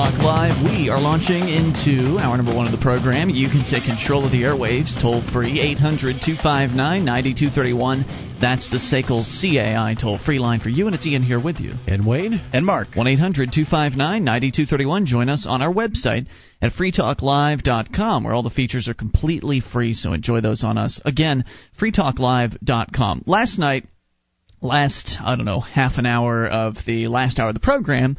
Talk Live. We are launching into hour number one of the program. You can take control of the airwaves toll free 800 259 9231. That's the SACL CAI toll free line for you, and it's Ian here with you. And Wayne? And Mark. 1 800 259 9231. Join us on our website at freetalklive.com, where all the features are completely free, so enjoy those on us. Again, freetalklive.com. Last night, last, I don't know, half an hour of the last hour of the program,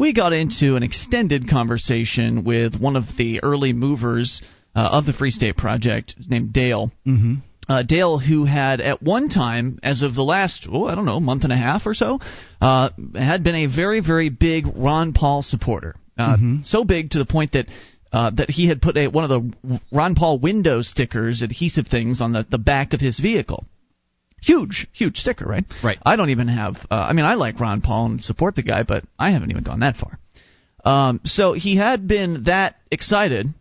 we got into an extended conversation with one of the early movers uh, of the Free State Project named Dale. Mm-hmm. Uh, Dale, who had at one time, as of the last, oh, I don't know, month and a half or so, uh, had been a very, very big Ron Paul supporter. Uh, mm-hmm. So big to the point that uh, that he had put a, one of the Ron Paul window stickers, adhesive things, on the, the back of his vehicle. Huge, huge sticker, right? Right. I don't even have. Uh, I mean, I like Ron Paul and support the guy, but I haven't even gone that far. Um, so he had been that excited,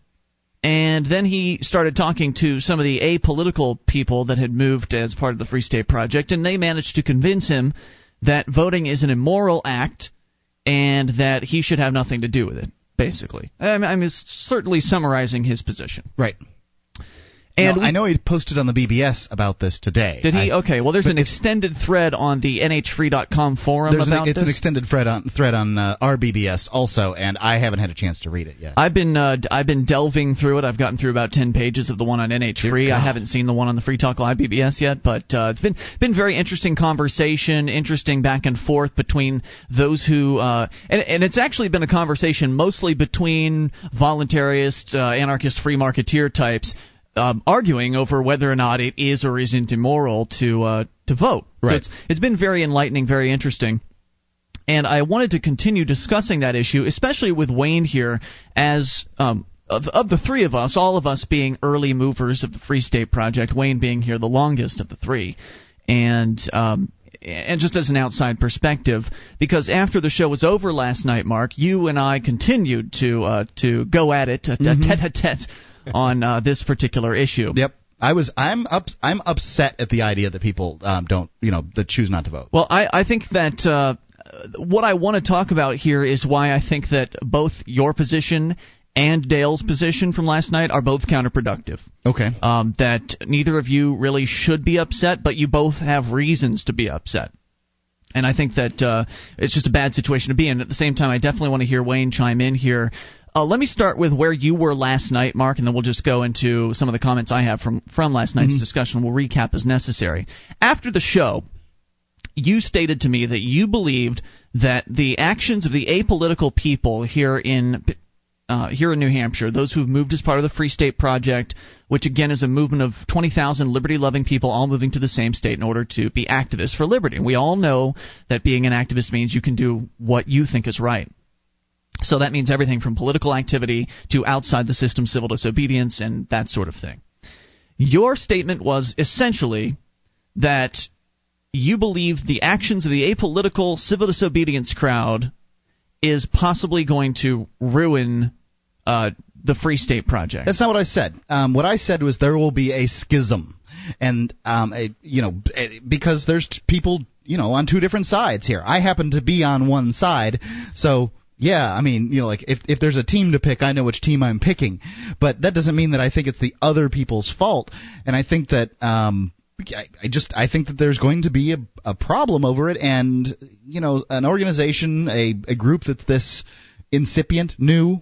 and then he started talking to some of the apolitical people that had moved as part of the Free State Project, and they managed to convince him that voting is an immoral act and that he should have nothing to do with it. Basically, I'm, I'm certainly summarizing his position. Right. And no, we- I know he posted on the BBS about this today. Did he? I- okay. Well, there's an extended thread on the nhfree.com forum There's about an, it's this. an extended thread on thread on uh, our BBS also, and I haven't had a chance to read it yet. I've been uh, I've been delving through it. I've gotten through about ten pages of the one on NH Free. I haven't seen the one on the Free Talk Live BBS yet, but uh, it's been been very interesting conversation, interesting back and forth between those who uh, and and it's actually been a conversation mostly between voluntarist, uh, anarchist, free marketeer types. Um, arguing over whether or not it is or isn't immoral to uh, to vote. So Right. it's it's been very enlightening, very interesting. And I wanted to continue discussing that issue, especially with Wayne here, as um, of, of the three of us, all of us being early movers of the Free State Project, Wayne being here the longest of the three, and um, and just as an outside perspective, because after the show was over last night, Mark, you and I continued to uh, to go at it, tete a tete, on uh, this particular issue. Yep. I was. I'm up. I'm upset at the idea that people um, don't. You know, that choose not to vote. Well, I, I think that uh, what I want to talk about here is why I think that both your position and Dale's position from last night are both counterproductive. Okay. Um, that neither of you really should be upset, but you both have reasons to be upset. And I think that uh, it's just a bad situation to be in. At the same time, I definitely want to hear Wayne chime in here. Uh, let me start with where you were last night, Mark, and then we'll just go into some of the comments I have from from last night's discussion. We'll recap as necessary. After the show, you stated to me that you believed that the actions of the apolitical people here in uh, here in New Hampshire, those who've moved as part of the Free State Project, which again is a movement of 20,000 liberty-loving people all moving to the same state in order to be activists for liberty. And we all know that being an activist means you can do what you think is right. So that means everything from political activity to outside the system civil disobedience and that sort of thing. Your statement was essentially that you believe the actions of the apolitical civil disobedience crowd is possibly going to ruin uh, the Free State Project. That's not what I said. Um, what I said was there will be a schism, and um, a, you know, a- because there's t- people, you know, on two different sides here. I happen to be on one side, so yeah. I mean, you know, like if if there's a team to pick, I know which team I'm picking, but that doesn't mean that I think it's the other people's fault. And I think that. Um, I I just I think that there's going to be a, a problem over it, and you know, an organization, a, a group that's this incipient, new,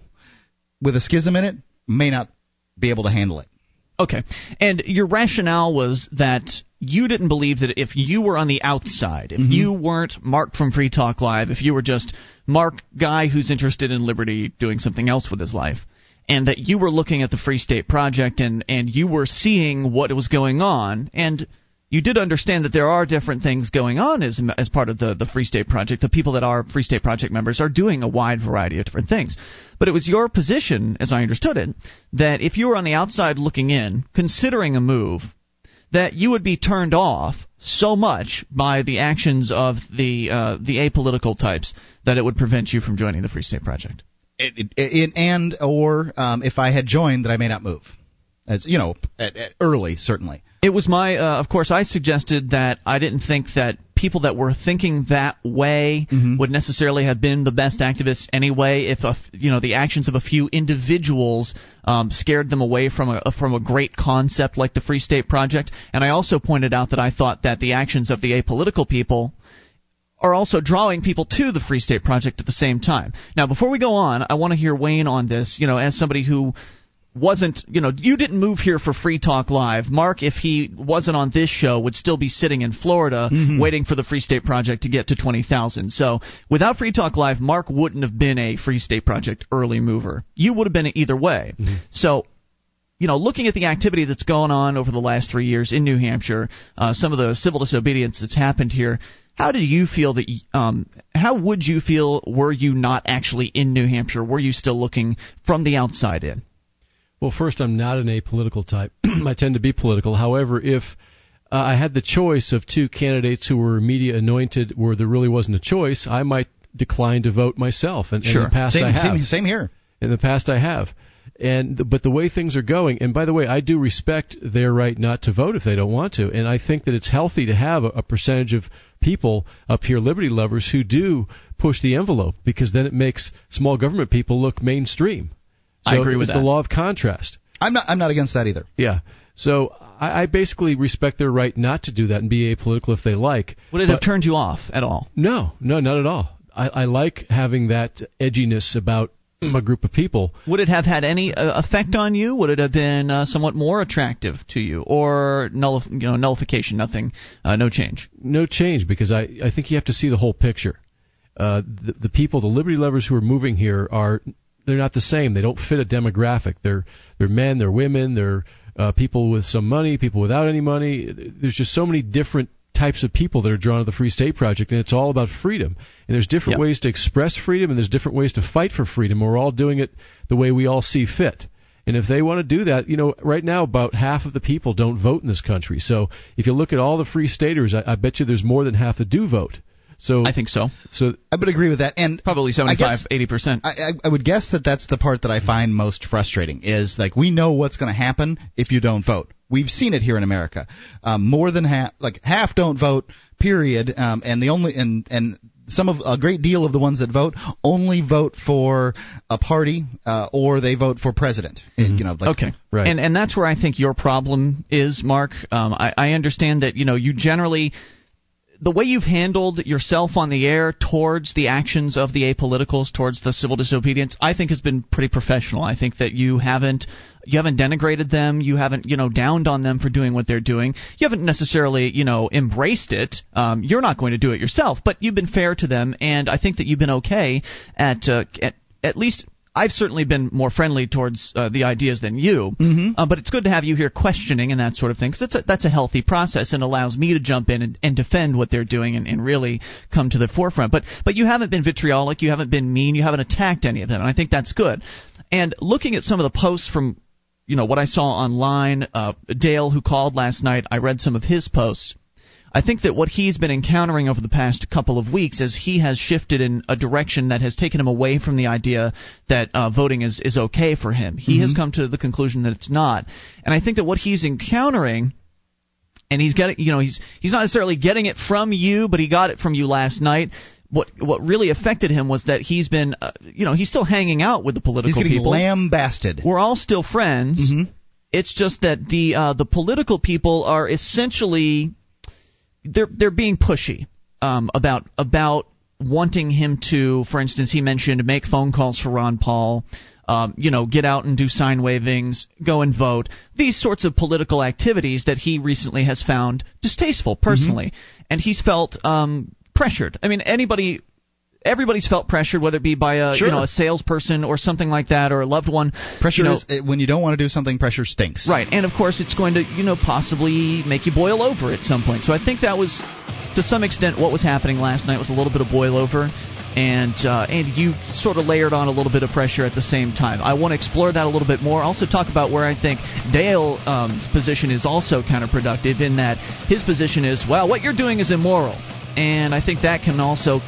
with a schism in it, may not be able to handle it. Okay. And your rationale was that you didn't believe that if you were on the outside, if mm-hmm. you weren't Mark from Free Talk Live, if you were just Mark guy who's interested in liberty doing something else with his life, and that you were looking at the Free State Project and and you were seeing what was going on and you did understand that there are different things going on as as part of the the Free State Project. The people that are Free State Project members are doing a wide variety of different things. But it was your position, as I understood it, that if you were on the outside looking in, considering a move, that you would be turned off so much by the actions of the uh, the apolitical types that it would prevent you from joining the Free State Project. It, it, it, and or um, if I had joined, that I may not move. As you know, at, at early certainly. It was my, uh, of course, I suggested that I didn't think that people that were thinking that way Mm-hmm. would necessarily have been the best activists anyway. If a, you know the actions of a few individuals um, scared them away from a from a great concept like the Free State Project, and I also pointed out that I thought that the actions of the apolitical people are also drawing people to the Free State Project at the same time. Now, before we go on, I want to hear Wayne on this. You know, as somebody who wasn't, you know, you didn't move here for Free Talk Live. Mark, if he wasn't on this show, would still be sitting in Florida waiting for the Free State Project to get to 20,000. So, without Free Talk Live, Mark wouldn't have been a Free State Project early mover. You would have been either way. So, you know, looking at the activity that's going on over the last three years in New Hampshire, uh, some of the civil disobedience that's happened here, how do you feel that? Um, how would you feel were you not actually in New Hampshire? Were you still looking from the outside in? Well, first, I'm not an apolitical type. I tend to be political. However, if uh, I had the choice of two candidates who were media anointed, where there really wasn't a choice, I might decline to vote myself. And, and in the past, I Same, have. same, same here. In the past, I have. And but the way things are going, and by the way, I do respect their right not to vote if they don't want to, and I think that it's healthy to have a, a percentage of people up here, liberty lovers, who do push the envelope because then it makes small government people look mainstream. So I agree with it's that. the law of contrast. I'm not. I'm not against that either. Yeah. So I, I basically respect their right not to do that and be apolitical if they like. Would it But- have turned you off at all? No, no, not at all. I, I like having that edginess about a group of people. Would it have had any uh, effect on you? Would it have been uh, somewhat more attractive to you, or nullif- you know, nullification? Nothing, uh, no change. no change because I, I think you have to see the whole picture. Uh, the, the people, the liberty lovers who are moving here are they're not the same. They don't fit a demographic. They're they're men, they're women, they're uh, people with some money, people without any money. There's just so many different types of people that are drawn to the Free State Project, and it's all about freedom. And there's different Yeah. ways to express freedom, and there's different ways to fight for freedom. We're all doing it the way we all see fit. And if they want to do that, you know, right now about half of the people don't vote in this country. So if you look at all the free staters, I, I bet you there's more than half that do vote. So I think so. so I would agree with that. And Probably I 75, guess- 80 percent. I, I, I would guess that that's the part that I find most frustrating is like we know what's going to happen if you don't vote. We've seen it here in America. Um, more than half, like half don't vote. Period. Um, and the only and and some of a great deal of the ones that vote only vote for a party uh, or they vote for president. And, you know, like, Okay. Right. And and that's where I think your problem is, Mark. Um, I, I understand that you know you generally the way you've handled yourself on the air towards the actions of the apoliticals, towards the civil disobedience, I think has been pretty professional. I think that you haven't you haven't denigrated them, you haven't you know downed on them for doing what they're doing. You haven't necessarily you know embraced it. Um, you're not going to do it yourself, but you've been fair to them, and I think that you've been okay at uh, at at least I've certainly been more friendly towards uh, the ideas than you, mm-hmm. uh, but it's good to have you here questioning and that sort of thing because that's a, that's a healthy process and allows me to jump in and, and defend what they're doing and, and really come to the forefront. But but you haven't been vitriolic, you haven't been mean, you haven't attacked any of them, and I think that's good. And looking at some of the posts from you know what I saw online, uh, Dale who called last night, I read some of his posts. I think that what he's been encountering over the past couple of weeks is he has shifted in a direction that has taken him away from the idea that uh, voting is, is okay for him. He has come to the conclusion that it's not. And I think that what he's encountering and he's getting you know he's he's not necessarily getting it from you but he got it from you last night what what really affected him was that he's been uh, you know he's still hanging out with the political He's getting people lambasted. we're all still friends. Mhm. It's just that the uh, the political people are essentially they're they're being pushy um, about about wanting him to, for instance, he mentioned make phone calls for Ron Paul. Um, you know, get out and do sign wavings, go and vote. These sorts of political activities that he recently has found distasteful personally, and he's felt um, pressured. I mean, anybody everybody's felt pressured, whether it be by a Sure. you know a salesperson or something like that, or a loved one. Pressure you know, is when you don't want to do something. Pressure stinks. right, and of course it's going to you know possibly make you boil over at some point. So I think that was to some extent what was happening last night was a little bit of boil over. And uh, and you sort of layered on a little bit of pressure at the same time. I want to explore that a little bit more. Also talk about where I think Dale's um, position is also counterproductive in that his position is well, what you're doing is immoral, and I think that can also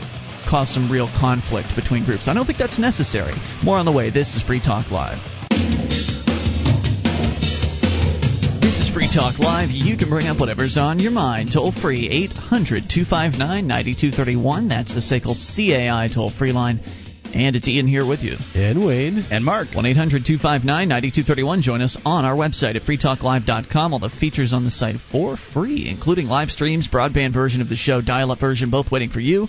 cause some real conflict between groups. I don't think that's necessary. More on the way. This is Free Talk Live. This is Free Talk Talk Live, you can bring up whatever's on your mind. Toll free 800 259 9231. That's the SACL CAI toll free line. And it's Ian here with you. And Wayne. And Mark. 1 800 259 9231. Join us on our website at freetalklive.com. All the features on the site for free, including live streams, broadband version of the show, dial up version, both waiting for you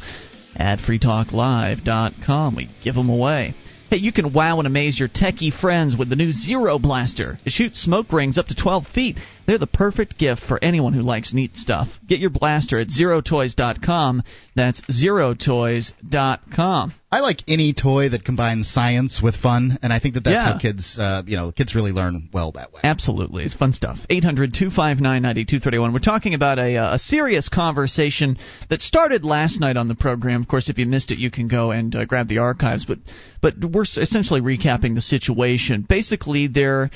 at freetalklive.com. We give them away. Hey, you can wow and amaze your techie friends with the new Zero Blaster. It shoots smoke rings up to 12 feet. They're the perfect gift for anyone who likes neat stuff. Get your blaster at zerotoys.com. That's zerotoys.com. I like any toy that combines science with fun, and I think that that's Yeah. how kids, uh, you know, kids really learn well that way. Absolutely. It's fun stuff. 800 259 9231. We're talking about a, uh, a serious conversation that started last night on the program. Of course, if you missed it, you can go and uh, grab the archives. But, but we're essentially recapping the situation. Basically, there,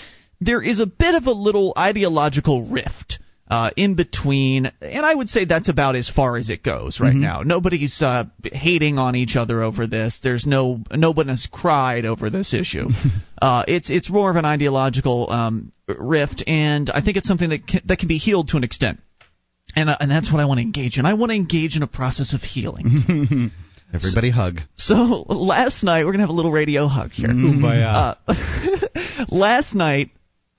there is a bit of a little ideological rift. Uh, in between, and I would say that's about as far as it goes right now. Nobody's uh, hating on each other over this. There's no nobody's cried over this issue. uh, it's it's more of an ideological um, rift, and I think it's something that can, that can be healed to an extent. And uh, and that's what I want to engage in. I want to engage in a process of healing. Everybody hug. so last night we're gonna have a little radio hug here. Uh, last night,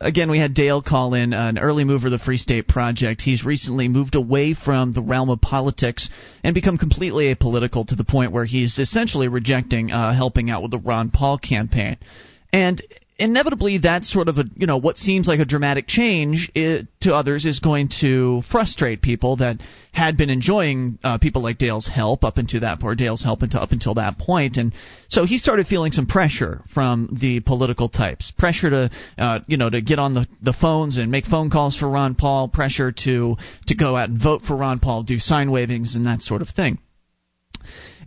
again, we had Dale call in, uh, an early mover of the Free State Project. He's recently moved away from the realm of politics and become completely apolitical to the point where he's essentially rejecting uh, helping out with the Ron Paul campaign. And inevitably, that's sort of a you know what seems like a dramatic change i to others is going to frustrate people that had been enjoying uh, people like Dale's help up until that or Dale's help until up until that point, and so he started feeling some pressure from the political types, pressure to uh, you know to get on the the phones and make phone calls for Ron Paul, pressure to to go out and vote for Ron Paul, do sign wavings and that sort of thing.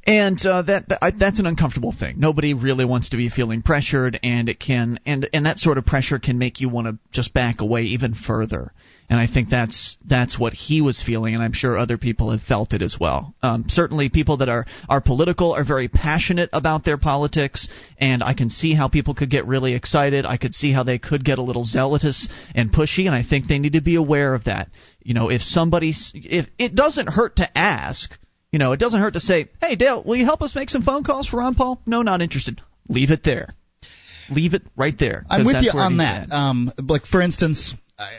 And uh, that, that that's an uncomfortable thing. Nobody really wants to be feeling pressured, and it can and and that sort of pressure can make you want to just back away even further. And I think that's that's what he was feeling, and I'm sure other people have felt it as well. Um, certainly, people that are are political are very passionate about their politics, and I can see how people could get really excited. I could see how they could get a little zealotous and pushy, and I think they need to be aware of that. You know, if somebody if it doesn't hurt to ask. You know, it doesn't hurt to say, "Hey, Dale, will you help us make some phone calls for Ron Paul?" No, not interested. Leave it there. Leave it right there. I'm with you on that. Um, like for instance, I,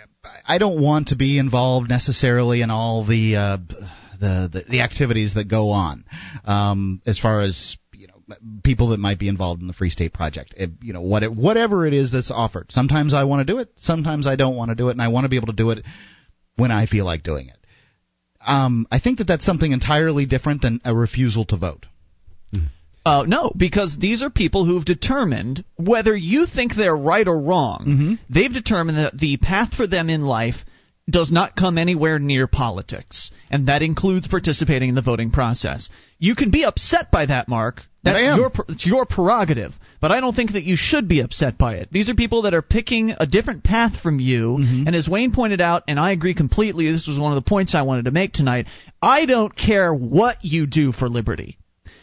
I don't want to be involved necessarily in all the uh, the, the the activities that go on, um, as far as you know people that might be involved in the Free State Project. It, you know what it, whatever it is that's offered. Sometimes I want to do it. Sometimes I don't want to do it, and I want to be able to do it when I feel like doing it. Um, I think that that's something entirely different than a refusal to vote. Uh, no, because these are people who've determined whether you think they're right or wrong. Mm-hmm. They've determined that the path for them in life does not come anywhere near politics, and that includes participating in the voting process. You can be upset by that, Mark. That That's your it's your prerogative, but I don't think that you should be upset by it. These are people that are picking a different path from you, Mm-hmm. and as Wayne pointed out, and I agree completely. This was one of the points I wanted to make tonight. I don't care what you do for liberty.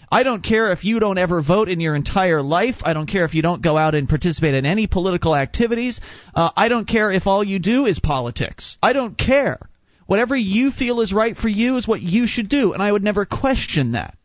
I don't care if you don't ever vote in your entire life. I don't care if you don't go out and participate in any political activities. Uh, I don't care if all you do is politics. I don't care. Whatever you feel is right for you is what you should do, and I would never question that.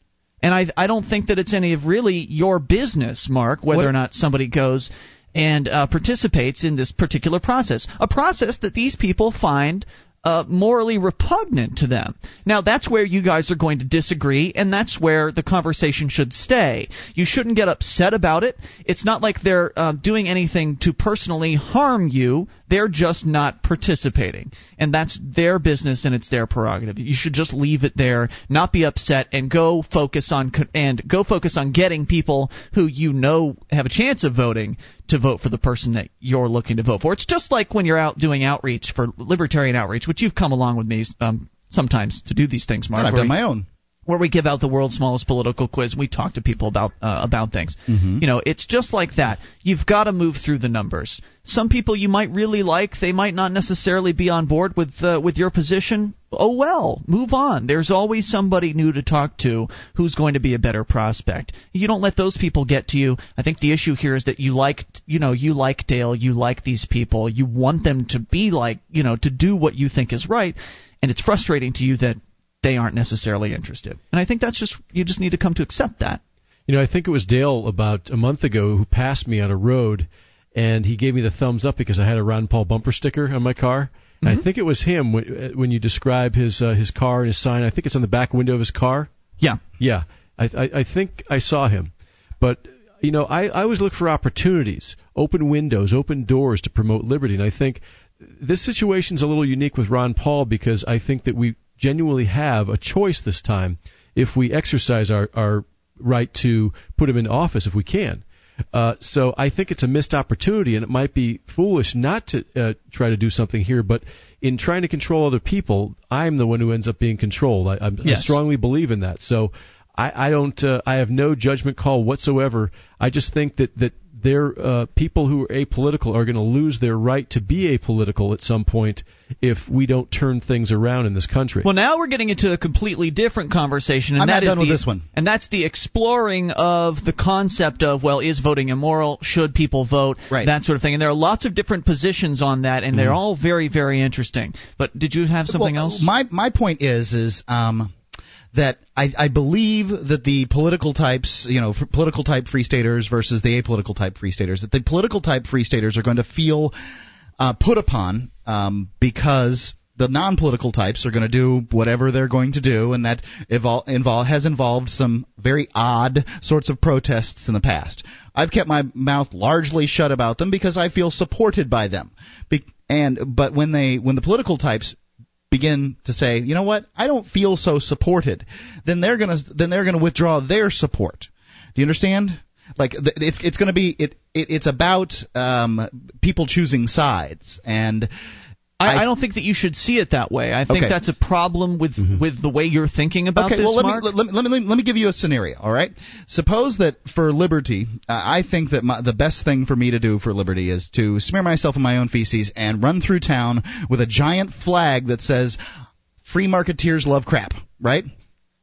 And I, I don't think that it's any of really your business, Mark, whether What- or not somebody goes and uh, participates in this particular process. A process that these people find uh, morally repugnant to them. Now, that's where you guys are going to disagree, and that's where the conversation should stay. You shouldn't get upset about it. It's not like they're uh, doing anything to personally harm you. They're just not participating, and that's their business and it's their prerogative. You should just leave it there, not be upset, and go focus on and go focus on getting people who you know have a chance of voting to vote for the person that you're looking to vote for. It's just like when you're out doing outreach for libertarian outreach, which you've come along with me um, sometimes to do these things, Mark. And I've done my own. Where we give out the world's smallest political quiz. and We talk to people about uh, about things. Mm-hmm. You know, it's just like that. You've got to move through the numbers. Some people you might really like, they might not necessarily be on board with uh, with your position. Oh well, move on. There's always somebody new to talk to who's going to be a better prospect. You don't let those people get to you. I think the issue here is that you like, you know, you like Dale, you like these people, you want them to be like, you know, to do what you think is right, and it's frustrating to you that they aren't necessarily interested. And I think that's just you just need to come to accept that. You know, I think it was Dale about a month ago who passed me on a road, and he gave me the thumbs up because I had a Ron Paul bumper sticker on my car. And Mm-hmm. I think it was him when, uh, when you describe his uh, his car and his sign. I think it's on the back window of his car. Yeah. Yeah, I, I, I think I saw him, but you know, I, I always look for opportunities, open windows, open doors to promote liberty, and I think this situation's a little unique with Ron Paul because I think that we genuinely have a choice this time if we exercise our our right to put him in office if we can. Uh, so I think it's a missed opportunity, and it might be foolish not to uh, try to do something here. But in trying to control other people, I'm the one who ends up being controlled. I, I, I Yes. strongly believe in that. So I, I don't. Uh, I have no judgment call whatsoever. I just think that that there uh, people who are apolitical are going to lose their right to be apolitical at some point if we don't turn things around in this country. Well, now we're getting into a completely different conversation, and I'm that not is done with the- this one. And that's the exploring of the concept of well, is voting immoral? Should people vote? Right. That sort of thing. And there are lots of different positions on that, and they're all very, very interesting. But did you have something well, else? My my point is is um, that I, I believe that the political types, you know, political type free staters versus the apolitical type free staters, that the political type free staters are going to feel uh, put upon um, because the non-political types are going to do whatever they're going to do, and that evol- has involved some very odd sorts of protests in the past. I've kept my mouth largely shut about them because I feel supported by them. Be- and but when they when the political types begin to say, you know what, I don't feel so supported, then they're gonna then they're gonna withdraw their support. Do you understand? Like it's it's to be it, it it's about um, people choosing sides and I, I- I don't think that you should see it that way. I think Okay. that's a problem with with the way you're thinking about okay, this, well let Mark. me, let, me, let, me, let me give you a scenario. All right, suppose that for liberty, uh, I think that my, the best thing for me to do for liberty is to smear myself in my own feces and run through town with a giant flag that says "Free marketeers love crap." Right?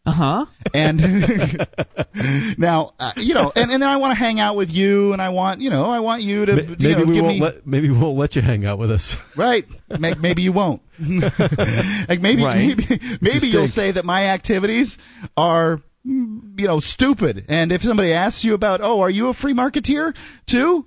Uh huh. and now uh, you know and, and then i want to hang out with you and i want you know i want you to Ma- you maybe know we give won't me let maybe we won't let you hang out with us. right maybe you won't like maybe Right. maybe, maybe you'll say that my activities are you know stupid and if somebody asks you about oh are you a free marketeer too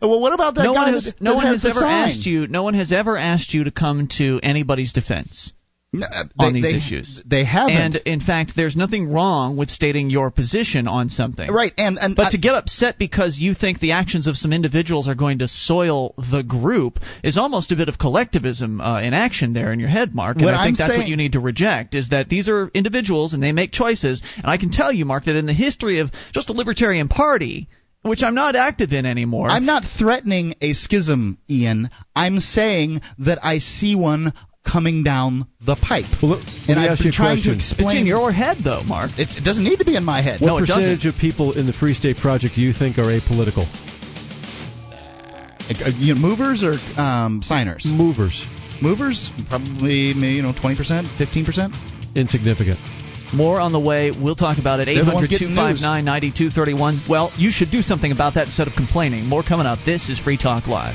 well what about that no guy one has that, no that one has has ever sign? asked you. No one has ever asked you to come to anybody's defense. No, uh, on they- these they- issues. they haven't And in fact, there's nothing wrong with stating your position on something. right and and But I- to get upset because you think the actions of some individuals are going to soil the group is almost a bit of collectivism uh, in action there in your head, Mark. And I think I'm that's what you need to reject is that these are individuals and they make choices. And I can tell you, Mark, that in the history of just the Libertarian Party, which I'm not active in anymore, I'm not threatening a schism, Ian. I'm saying that I see one coming down the pipe. Well, let- let and me I've ask been you a trying to explain. it's in your head, though, Mark. It's, it doesn't need to be in my head. What No, it doesn't. percentage of people in the Free State Project do you think are apolitical? Uh, you know, movers or um, signers? Movers, Movers, probably you know, twenty percent, fifteen percent. insignificant. More on the way. We'll talk about it. They're 800 259 9231. Well, you should do something about that instead of complaining. More coming up. This is Free Talk Live.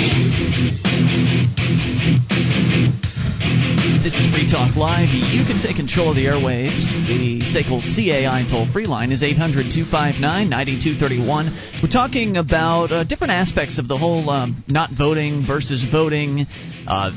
This is Free Talk Live. You can take control of the airwaves. The SACL CAI toll free line is 800 259 9231. We're talking about uh, different aspects of the whole um, not voting versus voting. Uh,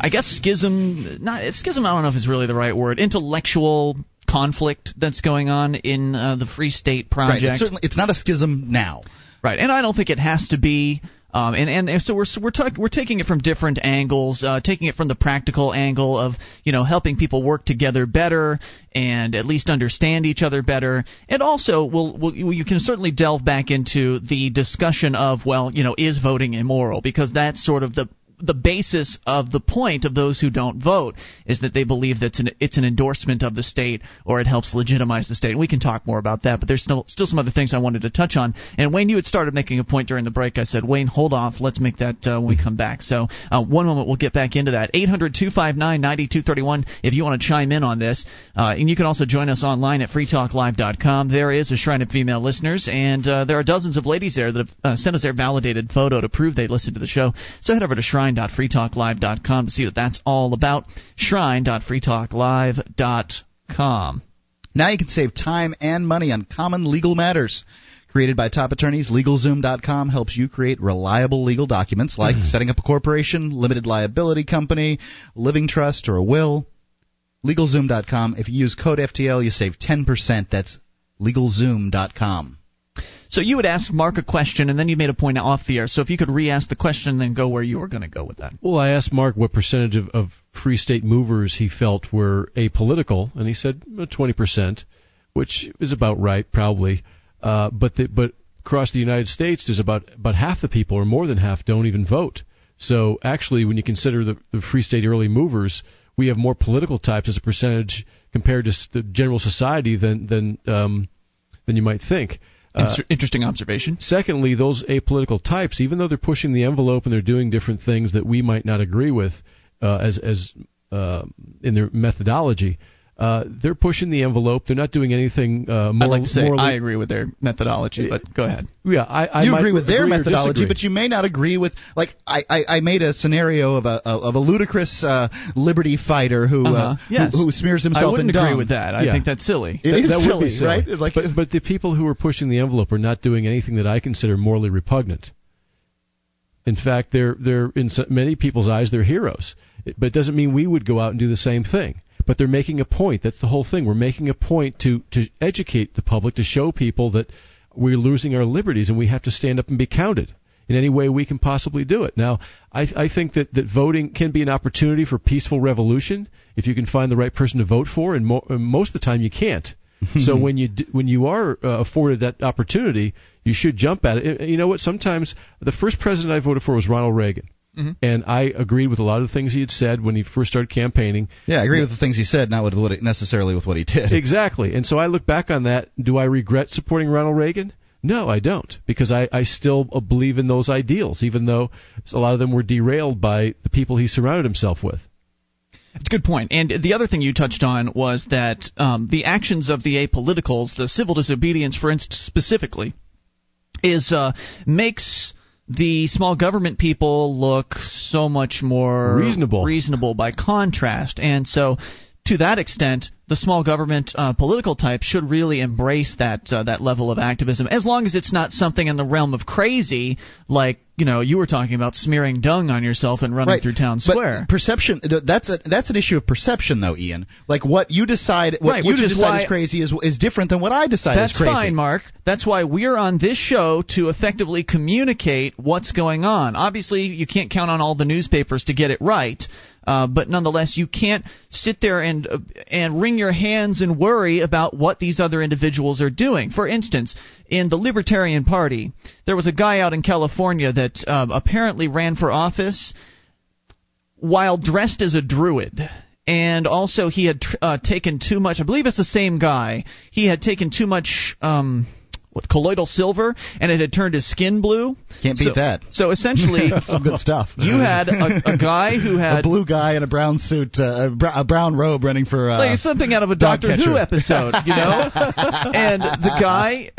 I guess schism, not schism, I don't know if it's really the right word, intellectual conflict that's going on in uh, the Free State Right. Project. It's certainly, it's not a schism now. Right, and I don't think it has to be. Um, and, and so we're we're, talk, we're taking it from different angles, uh, taking it from the practical angle of you know helping people work together better and at least understand each other better, and also we'll, we'll you can certainly delve back into the discussion of well you know is voting immoral? Because that's sort of the the basis of the point of those who don't vote is that they believe that it's an, it's an endorsement of the state or it helps legitimize the state. And we can talk more about that, but there's still still some other things I wanted to touch on. And Wayne, you had started making a point during the break. I said, Wayne, hold off. Let's make that uh, when we come back. So uh, one moment, we'll get back into that. 800-259-9231 if you want to chime in on this. Uh, and you can also join us online at freetalklive.com. There is a shrine of female listeners, and uh, there are dozens of ladies there that have uh, sent us their validated photo to prove they listened to the show. So head over to shrine shrine.freetalklive.com to see what that's all about. shrine.freetalklive.com. Now you can save time and money on common legal matters. Created by top attorneys, LegalZoom.com helps you create reliable legal documents like mm. setting up a corporation, limited liability company, living trust, or a will. LegalZoom.com. If you use code FTL, you save 10%. That's LegalZoom.com. So you would ask Mark a question, and then you made a point off the air. So if you could re-ask the question, then go where you were going to go with that. Well, I asked Mark what percentage of, of free state movers he felt were apolitical, and he said twenty percent, which is about right, probably. Uh, but the, but across the United States, there's about about half the people, or more than half, don't even vote. So actually, when you consider the, the free state early movers, we have more political types as a percentage compared to the general society than than um, than you might think. Uh, interesting observation. Secondly, those apolitical types, even though they're pushing the envelope and they're doing different things that we might not agree with uh, as as uh, in their methodology, uh, they're pushing the envelope. They're not doing anything. Uh, I'd like to say morally, I agree with their methodology, but go ahead. Yeah, I, I you agree with their agree methodology, but you may not agree with. Like I, I, I made a scenario of a of a ludicrous uh, liberty fighter who, uh, uh-huh. yes. who, who smears himself I wouldn't in agree dung. with that. I Yeah. think that's silly. It That- is that would silly, be silly. right? Like, but but the people who are pushing the envelope are not doing anything that I consider morally repugnant. In fact, they're they're in many people's eyes they're heroes. But it doesn't mean we would go out and do the same thing. But they're making a point. That's the whole thing. We're making a point to to educate the public to show people that we're losing our liberties and we have to stand up and be counted in any way we can possibly do it. Now, I, I think that, that voting can be an opportunity for peaceful revolution if you can find the right person to vote for, and, mo- and most of the time you can't. so when you d- when you are uh, afforded that opportunity, you should jump at it. And You know what? Sometimes the first president I voted for was Ronald Reagan. And I agreed with a lot of the things he had said when he first started campaigning. yeah, I agree with the things he said, not with what it, necessarily with what he did. Exactly. And so I look back on that. Do I regret supporting Ronald Reagan? No, I don't, because I, I still uh, believe in those ideals, even though a lot of them were derailed by the people he surrounded himself with. It's a good point. And the other thing you touched on was that um, the actions of the apoliticals, the civil disobedience, for instance, specifically, is uh, makes the small government people look so much more Reasonable. reasonable by contrast. And so, to that extent, the small government uh, political type should really embrace that uh, that level of activism, as long as it's not something in the realm of crazy, like you know you were talking about smearing dung on yourself and running right. through town But square. perception that's a that's an issue of perception though, Ian. Like what you decide what Right, you is decide is crazy is is different than what I decide That's is crazy. That's fine, Mark. That's why we're on this show to effectively communicate what's going on. Obviously, you can't count on all the newspapers to get it right, uh, but nonetheless, you can't sit there and uh, and wring your hands and worry about what these other individuals are doing. For instance, in the Libertarian Party, there was a guy out in California that uh, apparently ran for office while dressed as a druid. And also, he had uh, taken too much. I believe it's the same guy. He had taken too much. Um, what colloidal silver, and it had turned his skin blue. Can't beat so, that. So essentially, Some good stuff. you had a, a guy who had a blue guy in a brown suit, uh, a, br- a brown robe, running for uh, like something out of a Doctor Who episode, you know. and the guy,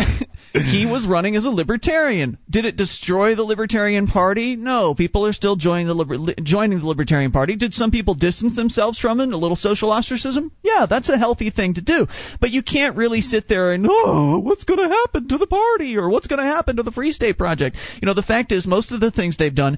he was running as a libertarian. Did it destroy the Libertarian Party? No, people are still joining the liber- li- joining the Libertarian Party. Did some people distance themselves from it? A little social ostracism? Yeah, that's a healthy thing to do. But you can't really sit there and oh, what's going to happen to the party or what's going to happen to the Free State Project? You know, the fact is, most of the things they've done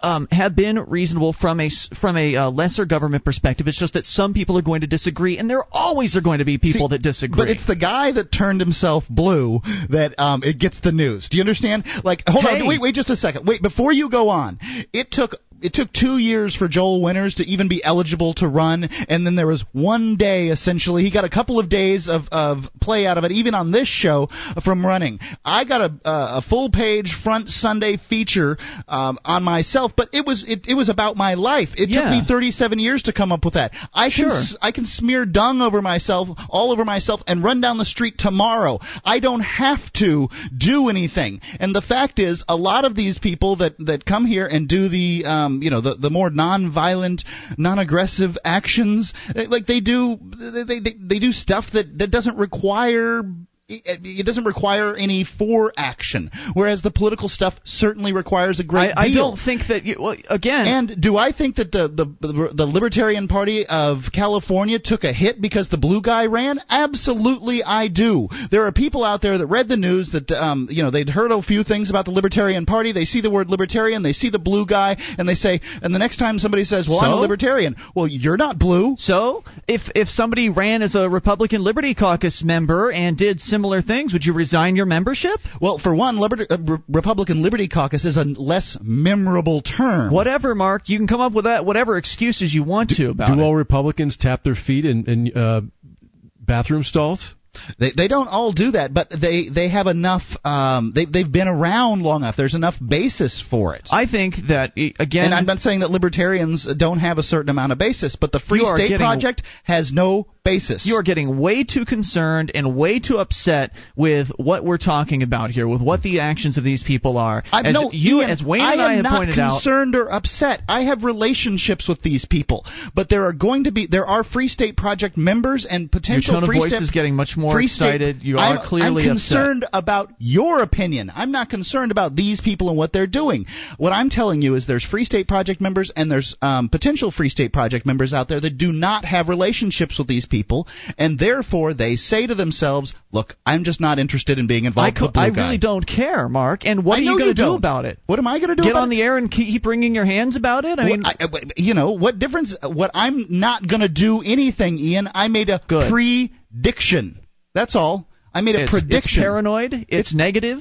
um, have been reasonable from a from a uh, lesser government perspective. It's just that some people are going to disagree, and there always are going to be people See, that disagree. But it's the guy that turned himself blue that um, it gets the news. Do you understand? Like, hold Hey. on, wait, wait, just a second. Wait, before you go on, it took. It took two years for Joel Winters to even be eligible to run, and then there was one day essentially. He got a couple of days of, of play out of it, even on this show from running. I got a, a full page front Sunday feature um, on myself, but it was it, it was about my life. It Yeah. took me 37 years to come up with that. I can Sure. s- I can smear dung over myself, all over myself, and run down the street tomorrow. I don't have to do anything. And the fact is, a lot of these people that that come here and do the um, Um, you know the the more non-violent, non-aggressive actions, like they do they they, they do stuff that that doesn't require it it doesn't require any for action, whereas the political stuff certainly requires a great I, I don't think that you. Well, again, And do I think that the, the the the Libertarian Party of California took a hit because the blue guy ran? Absolutely, I do. There are people out there that read the news that um you know they'd heard a few things about the Libertarian Party. They see the word libertarian, they see the blue guy, and they say, and the next time somebody says, "Well, I'm a libertarian," well, you're not blue. So, if if somebody ran as a Republican Liberty Caucus member and did similar things, would you resign your membership? Well, for one, Liber- uh, Re- Republican Liberty Caucus is a less memorable term. Whatever, Mark. You can come up with that whatever excuses you want to about Do it. all Republicans tap their feet in, in uh, bathroom stalls? They they don't all do that, but they they have enough. Um, they they've been around long enough. There's enough basis for it. I think that again, and I'm not saying that libertarians don't have a certain amount of basis, but the Free State getting- Project has no basis. you are getting way too concerned and way too upset with what we're talking about here, with what the actions of these people are. I'm, as no, you, Ian, as Wayne I and am I have pointed out, I am not concerned or upset. I have relationships with these people, but there are going to be there are Free State Project members and potential your tone of voice State is getting much more Free State- You are I'm, clearly I'm upset. concerned about your opinion. I'm not concerned about these people and what they're doing. What I'm telling you is there's Free State Project members and there's um, potential Free State Project members out there that do not have relationships with these people, and therefore they say to themselves, "Look, I'm just not interested in being I, involved co- with the blue I guy." really don't care, Mark. And what I are you going to do about it? What am I going to do? Get on it? the air and keep wringing your hands about it? I mean, I, I- you know what difference? What I'm not going to do anything, Ian. I made a Good. prediction. That's all. I made a it's, prediction. it's paranoid. It's, negative.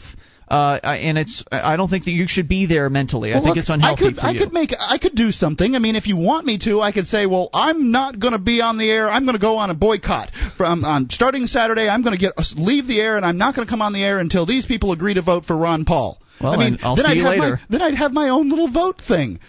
Uh, I- and it's. I don't think that you should be there mentally. I Well, think look, it's unhealthy I could, for I could make, I could do something. I mean, if you want me to, I could say, well, I'm not going to be on the air. I'm going to go on a boycott from on starting Saturday. I'm going to get leave the air, and I'm not going to come on the air until these people agree to vote for Ron Paul. Well, I mean, I'll then see I'd you have later. My, then I'd have my own little vote thing.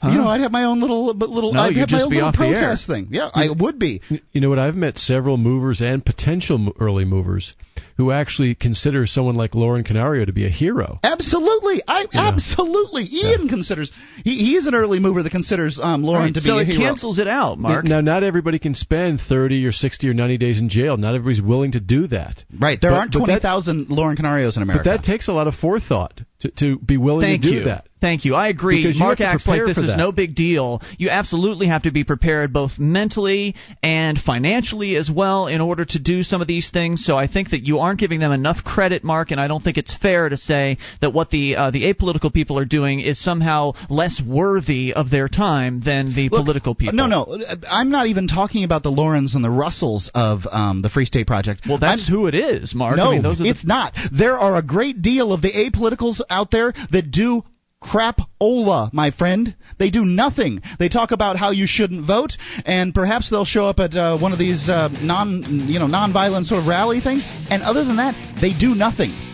Huh? You know, I'd have my own little, but little. No, I'd have my own little off the air. protest thing. Yeah, I would be. You know what? I've met several movers and potential early movers who actually consider someone like Lauren Canario to be a hero. Absolutely, I absolutely. Ian considers he, he is an early mover that considers um, Lauren Right, to be so a hero. So it cancels it out, Mark. Now, not everybody can spend 30 or 60 or 90 days in jail. Not everybody's willing to do that. Right, there But- aren't twenty thousand Lauren Canarios in America. But that takes a lot of forethought to, to be willing Thank to do you. that. Thank you. I agree. Because you Mark have to acts like this is that. no big deal. You absolutely have to be prepared both mentally and financially as well in order to do some of these things. So I think that you aren't giving them enough credit, Mark, and I don't think it's fair to say that what the uh, the apolitical people are doing is somehow less worthy of their time than the Look, political people. No, no, I'm not even talking about the Laurens and the Russells of um, the Free State Project. Well, that's I'm, who it is, Mark. No, I mean, those are the it's not. There are a great deal of the apoliticals out there that do crap-ola, my friend. They do nothing. They talk about how you shouldn't vote, and perhaps they'll show up at uh, one of these uh, non, you know, non-violent sort of rally things. And other than that, they do nothing.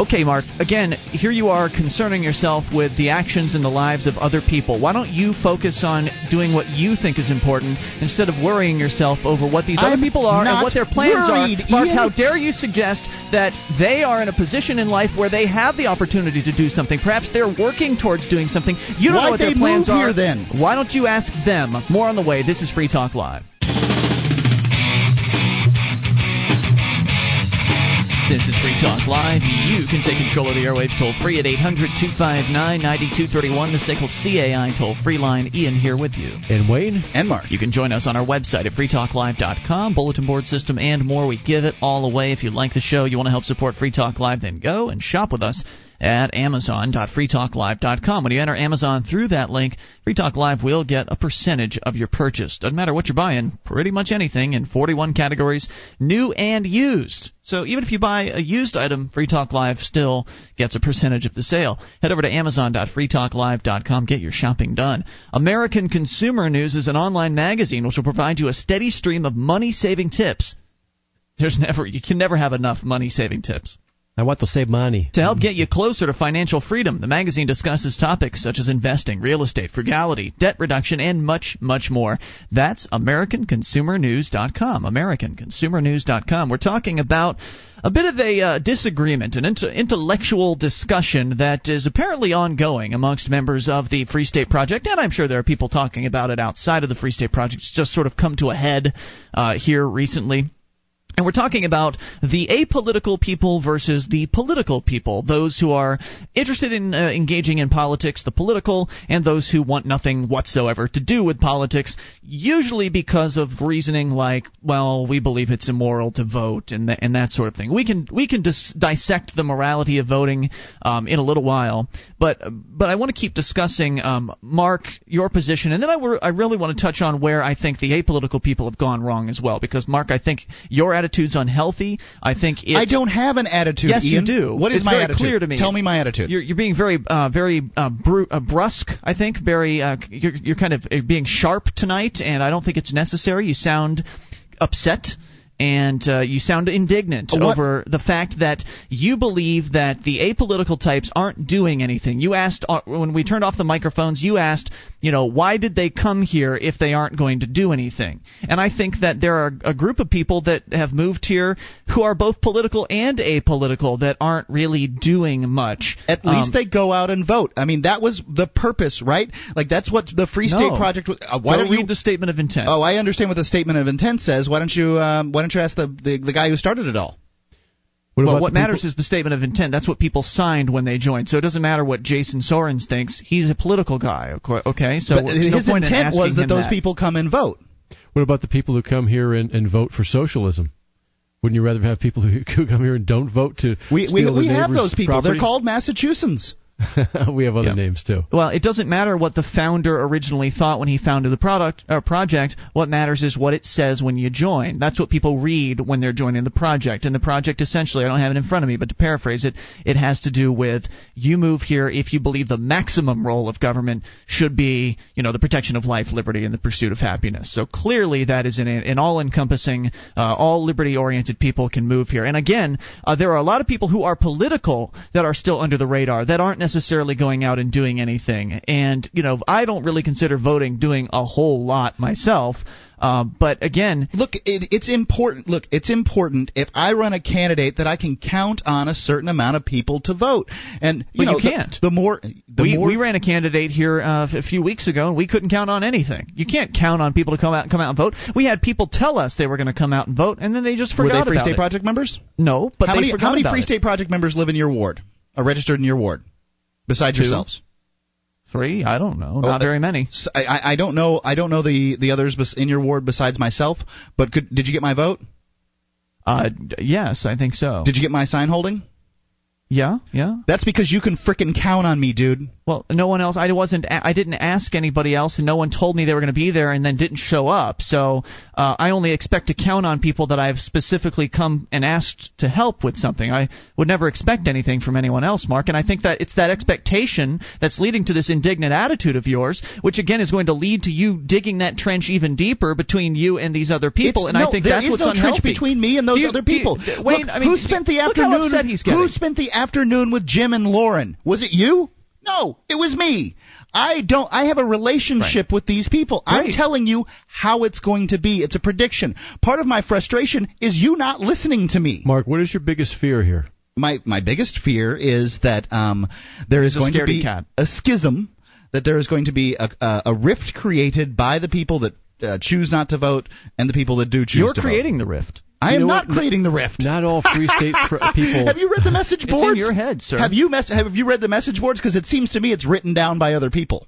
Okay, Mark, again, here you are concerning yourself with the actions and the lives of other people. Why don't you focus on doing what you think is important instead of worrying yourself over what these I'm other people are and what their plans worried, are? Mark, Ian. how dare you suggest that they are in a position in life where they have the opportunity to do something? Perhaps they're working towards doing something. You don't know Why'd what their plans are. here then? Why don't you ask them? More on the way. This is Free Talk Live. This is Free Talk Live. You can take control of the airwaves toll free at 800 259 9231, the SACL CAI toll free line. Ian here with you. And Wayne, And Mark. You can join us on our website at freetalklive.com, bulletin board system, and more. We give it all away. If you like the show, you want to help support Free Talk Live, then go and shop with us at amazon.freetalklive.com. When you enter Amazon through that link, Free Talk Live will get a percentage of your purchase. Doesn't matter what you're buying, pretty much anything in 41 categories, new and used. So even if you buy a used item, Free Talk Live still gets a percentage of the sale. Head over to amazon.freetalklive.com, get your shopping done. American Consumer News is an online magazine which will provide you a steady stream of money-saving tips. There's never you can never have enough money-saving tips. I want to save money. To help get you closer to financial freedom, the magazine discusses topics such as investing, real estate, frugality, debt reduction, and much, much more. That's AmericanConsumerNews.com. AmericanConsumerNews.com. We're talking about a bit of a uh, disagreement, an int- intellectual discussion that is apparently ongoing amongst members of the Free State Project, and I'm sure there are people talking about it outside of the Free State Project. It's just sort of come to a head uh, here recently. And we're talking about the apolitical people versus the political people, those who are interested in uh, engaging in politics, the political, and those who want nothing whatsoever to do with politics, usually because of reasoning like, well, we believe it's immoral to vote and, th- and that sort of thing. We can we can dis- dissect the morality of voting um, in a little while, but but I want to keep discussing, um, Mark, your position, and then I, w- I really want to touch on where I think the apolitical people have gone wrong as well, because Mark, I think your attitude attitude's unhealthy. I think it, I don't have an attitude. Yes, Ian. you do. What is it's my very attitude? Clear to me. Tell me my attitude. You're, you're being very, uh, very uh, bru- uh, brusque. I think very. Uh, you're, you're kind of uh, being sharp tonight, and I don't think it's necessary. You sound upset and uh, you sound indignant What? over the fact that you believe that the apolitical types aren't doing anything. You asked uh, when we turned off the microphones. You asked, you know, why did they come here if they aren't going to do anything? And I think that there are a group of people that have moved here who are both political and apolitical that aren't really doing much. At least Um, they go out and vote. I mean, that was the purpose, right? Like that's what the Free State No. Project was. Uh, why don't you read you? the statement of intent. Oh, I understand what the statement of intent says. Why don't you? Um, why don't you ask the, the the guy who started it all? What well, what matters people- is the statement of intent. That's what people signed when they joined. So it doesn't matter what Jason Sorens thinks. He's a political guy. okay- Okay, so but there's his no point in intent was that those that. people come and vote. What about the people who come here and, and vote for socialism? Wouldn't you rather have people who, who come here and don't vote to We we, steal the we have those people. property? They're called Massachusetts. we have other Yeah. names too. Well, it doesn't matter what the founder originally thought when he founded the product uh, project. What matters is what it says when you join. That's what people read when they're joining the project. And the project essentially, I don't have it in front of me, but to paraphrase it, it has to do with you move here if you believe the maximum role of government should be, you know, the protection of life, liberty, and the pursuit of happiness. So clearly, that is an, an all-encompassing, uh, all liberty-oriented people can move here. And again, uh, there are a lot of people who are political that are still under the radar that aren't necessarily going out and doing anything. And you know, I don't really consider voting doing a whole lot myself. Uh, but again, Look, it, it's important. Look, it's important if I run a candidate that I can count on a certain amount of people to vote. And you know, you can't. The, more, the we, more we ran a candidate here uh, a few weeks ago, and we couldn't count on anything. You can't count on people to come out and come out and vote. We had people tell us they were going to come out and vote, and then they just were forgot they Free State it. Project members? No, but how they many how many Free it. State Project members live in your ward? Are registered in your ward? Besides Two. yourselves? Three? I don't know. Oh, Not very many. I, I don't know. I don't know the the others in your ward besides myself. But could, did you get my vote? Uh, yes, I think so. Did you get my sign holding? yeah, yeah. That's because you can frickin' count on me, dude. Well, no one else. I wasn't. I didn't ask anybody else, and no one told me they were going to be there, and then didn't show up. So uh, I only expect to count on people that I've specifically come and asked to help with something. I would never expect anything from anyone else, Mark. And I think that it's that expectation that's leading to this indignant attitude of yours, which again is going to lead to you digging that trench even deeper between you and these other people. It's- and no, I think that's what's no unhealthy. trench between me and those you- other you- people. d- Wayne, Look, I mean, who spent the afternoon? who spent the afternoon with Jim and Lauren? Was it you? No, it was me. I don't. I have a relationship with these people. I'm telling you how it's going to be. It's a prediction. Part of my frustration is you not listening to me. Mark, what is your biggest fear here? my my biggest fear is that um, there is going to be cat. a schism, that there is going to be a, a, a rift created by the people that uh, choose not to vote and the people that do choose not vote. You're creating the rift. I am not what? creating the rift. Not all free state people. Have you read the message It's boards? in your head, sir. Have you mes- have you read the message boards? Because it seems to me it's written down by other people.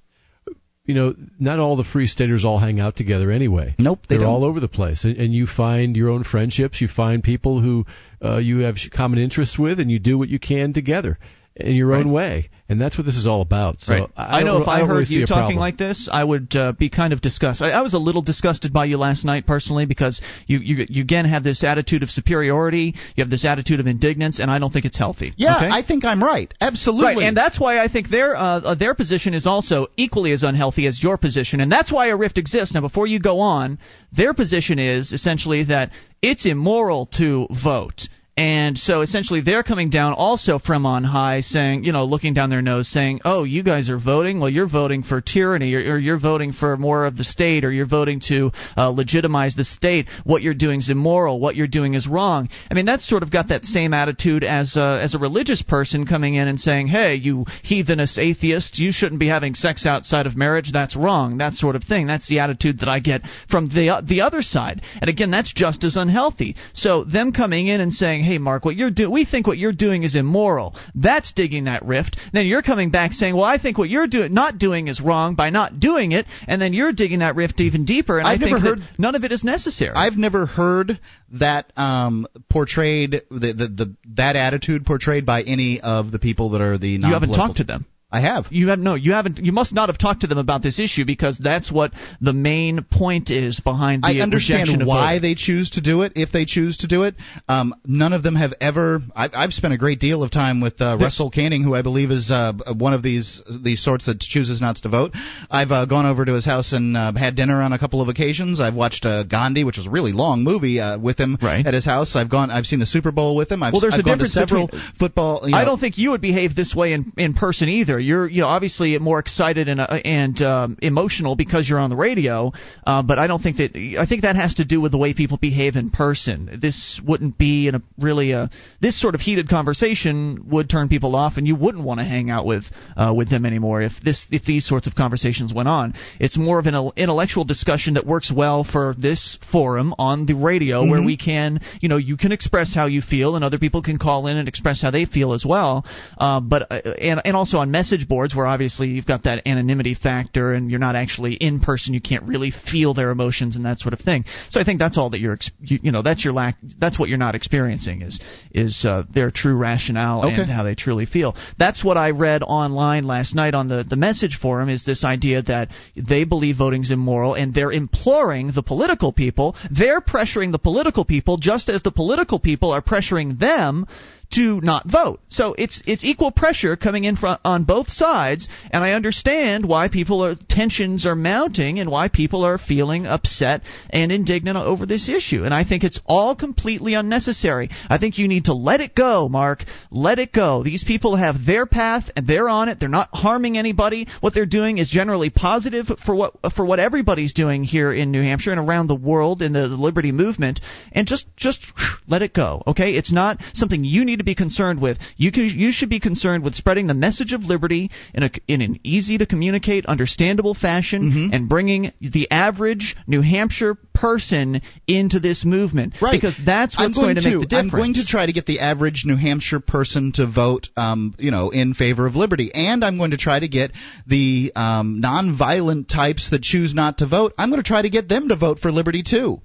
you know, not all the free staters all hang out together anyway. Nope, they They're don't. all over the place, and, and you find your own friendships. You find people who uh, you have common interests with, and you do what you can together. In your Right. own way, and that's what this is all about. So right. I, I, know if I, don't heard really you talking like this, I would uh, be kind of disgusted. I, I was a little disgusted by you last night personally because you, you you again have this attitude of superiority, you have this attitude of indignance, and I don't think it's healthy. Yeah, okay? I think I'm right. Absolutely. Right, and that's why I think their uh, uh, their position is also equally as unhealthy as your position, and that's why a rift exists. Now, before you go on, their position is essentially that it's immoral to vote. And so essentially they're coming down also from on high saying, you know, looking down their nose saying, "Oh, you guys are voting? Well, you're voting for tyranny or, or you're voting for more of the state or you're voting to uh, legitimize the state. What you're doing is immoral. What you're doing is wrong." I mean, that's sort of got that same attitude as uh, as a religious person coming in and saying, "Hey, you heathenist atheist, you shouldn't be having sex outside of marriage. That's wrong." That sort of thing. That's the attitude that I get from the the other side. And again, that's just as unhealthy. So them coming in and saying, "Hey, Mark, what you're doing, we think what you're doing is immoral." That's digging that rift. Then you're coming back saying, "Well, I think what you're doing not doing is wrong by not doing it," and then you're digging that rift even deeper. And I I've think never that heard- none of it is necessary. I've never heard that um, portrayed the, the the that attitude portrayed by any of the people that are the you haven't talked to them. I have. You have no, you haven't. You must not have talked to them about this issue because that's what the main point is behind the I understand why voting. they choose to do it if they choose to do it. Um, none of them have ever. I, I've spent a great deal of time with uh, Russell Kanning, who I believe is uh, one of these these sorts that chooses not to vote. I've uh, gone over to his house and uh, had dinner on a couple of occasions. I've watched uh, Gandhi, which was a really long movie, uh, with him Right. at his house. I've gone. I've seen the Super Bowl with him. I've, Well, there's I've a gone to difference several between- football. You know, I don't think you would behave this way in in person either. You're you know obviously more excited and uh, and um, emotional because you're on the radio, uh, but I don't think that I think that has to do with the way people behave in person. This wouldn't be in a really a this sort of heated conversation would turn people off, and you wouldn't want to hang out with uh, with them anymore if this if these sorts of conversations went on. It's more of an intellectual discussion that works well for this forum on the radio where we can you know you can express how you feel and other people can call in and express how they feel as well. Uh, but uh, and and also on message boards where obviously you've got that anonymity factor and you're not actually in person, you can't really feel their emotions and that sort of thing. So I think that's all that you're you, you know that's your lack that's what you're not experiencing is is uh, their true rationale Okay. and how they truly feel. That's what I read online last night on the the message forum is this idea that they believe voting's immoral and they're imploring the political people, they're pressuring the political people just as the political people are pressuring them to not vote. So it's it's equal pressure coming in on both sides, and I understand why people are tensions are mounting and why people are feeling upset and indignant over this issue. And I think it's all completely unnecessary. I think you need to let it go, Mark. Let it go. These people have their path and they're on it. They're not harming anybody. What they're doing is generally positive for what for what everybody's doing here in New Hampshire and around the world in the, the liberty movement. And just just let it go. Okay, it's not something you need to be concerned with. You can you should be concerned with spreading the message of liberty in a in an easy to communicate, understandable fashion, and bringing the average New Hampshire person into this movement. Right. Because that's what's going, to make the difference. I'm going to try to get the average New Hampshire person to vote, um, you know, in favor of liberty, and I'm going to try to get the um, nonviolent types that choose not to vote. I'm going to try to get them to vote for liberty too.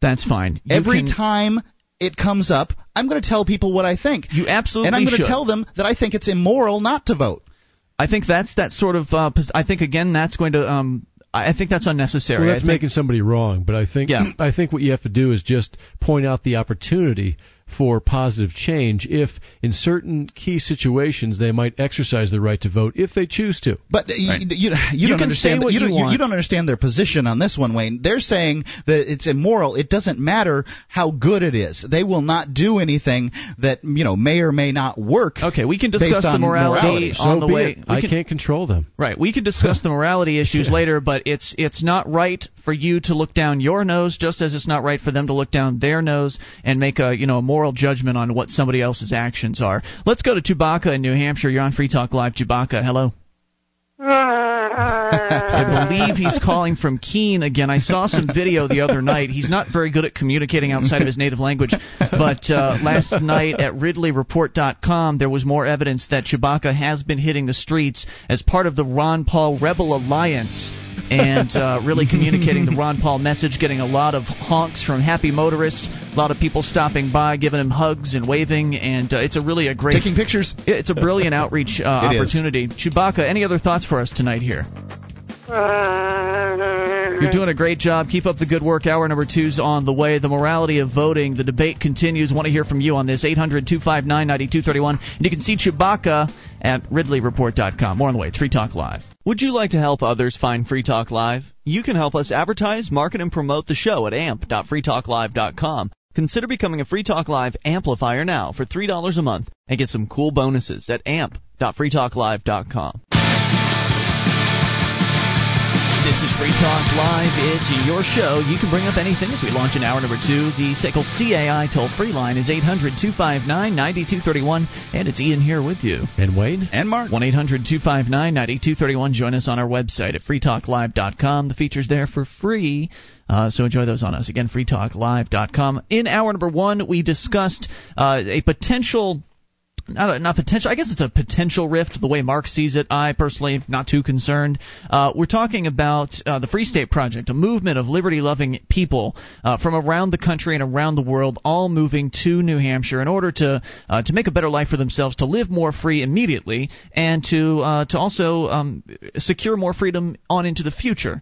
That's fine. You Every can- time it comes up, I'm going to tell people what I think. You absolutely and I'm going should. to tell them that I think it's immoral not to vote. I think that's that sort of. Uh, pos- I think again that's going to. Um, I I think that's unnecessary. Well, I that's think, making somebody wrong, but I think Yeah. I think what you have to do is just point out the opportunity for positive change if in certain key situations they might exercise the right to vote if they choose to. But uh, you, Right. you, you, You don't can understand. say what you, you don't, want. you don't understand their position on this one, Wayne. They're saying that it's immoral. It doesn't matter how good it is. They will not do anything that you know may or may not work. Okay, we can based discuss the on morality, morality. So on the be way. it. we I can- can't control them. Right. We can discuss the morality issues later, but it's it's not right for you to look down your nose, just as it's not right for them to look down their nose and make a you know a moral judgment on what somebody else's actions are. Let's go to Chewbacca in New Hampshire. You're on Free Talk Live. Chewbacca, hello. I believe he's calling from Keene again. I saw some video the other night. He's not very good at communicating outside of his native language, but uh, last night at RidleyReport.com, there was more evidence that Chewbacca has been hitting the streets as part of the Ron Paul Rebel Alliance and uh, really communicating the Ron Paul message, getting a lot of honks from happy motorists, a lot of people stopping by, giving him hugs and waving, and uh, it's a really a great taking pictures. It's a brilliant outreach uh, opportunity. Is. Chewbacca, any other thoughts for us tonight here? You're doing a great job. Keep up the good work. Hour number two's on the way. The morality of voting. The debate continues. Want to hear from you on this. 800 259 9231. And you can see Chewbacca at RidleyReport.com. More on the way. It's Free Talk Live. Would you like to help others find Free Talk Live? You can help us advertise, market, and promote the show at amp.freetalklive.com. Consider becoming a Free Talk Live amplifier now for $3 a month and get some cool bonuses at amp.freetalklive.com. This is Free Talk Live. It's your show. You can bring up anything as we launch in hour number two. The SACL CAI toll free line is 800 259 9231. And it's Ian here with you. And Wade. And Mark. 1 800 259 9231. Join us on our website at freetalklive.com. The feature's there for free. Uh, so enjoy those on us. Again, freetalklive.com. In hour number one, we discussed uh, a potential not not potential. I guess it's a potential rift the way Mark sees it. I personally not too concerned. Uh, we're talking about uh, the Free State Project, a movement of liberty-loving people uh, from around the country and around the world, all moving to New Hampshire in order to uh, to make a better life for themselves, to live more free immediately, and to uh, to also um, secure more freedom on into the future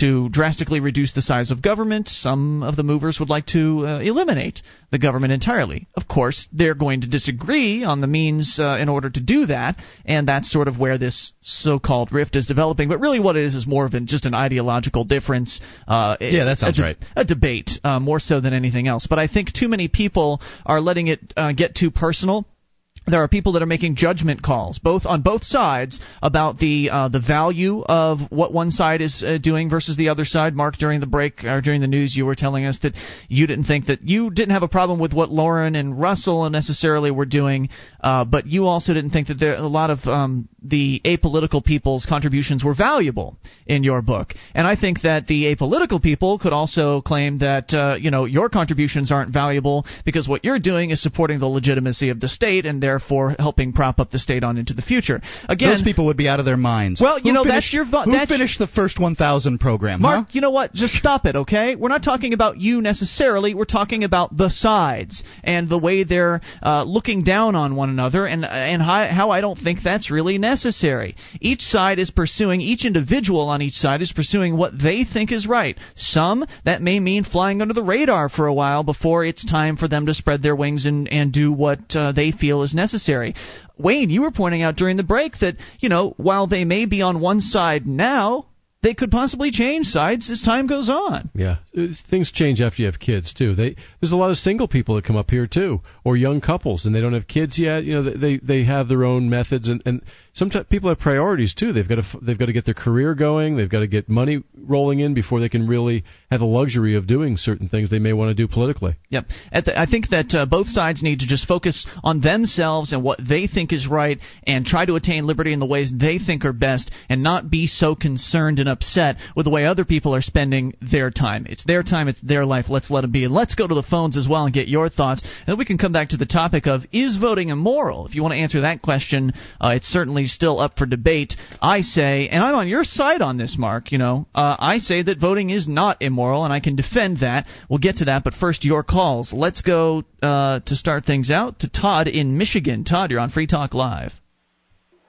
to drastically reduce the size of government. Some of the movers would like to uh, eliminate the government entirely. Of course, they're going to disagree on the means uh, in order to do that, and that's sort of where this so-called rift is developing. But really, what it is is more than just an ideological difference. Uh, yeah, that sounds a, right. A debate uh, more so than anything else. But I think too many people are letting it uh, get too personal there are people that are making judgment calls, both on both sides, about the uh, the value of what one side is uh, doing versus the other side. Mark, during the break or during the news, you were telling us that you didn't think that you didn't have a problem with what Lauren and Russell necessarily were doing, uh, but you also didn't think that there a lot of um, the apolitical people's contributions were valuable in your book. And I think that the apolitical people could also claim that uh, you know your contributions aren't valuable because what you're doing is supporting the legitimacy of the state and their therefore helping prop up the state on into the future. Again, those people would be out of their minds. Well, you who know finished, that's your vo- who that's finished the first 1,000 program. Mark, huh? you know what? Just stop it, okay? We're not talking about you necessarily. We're talking about the sides and the way they're uh, looking down on one another, and and how, how I don't think that's really necessary. Each side is pursuing each individual on each side is pursuing what they think is right. Some that may mean flying under the radar for a while before it's time for them to spread their wings and and do what uh, they feel is necessary. Wayne, you were pointing out during the break that, you know, while they may be on one side now, they could possibly change sides as time goes on. Yeah, uh, things change after you have kids too. They there's a lot of single people that come up here too, or young couples, and they don't have kids yet. You know, they they have their own methods, and and sometimes people have priorities too. They've got to they've got to get their career going. They've got to get money rolling in before they can really have the luxury of doing certain things they may want to do politically. Yep, the, I think that uh, both sides need to just focus on themselves and what they think is right, and try to attain liberty in the ways they think are best, and not be so concerned and upset with the way other people are spending their time. It's their time, it's their life. Let's let them be. And let's go to the phones as well and get your thoughts, and we can come back to the topic of is voting immoral. If you want to answer that question, uh, it's certainly still up for debate. I say, and I'm on your side on this, Mark. You know, uh, I say that voting is not immoral, and I can defend that. We'll get to that, but first, your calls. Let's go uh, to start things out to Todd in Michigan. Todd, you're on Free Talk Live.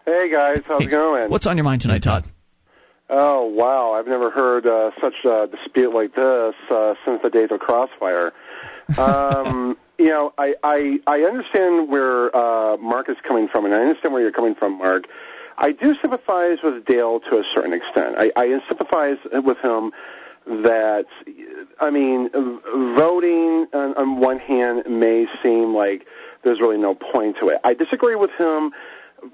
Hey guys, how's Hey, it going? What's on your mind tonight, Todd? Oh wow, I've never heard uh, such a dispute like this uh, since the days of Crossfire. Um, you know, I, I I understand where uh, Mark is coming from, and I understand where you're coming from, Mark. I do sympathize with Dale to a certain extent. I, I sympathize with him that, I mean, voting on, on one hand may seem like there's really no point to it. I disagree with him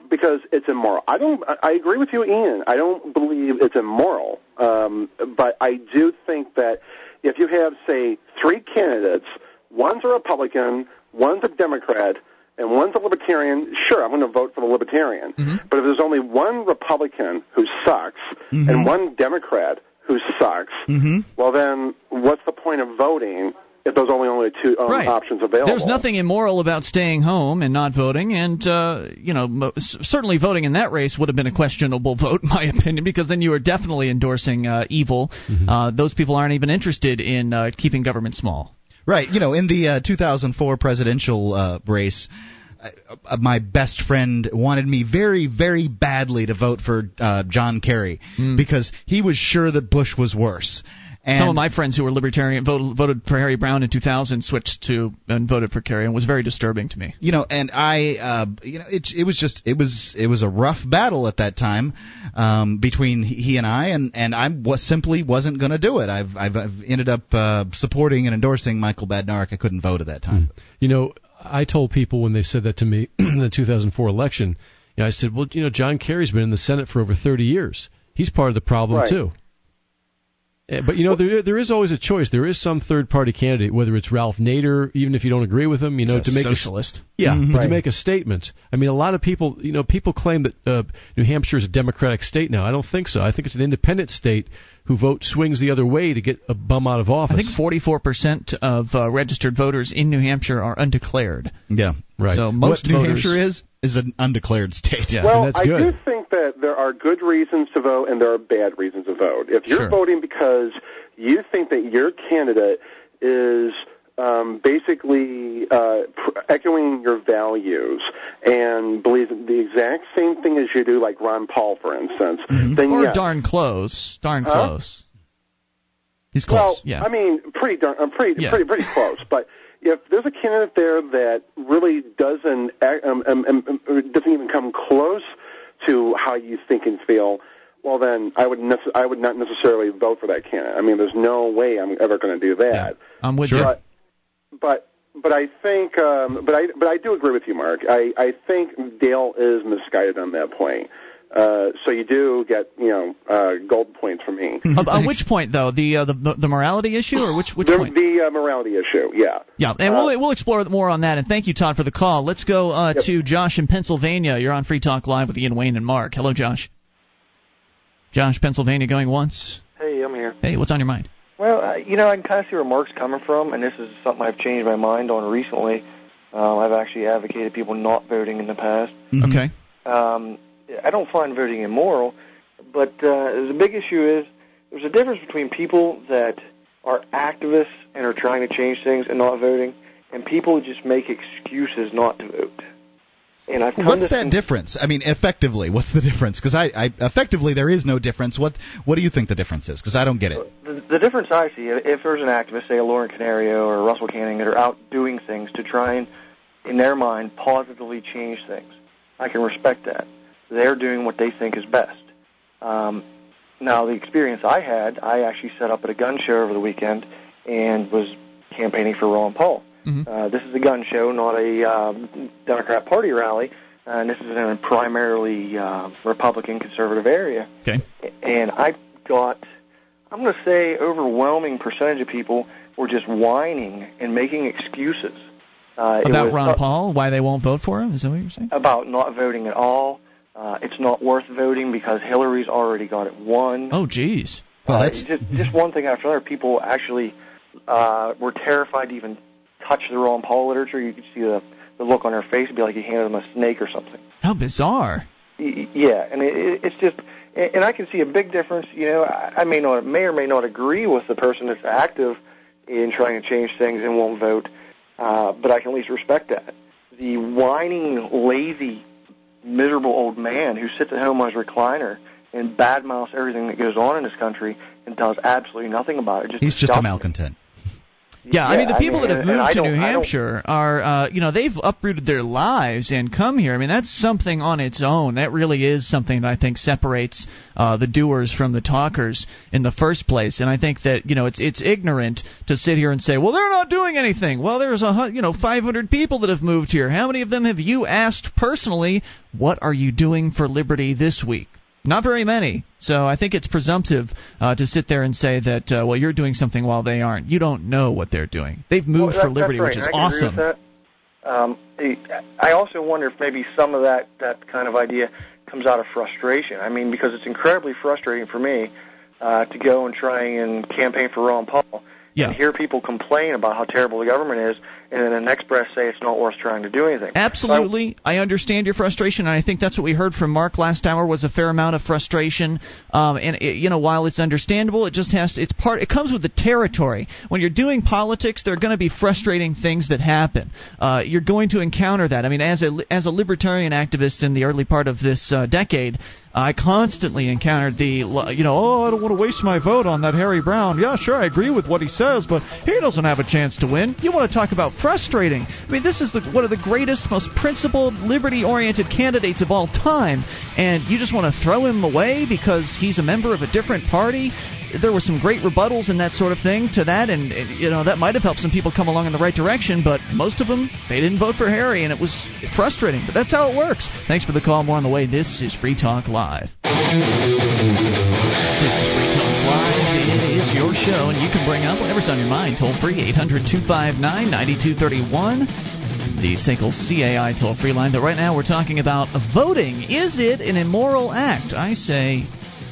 because it's immoral. I don't. I agree with you, Ian. I don't believe it's immoral, um, but I do think that if you have, say, three candidates, one's a Republican, one's a Democrat, and one's a libertarian, sure, I'm going to vote for the libertarian. Mm-hmm. But if there's only one Republican who sucks Mm-hmm. and one Democrat who sucks, well then what's the point of voting if there's only only two um, Right. options available? There's nothing immoral about staying home and not voting, and uh, you know, mo- certainly voting in that race would have been a questionable vote, in my opinion, because then you are definitely endorsing uh, evil. Uh, those people aren't even interested in uh, keeping government small. Right. You know, in the uh, 2004 presidential uh, race, uh, uh, my best friend wanted me very, very badly to vote for uh, John Kerry because he was sure that Bush was worse. And Some of my friends who were libertarian voted, voted for Harry Browne in 2000, switched to and voted for Kerry, and it was very disturbing to me. you know, and I, uh, you know, it it was just it was it was a rough battle at that time um, between he and I, and and I was simply wasn't going to do it. I've I've, I've ended up uh, supporting and endorsing Michael Badnarik. I couldn't vote at that time. You know, I told people when they said that to me in the 2004 election, you know, I said, well, you know, John Kerry's been in the Senate for over 30 years. He's part of the problem Right. too. Eh, But you know there there is always a choice. There is some third party candidate, whether it's Ralph Nader, even if you don't agree with him, you know, a to make a socialist. yeah, but to Right. make a statement. I mean, a lot of people, you know, people claim that uh, New Hampshire is a democratic state now. I don't think so. I think it's an independent state who vote swings the other way to get a bum out of office. I think 44% of uh, registered voters in New Hampshire are undeclared. Yeah, Right. So most what New voters, Hampshire is is an undeclared state. Yeah. Well, that's I do think that there are good reasons to vote and there are bad reasons to vote. If you're Sure. voting because you think that your candidate is um, basically uh, pr- echoing your values and believes the exact same thing as you do, like Ron Paul, for instance, then or yes. darn close, darn Huh? close. He's close. Well, yeah. I mean, pretty darn, uh, pretty, Yeah. pretty, pretty close. But if there's a candidate there that really doesn't um, um, um, um, doesn't even come close to how you think and feel, well, then I would nece- I would not necessarily vote for that candidate. I mean, there's no way I'm ever going to do that. I'm with. But but but I think um, but I but I do agree with you, Mark. I I think Dale is misguided on that point. Uh, so you do get you know uh, gold points from me. Uh, on which point, though, the uh, the the morality issue, or which which The, point? the uh, morality issue, yeah. Yeah, and Uh, we'll we'll explore more on that. And thank you, Todd, for the call. Let's go uh, Yep. to Josh in Pennsylvania. You're on Free Talk Live with Ian Wayne and Mark. Hello, Josh. Josh, Pennsylvania, going once. Hey, I'm here. Hey, what's on your mind? Well, uh, you know, I can kind of see where Mark's coming from, and this is something I've changed my mind on recently. Um, I've actually advocated people not voting in the past. Mhm. Okay. Um, I don't find voting immoral, but uh, the big issue is there's a difference between people that are activists and are trying to change things and not voting, and people who just make excuses not to vote. And I've What's that difference? I mean, effectively, what's the difference? Because I, I, effectively, there is no difference. What, what do you think the difference is? Because I don't get it. The, the difference I see, if there's an activist, say a Lauren Canario or a Russell Kanning, that are out doing things to try and, in their mind, positively change things, I can respect that. They're doing what they think is best. Um, now, the experience I had, I actually set up at a gun show over the weekend and was campaigning for Ron Paul. Mhm. Uh, this is a gun show, not a um, Democrat Party rally, and this is in a primarily uh, Republican conservative area Okay. and I got, I'm going to say, overwhelming percentage of people were just whining and making excuses uh, About was Ron not- Paul, why they won't vote for him? Is that what you're saying? about not voting at all. Uh, it's not worth voting because Hillary's already got it won. Oh, geez. Well, Uh, that's just, just one thing after another. People actually uh, were terrified to even touch the Ron Paul literature. You could see the, the look on their face. Be like you handed them a snake or something. How bizarre. Yeah, and it, it- it's just, and I can see a big difference. You know, I may not, may or may not agree with the person that's active in trying to change things and won't vote, uh, but I can at least respect that. The whining, lazy, miserable old man who sits at home on his recliner and badmouths everything that goes on in this country and does absolutely nothing about it. Just he's just a malcontent. Yeah, I mean the people that have and- and I moved to New Hampshire are, uh, you know, they've uprooted their lives and come here. I mean that's something on its own. That really is something that I think separates uh, the doers from the talkers in the first place. And I think that you know it's it's ignorant to sit here and say, well, they're not doing anything. Well, there's a you know 500 people that have moved here. How many of them have you asked personally? What are you doing for liberty this week? Not very many. So I think it's presumptive uh, to sit there and say that, uh, well, you're doing something while they aren't. You don't know what they're doing. They've moved Well, for liberty, that's which is awesome. Um, I also wonder if maybe some of that that kind of idea comes out of frustration. I mean, because it's incredibly frustrating for me uh, to go and try and campaign for Ron Paul yeah. and hear people complain about how terrible the government is, and then the next breath say it's not worth trying to do anything. Absolutely, I, I understand your frustration, and I think that's what we heard from Mark last hour was a fair amount of frustration. Um, and it, you know, while it's understandable, it just has to, it's part. It comes with the territory. When you're doing politics, there are going to be frustrating things that happen. Uh, you're going to encounter that. I mean, as a as a libertarian activist in the early part of this uh, decade. I constantly encountered the, you know, oh, I don't want to waste my vote on that Harry Browne. Yeah, sure, I agree with what he says, but he doesn't have a chance to win. You want to talk about frustrating? I mean, this is the, one of the greatest, most principled, liberty-oriented candidates of all time, and you just want to throw him away because he's a member of a different party there were some great rebuttals and that sort of thing to that, and you know that might have helped some people come along in the right direction. But most of them, they didn't vote for Harry, and it was frustrating. But that's how it works. Thanks for the call. More on the way. This is Free Talk Live. This is Free show, and you can bring up whatever's on your mind. Toll free 800 259 9231 the SACL CAI toll free line. But right now we're talking about voting. Is it an immoral act? I say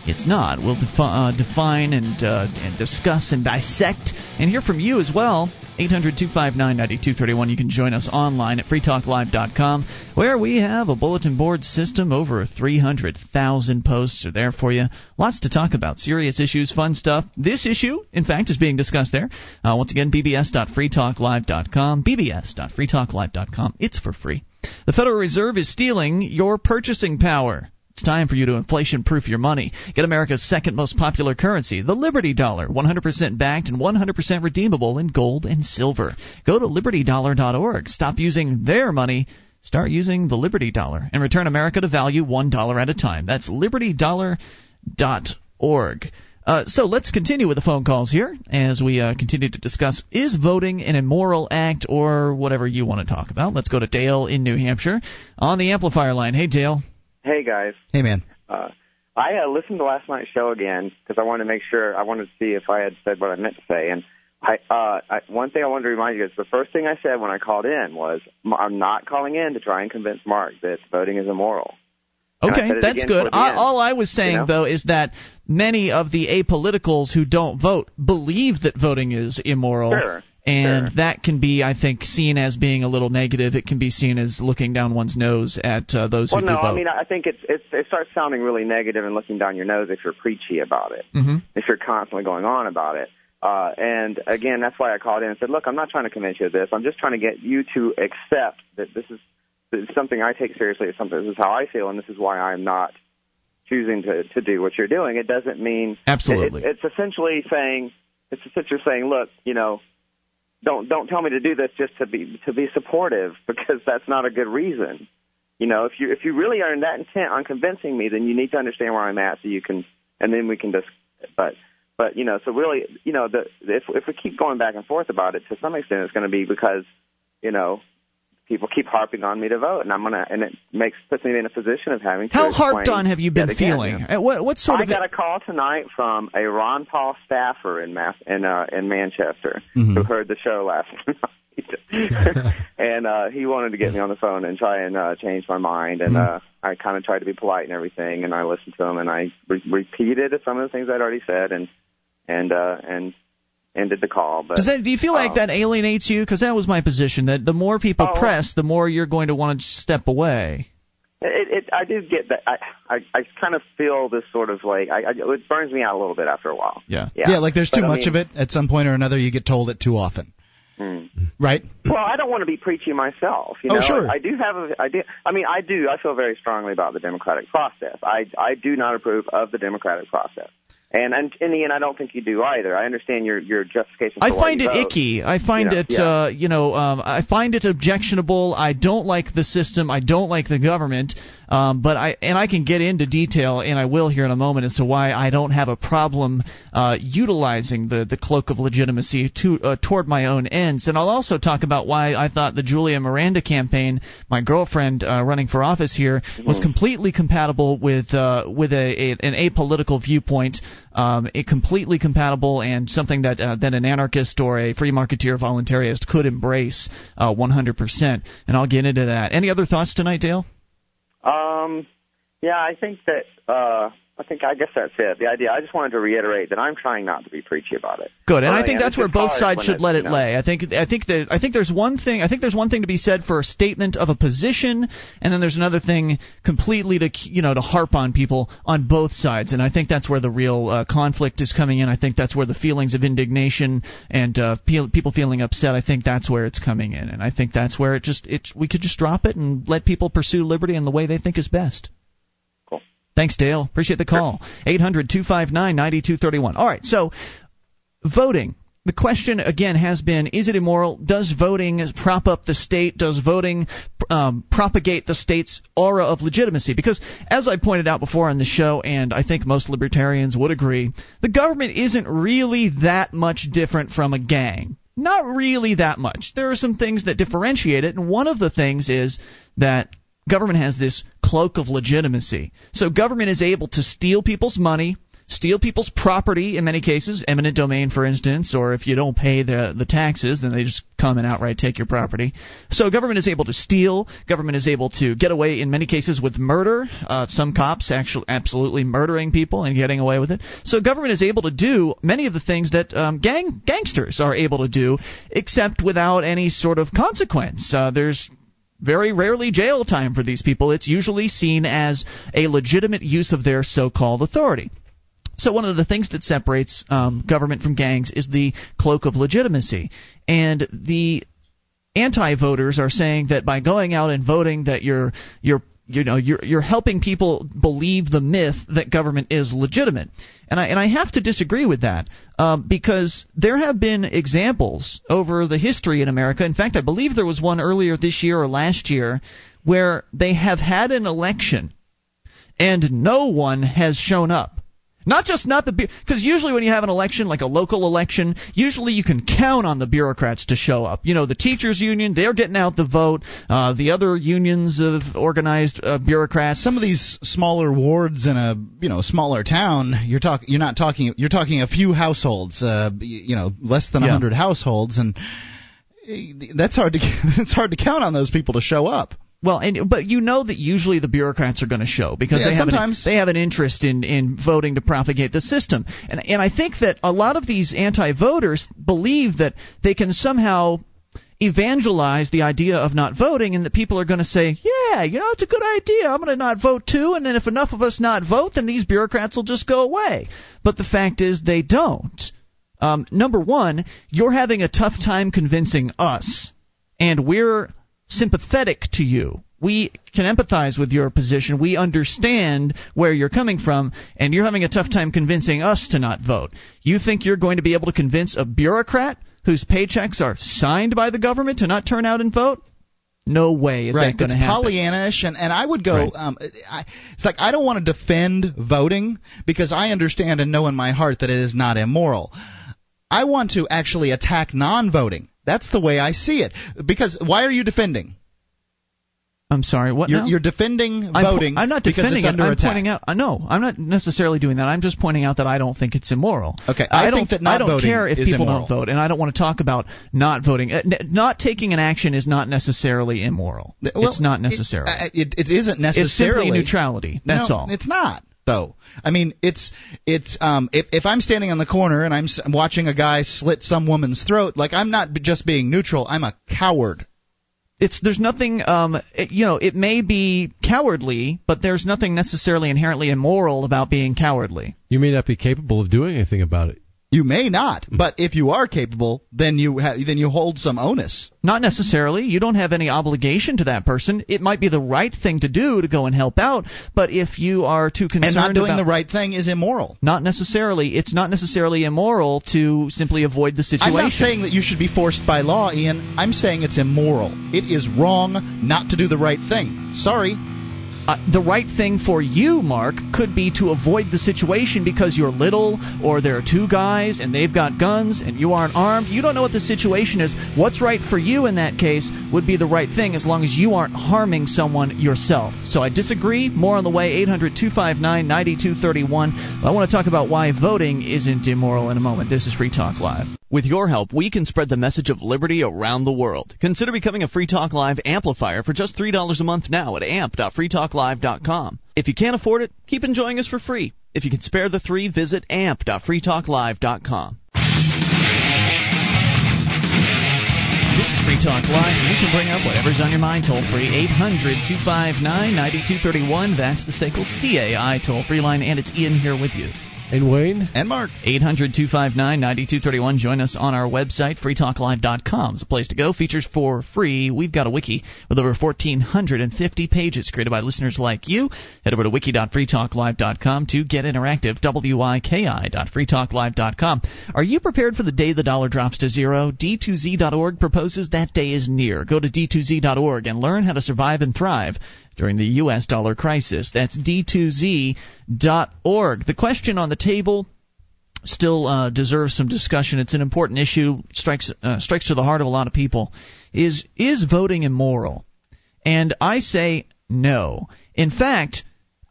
it's not. We'll defi- uh, define and uh, and discuss and dissect and hear from you as well. 800 259 9231. You can join us online at freetalklive.com, where we have a bulletin board system. Over 300,000 posts are there for you. Lots to talk about. Serious issues, fun stuff. This issue, in fact, is being discussed there. Uh, once again, bbs.freetalklive.com. bbs.freetalklive.com. It's for free. The Federal Reserve is stealing your purchasing power. It's time for you to inflation proof your money. Get America's second most popular currency, the Liberty Dollar, 100% backed and 100% redeemable in gold and silver. Go to libertydollar.org. Stop using their money. Start using the Liberty Dollar and return America to value $1 at a time. That's libertydollar.org. Uh, so let's continue with the phone calls here as we uh, continue to discuss is voting an immoral act or whatever you want to talk about. Let's go to Dale in New Hampshire on the amplifier line. Hey, Dale. Hey guys. Hey man. Uh, I uh, listened to last night's show again because I wanted to make sure I wanted to see if I had said what I meant to say. And I, uh, I, one thing I wanted to remind you is the first thing I said when I called in was I'm not calling in to try and convince Mark that voting is immoral. Okay, that's good. I, all I was saying, you know? though, is that many of the apoliticals who don't vote believe that voting is immoral. Sure and sure. that can be, I think, seen as being a little negative. It can be seen as looking down one's nose at uh, those well, who no, do vote. I mean, I think it's, it's it starts sounding really negative and looking down your nose if you're preachy about it. Mm-hmm. If you're constantly going on about it. Uh, and again, that's why I called in and said, look, I'm not trying to convince you of this. I'm just trying to get you to accept that this is, this is something I take seriously. It's something. This is how I feel, and this is why I'm not choosing to to do what you're doing. It doesn't mean absolutely. It, it's essentially saying it's essentially saying, look, you know, don't don't tell me to do this just to be to be supportive because that's not a good reason. You know, if you if you really are in that intent on convincing me, then you need to understand where I'm at so you can and then we can just but but you know, so really, you know, the if if we keep going back and forth about it to some extent it's going to be because you know, people keep harping on me to vote, and I'm gonna, and it makes puts me in a position of having to. How harped on have you been feeling? You know. What what sort I of? got a call tonight from a Ron Paul staffer in Mass in uh, in Manchester Mhm. who heard the show last night, and uh, he wanted to get me on the phone and try and uh, change my mind, and Mhm. uh, I kind of tried to be polite and everything, and I listened to him, and I re- repeated some of the things I'd already said, and and uh, and ended the call. But Does that, do you feel like um, that alienates you? Because that was my position. That the more people Oh. press, the more you're going to want to step away. It, it, I do get that. I, I, I kind of feel this sort of like I, I, it burns me out a little bit after a while. Yeah. Yeah, yeah like there's But, too I much mean, of it. At some point or another, you get told it too often. hmm. Right? Well, I don't want to be preachy myself. You Oh, sure. I, I do have a, I do. I mean, I do. I feel very strongly about the democratic process. I, I do not approve of the democratic process. And, and in the end, I don't think you do either. I understand your your justification. For I find it vote. icky. I find You know, it, yeah. uh, you know, um, I find it objectionable. I don't like the system. I don't like the government. Um, but I and I can get into detail, and I will here in a moment as to why I don't have a problem uh, utilizing the the cloak of legitimacy to uh, toward my own ends. And I'll also talk about why I thought the Julia Miranda campaign, my girlfriend uh, running for office here, was Mhm. completely compatible with uh, with a, a an apolitical viewpoint um, it completely compatible and something that uh, that an anarchist or a free marketeer voluntarist could embrace uh, 100%. And I'll get into that. Any other thoughts tonight, Dale? Um, yeah, I think that uh, I think I guess that's it. The idea. I just wanted to reiterate that I'm trying not to be preachy about it. Good, and Well, I think that's where both sides should it- let you it know. lay. I think I think that I think there's one thing I think there's one thing to be said for a statement of a position, and then there's another thing completely to you know to harp on people on both sides, and I think that's where the real uh, conflict is coming in. I think that's where the feelings of indignation and uh, pe- people feeling upset. I think that's where it's coming in, and I think that's where it just it we could just drop it and let people pursue liberty in the way they think is best. Thanks, Dale. Appreciate the call. 800 259 9231. All right, so voting. The question again has been: Is it immoral? Does voting prop up the state? Does voting um, propagate the state's aura of legitimacy? Because, as I pointed out before on the show, and I think most libertarians would agree, the government isn't really that much different from a gang. Not really that much. There are some things that differentiate it, and one of the things is that government has this cloak of legitimacy. So government is able to steal people's money, steal people's property in many cases, eminent domain for instance, or if you don't pay the the taxes, then they just come and outright take your property. So government is able to steal, government is able to get away in many cases with murder, uh, some cops actually absolutely murdering people and getting away with it. So government is able to do many of the things that um, gang gangsters are able to do except without any sort of consequence. Uh, there's very rarely jail time for these people. It's usually seen as a legitimate use of their so called authority. So one of the things that separates um, government from gangs is the cloak of legitimacy, and the anti-voters are saying that by going out and voting, that you're you're you know you're you're helping people believe the myth that government is legitimate, and I and I have to disagree with that um, because there have been examples over the history in America. In fact, I believe there was one earlier this year or last year where they have had an election and no one has shown up. Not just not the because usually when you have an election like a local election, usually you can count on the bureaucrats to show up. You know, the teachers union, they're getting out the vote. Uh, the other unions of organized uh, bureaucrats. Some of these smaller wards in a you know smaller town, you're talking you're not talking you're talking a few households, uh, you know, less than a Yeah. hundred households, and eh, that's hard to it's hard to count on those people to show up. Well, and but you know that usually the bureaucrats are going to show because Yeah, they have an, sometimes. they have an interest in in voting to propagate the system, and and I think that a lot of these anti-voters believe that they can somehow evangelize the idea of not voting and that people are going to say, yeah, you know, it's a good idea. I'm going to not vote too. And then if enough of us not vote, then these bureaucrats will just go away. But the fact is they don't. Um, number one, you're having a tough time convincing us, and we're sympathetic to you. We can empathize with your position. We understand where you're coming from, and you're having a tough time convincing us to not vote. You think you're going to be able to convince a bureaucrat whose paychecks are signed by the government to not turn out and vote? No way is right, that going it's to happen. Pollyannish, and, and I would go. Right. Um, I, it's like I don't want to defend voting because I understand and know in my heart that it is not immoral. I want to actually attack non-voting. That's the way I see it. Because why are you defending? I'm sorry. What You're, you're defending I'm, voting. I'm not defending it. I'm attack. pointing out. Uh, no, I'm not necessarily doing that. I'm just pointing out that I don't think it's immoral. Okay, I don't think that not I don't care if people immoral. don't vote, and I don't want to talk about not voting. Uh, not taking an action is not necessarily immoral. Well, it's not it- necessarily. uh, It, it, isn't necessarily. it's simply neutrality. That's no, all. It's not though. I mean, it's it's um if if I'm standing on the corner and I'm s- watching a guy slit some woman's throat, like I'm not just being neutral. I'm a coward. it's there's nothing um it, you know it may be cowardly but there's nothing necessarily inherently immoral about being cowardly You may not be capable of doing anything about it. You may not, mm-hmm. but if you are capable, then you ha- then you hold some onus. not necessarily you don't have any obligation to that person it might be the right thing to do to go and help out but if you are too concerned And not doing about the right thing is immoral. not necessarily it's not necessarily immoral to simply avoid the situation I'm not saying that you should be forced by law, Ian. I'm saying it's immoral. It is wrong not to do the right thing. Sorry. Uh, the right thing for you, Mark, could be to avoid the situation because you're little or there are two guys and they've got guns and you aren't armed. You don't know what the situation is. What's right for you in that case would be the right thing as long as you aren't harming someone yourself. So I disagree. More on the way, 800 259 9231. I want to talk about why voting isn't immoral in a moment. This is Free Talk Live. With your help, we can spread the message of liberty around the world. Consider becoming a Free Talk Live amplifier for just $3 a month now at amp.freetalklive.com. If you can't afford it, keep enjoying us for free. If you can spare the three, visit amp.freetalklive.com. This is Free Talk Live. You can bring up whatever's on your mind toll free. 800 259 9231. That's the SACL CAI toll free line, and it's Ian here with you. And Wayne? And Mark. 800 259 9231. Join us on our website, freetalklive.com. It's a place to go. Features for free. We've got a wiki with over 1,450 pages created by listeners like you. Head over to wiki.freetalklive.com to get interactive. wiki.freetalklive.com. Are you prepared for the day the dollar drops to zero? D2Z.org proposes that day is near. Go to D2Z.org and learn how to survive and thrive during the U.S. dollar crisis. That's D2Z.org. The question on the table still uh, deserves some discussion. It's an important issue. strikes uh, strikes to the heart of a lot of people. Is is voting immoral? And I say no. In fact.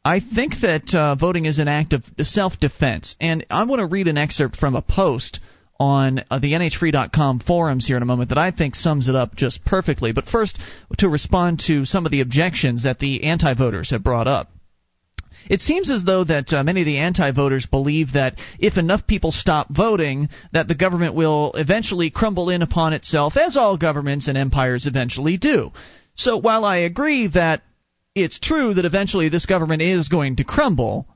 I think that uh, voting is an act of self defense. And I want to read an excerpt from a post on uh, the NHFree.com forums here in a moment that I think sums it up just perfectly. But first, to respond to some of the objections that the anti voters have brought up. It seems as though that uh, many of the anti-voters believe that if enough people stop voting, that the government will eventually crumble in upon itself, as all governments and empires eventually do. So while I agree that it's true that eventually this government is going to crumble,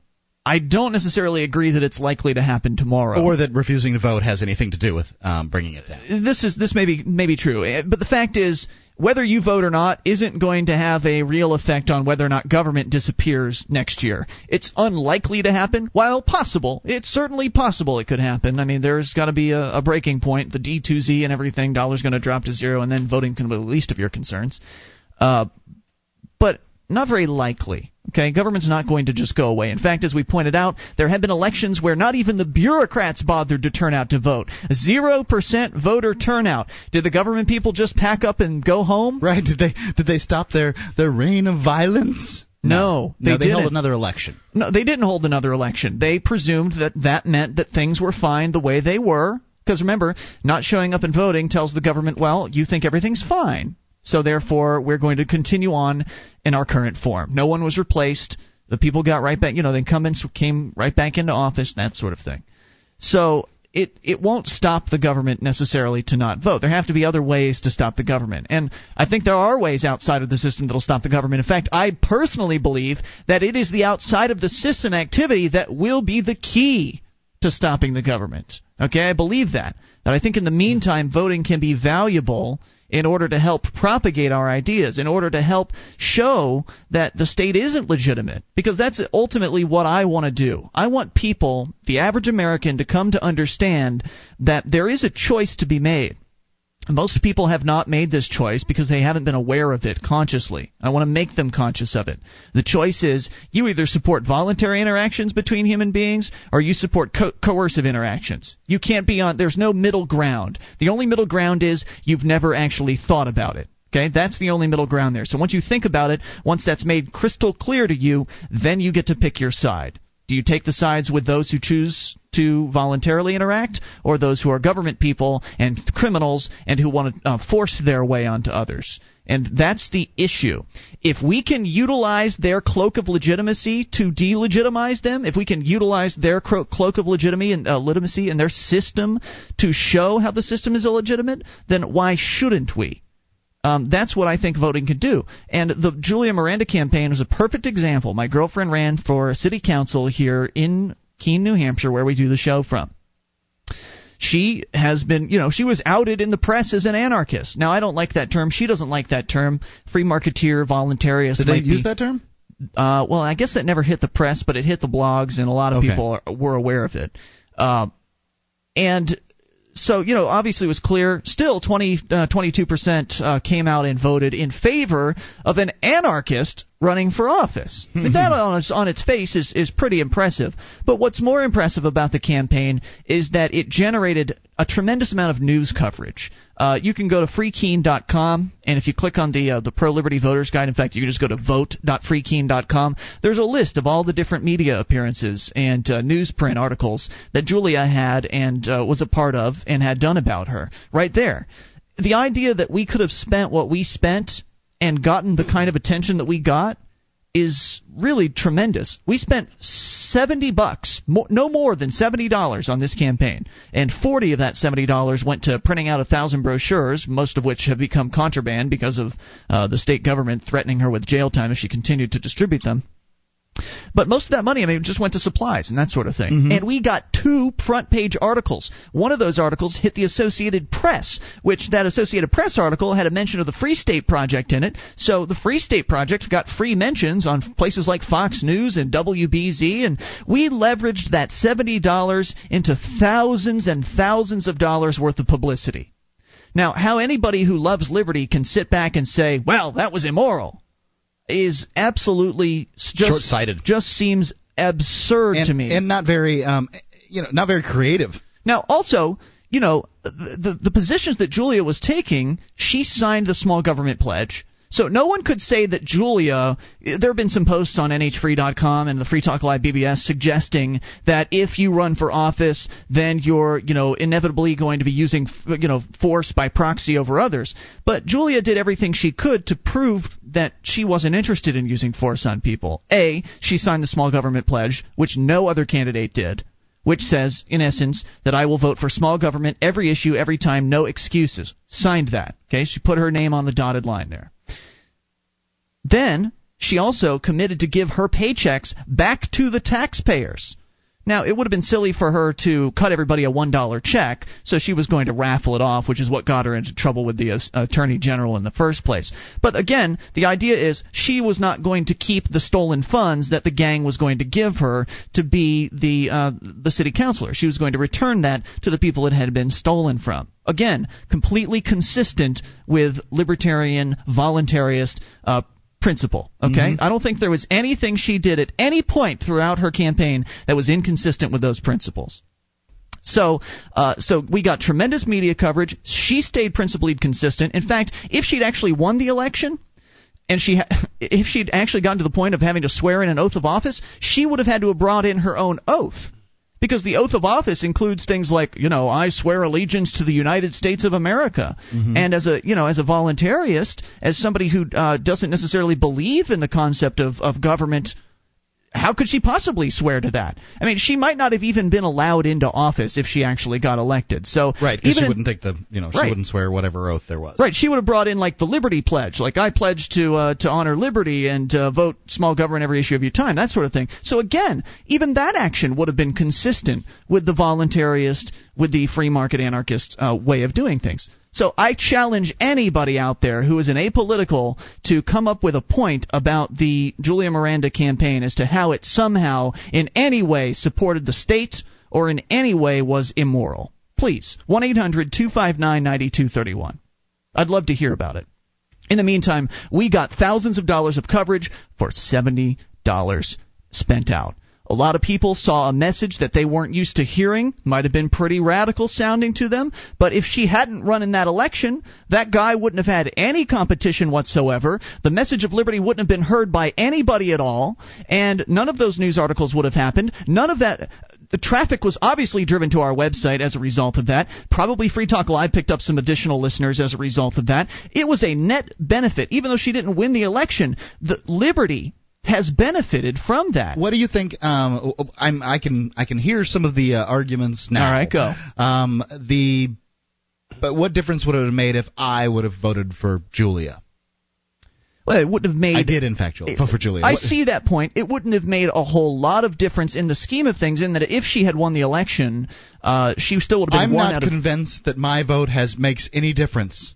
I don't necessarily agree that it's likely to happen tomorrow, or that refusing to vote has anything to do with um, bringing it down. This is this may be may be true, eh, but the fact is, whether you vote or not isn't going to have a real effect on whether or not government disappears next year. It's unlikely to happen. While possible, it's certainly possible it could happen. I mean, there's got to be a, a breaking point. The D2Z and everything, dollar's going to drop to zero, and then voting can be the least of your concerns. Uh, but not very likely. Okay, government's not going to just go away. In fact, as we pointed out, there have been elections where not even the bureaucrats bothered to turn out to vote. Zero percent voter turnout. Did the government people just pack up and go home? Right? Did they did they stop their their reign of violence? No, they, no, they held another election. No, they didn't hold another election. They presumed that that meant that things were fine the way they were. Because remember, not showing up and voting tells the government, well, you think everything's fine. So therefore, we're going to continue on in our current form. No one was replaced. The people got right back. You know, the incumbents came right back into office. That sort of thing. So it it won't stop the government necessarily to not vote. There have to be other ways to stop the government, and I think there are ways outside of the system that'll stop the government. In fact, I personally believe that it is the outside of the system activity that will be the key to stopping the government. Okay, I believe that. That I think in the meantime, voting can be valuable in order to help propagate our ideas, in order to help show that the state isn't legitimate. Because that's ultimately what I want to do. I want people, the average American, to come to understand that there is a choice to be made. Most people have not made this choice because they haven't been aware of it consciously. I want to make them conscious of it. The choice is you either support voluntary interactions between human beings or you support co- coercive interactions. You can't be on, there's no middle ground. The only middle ground is you've never actually thought about it. Okay, that's the only middle ground there. So once you think about it, once that's made crystal clear to you, then you get to pick your side. Do you take the sides with those who choose to voluntarily interact, or those who are government people and criminals and who want to uh, force their way onto others? And that's the issue. If we can utilize their cloak of legitimacy to delegitimize them, if we can utilize their cloak of legitimacy and uh, legitimacy and their system to show how the system is illegitimate, then why shouldn't we? Um, that's what I think voting could do. And the Julia Miranda campaign was a perfect example. My girlfriend ran for city council here in Keene, New Hampshire, where we do the show from. She has been, you know, she was outed in the press as an anarchist. Now, I don't like that term. She doesn't like that term. Free marketeer, voluntarist. Did they use be- that term? uh, well, I guess that never hit the press, but it hit the blogs, and a lot of Okay. people are, were aware of it. Uh, and so, you know, obviously it was clear. Still, 20, uh, 22% uh, came out and voted in favor of an anarchist running for office. I mean, that on its, on its face is, is pretty impressive. But what's more impressive about the campaign is that it generated a tremendous amount of news coverage. Uh, you can go to freekeene.com, and if you click on the uh, the pro liberty voters guide, in fact, you can just go to vote.freekeene.com. There's a list of all the different media appearances and uh, newsprint articles that Julia had and uh, was a part of and had done about her. Right there. The idea that we could have spent what we spent and gotten the kind of attention that we got is really tremendous. We spent 70 bucks, no more than $70 on this campaign, and 40 of that $70 went to printing out a thousand brochures, most of which have become contraband because of uh, the state government threatening her with jail time if she continued to distribute them. But most of that money, I mean, just went to supplies and that sort of thing. Mm-hmm. And we got two front page articles. One of those articles hit the Associated Press, which that Associated Press article had a mention of the Free State Project in it. So the Free State Project got free mentions on places like Fox News and WBZ, and we leveraged that $70 into thousands and thousands of dollars worth of publicity. Now, how anybody who loves liberty can sit back and say, well, that was immoral is absolutely just short-sighted. Just seems absurd and, to me, and not very, um, you know, not very creative. Now, also, you know, the, the the positions that Julia was taking, she signed the small government pledge. So no one could say that Julia. There have been some posts on NHFree.com and the Free Talk Live BBS suggesting that if you run for office, then you're you know inevitably going to be using you know force by proxy over others. But Julia did everything she could to prove that she wasn't interested in using force on people. A, she signed the small government pledge, which no other candidate did which says, in essence, that I will vote for small government every issue, every time, no excuses. Signed that. Okay, she put her name on the dotted line there. Then she also committed to give her paychecks back to the taxpayers. Now, it would have been silly for her to cut everybody a $1 check, so she was going to raffle it off, which is what got her into trouble with the uh, Attorney General in the first place. But again, the idea is she was not going to keep the stolen funds that the gang was going to give her to be the uh, the city councilor. She was going to return that to the people it had been stolen from. Again, completely consistent with libertarian, voluntarist, uh, principle. Okay, mm-hmm. I don't think there was anything she did at any point throughout her campaign that was inconsistent with those principles. So, uh, so we got tremendous media coverage. She stayed principally consistent. In fact, if she'd actually won the election, and she, ha- if she'd actually gotten to the point of having to swear in an oath of office, she would have had to have brought in her own oath because the oath of office includes things like you know I swear allegiance to the United States of America, mm-hmm. and as a you know as a voluntarist, as somebody who uh, doesn't necessarily believe in the concept of of government how could she possibly swear to that? I mean, she might not have even been allowed into office if she actually got elected. So right, because she in, wouldn't take the you know she right. wouldn't swear whatever oath there was. Right, she would have brought in like the Liberty Pledge, like I pledge to uh, to honor liberty and uh, vote small government every issue of your time, that sort of thing. So again, even that action would have been consistent with the voluntarist, with the free market anarchist uh, way of doing things. So I challenge anybody out there who is an apolitical to come up with a point about the Julia Miranda campaign as to how it somehow, in any way, supported the state or in any way was immoral. Please, 1 800 259 9231. I'd love to hear about it. In the meantime, we got thousands of dollars of coverage for $70 spent out. A lot of people saw a message that they weren't used to hearing, might have been pretty radical sounding to them, but if she hadn't run in that election, that guy wouldn't have had any competition whatsoever. The message of liberty wouldn't have been heard by anybody at all, and none of those news articles would have happened. None of that the traffic was obviously driven to our website as a result of that. Probably Free Talk Live picked up some additional listeners as a result of that. It was a net benefit, even though she didn't win the election. The liberty has benefited from that. What do you think? Um, I'm, I can I can hear some of the uh, arguments now. All right, go. Um, the but what difference would it have made if I would have voted for Julia? Well, it wouldn't have made. I did, in fact, Julia, vote for Julia. I see that point. It wouldn't have made a whole lot of difference in the scheme of things. In that, if she had won the election, uh, she still would have been. I'm not convinced that my vote has makes any difference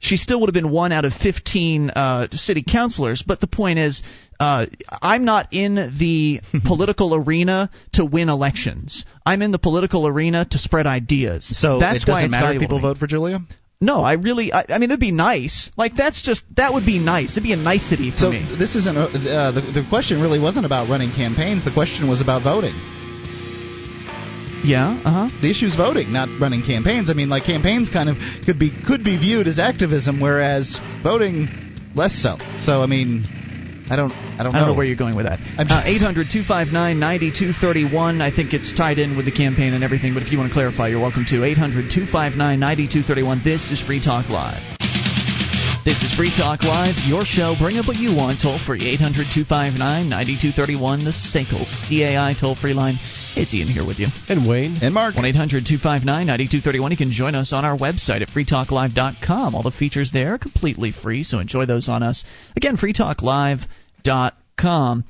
she still would have been one out of 15 uh, city councilors. But the point is, uh, I'm not in the political arena to win elections. I'm in the political arena to spread ideas. So that's it doesn't why matter if people vote for Julia. No, I really. I, I mean, it'd be nice. Like that's just that would be nice. It'd be a nicety for so me. this isn't uh, uh, the the question really wasn't about running campaigns. The question was about voting. Yeah. Uh huh. The issue is voting, not running campaigns. I mean, like campaigns kind of could be could be viewed as activism, whereas voting less so. So I mean, I don't I don't I know. don't know where you're going with that. Uh, 800 259 9231. I think it's tied in with the campaign and everything, but if you want to clarify, you're welcome to. 800 259 9231. This is Free Talk Live. This is Free Talk Live, your show. Bring up what you want. Toll free 800 259 9231. The SACL CAI toll free line. It's Ian here with you. And Wayne. And Mark, 1 800 259 9231. You can join us on our website at freetalklive.com. All the features there are completely free, so enjoy those on us. Again, freetalklive.com.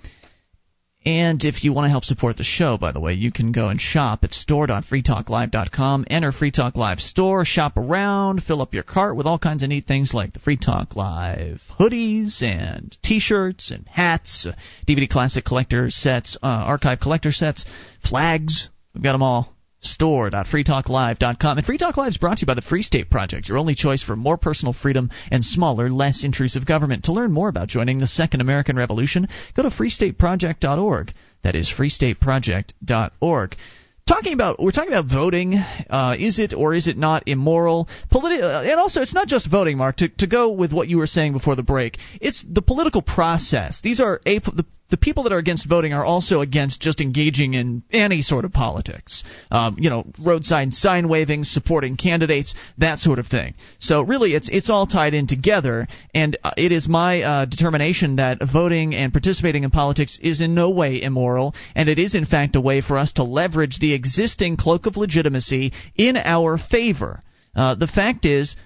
And if you want to help support the show, by the way, you can go and shop at store.freetalklive.com. Enter Free Talk Live store, shop around, fill up your cart with all kinds of neat things like the Free Talk Live hoodies and T-shirts and hats, uh, DVD classic collector sets, uh, archive collector sets, flags. We've got them all. Store.freetalklive.com. And Free Talk Live is brought to you by the Free State Project, your only choice for more personal freedom and smaller, less intrusive government. To learn more about joining the Second American Revolution, go to freestateproject.org. That is freestateproject.org. Talking about, we're talking about voting. Uh, is it or is it not immoral? Politi- uh, and also, it's not just voting, Mark. To, to go with what you were saying before the break, it's the political process. These are a, the the people that are against voting are also against just engaging in any sort of politics. Um, you know, roadside sign waving, supporting candidates, that sort of thing. So really, it's it's all tied in together, and uh, it is my uh, determination that voting and participating in politics is in no way immoral, and it is in fact a way for us to leverage the existing cloak of legitimacy in our favor. Uh, the fact is,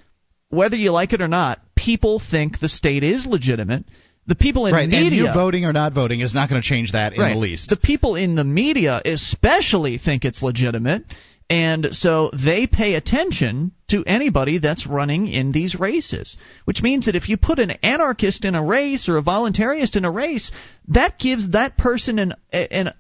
whether you like it or not, people think the state is legitimate. The people in right? media, And you voting or not voting is not going to change that in right. the least. The people in the media especially think it's legitimate, and so they pay attention to anybody that's running in these races. Which means that if you put an anarchist in a race or a voluntarist in a race, that gives that person an an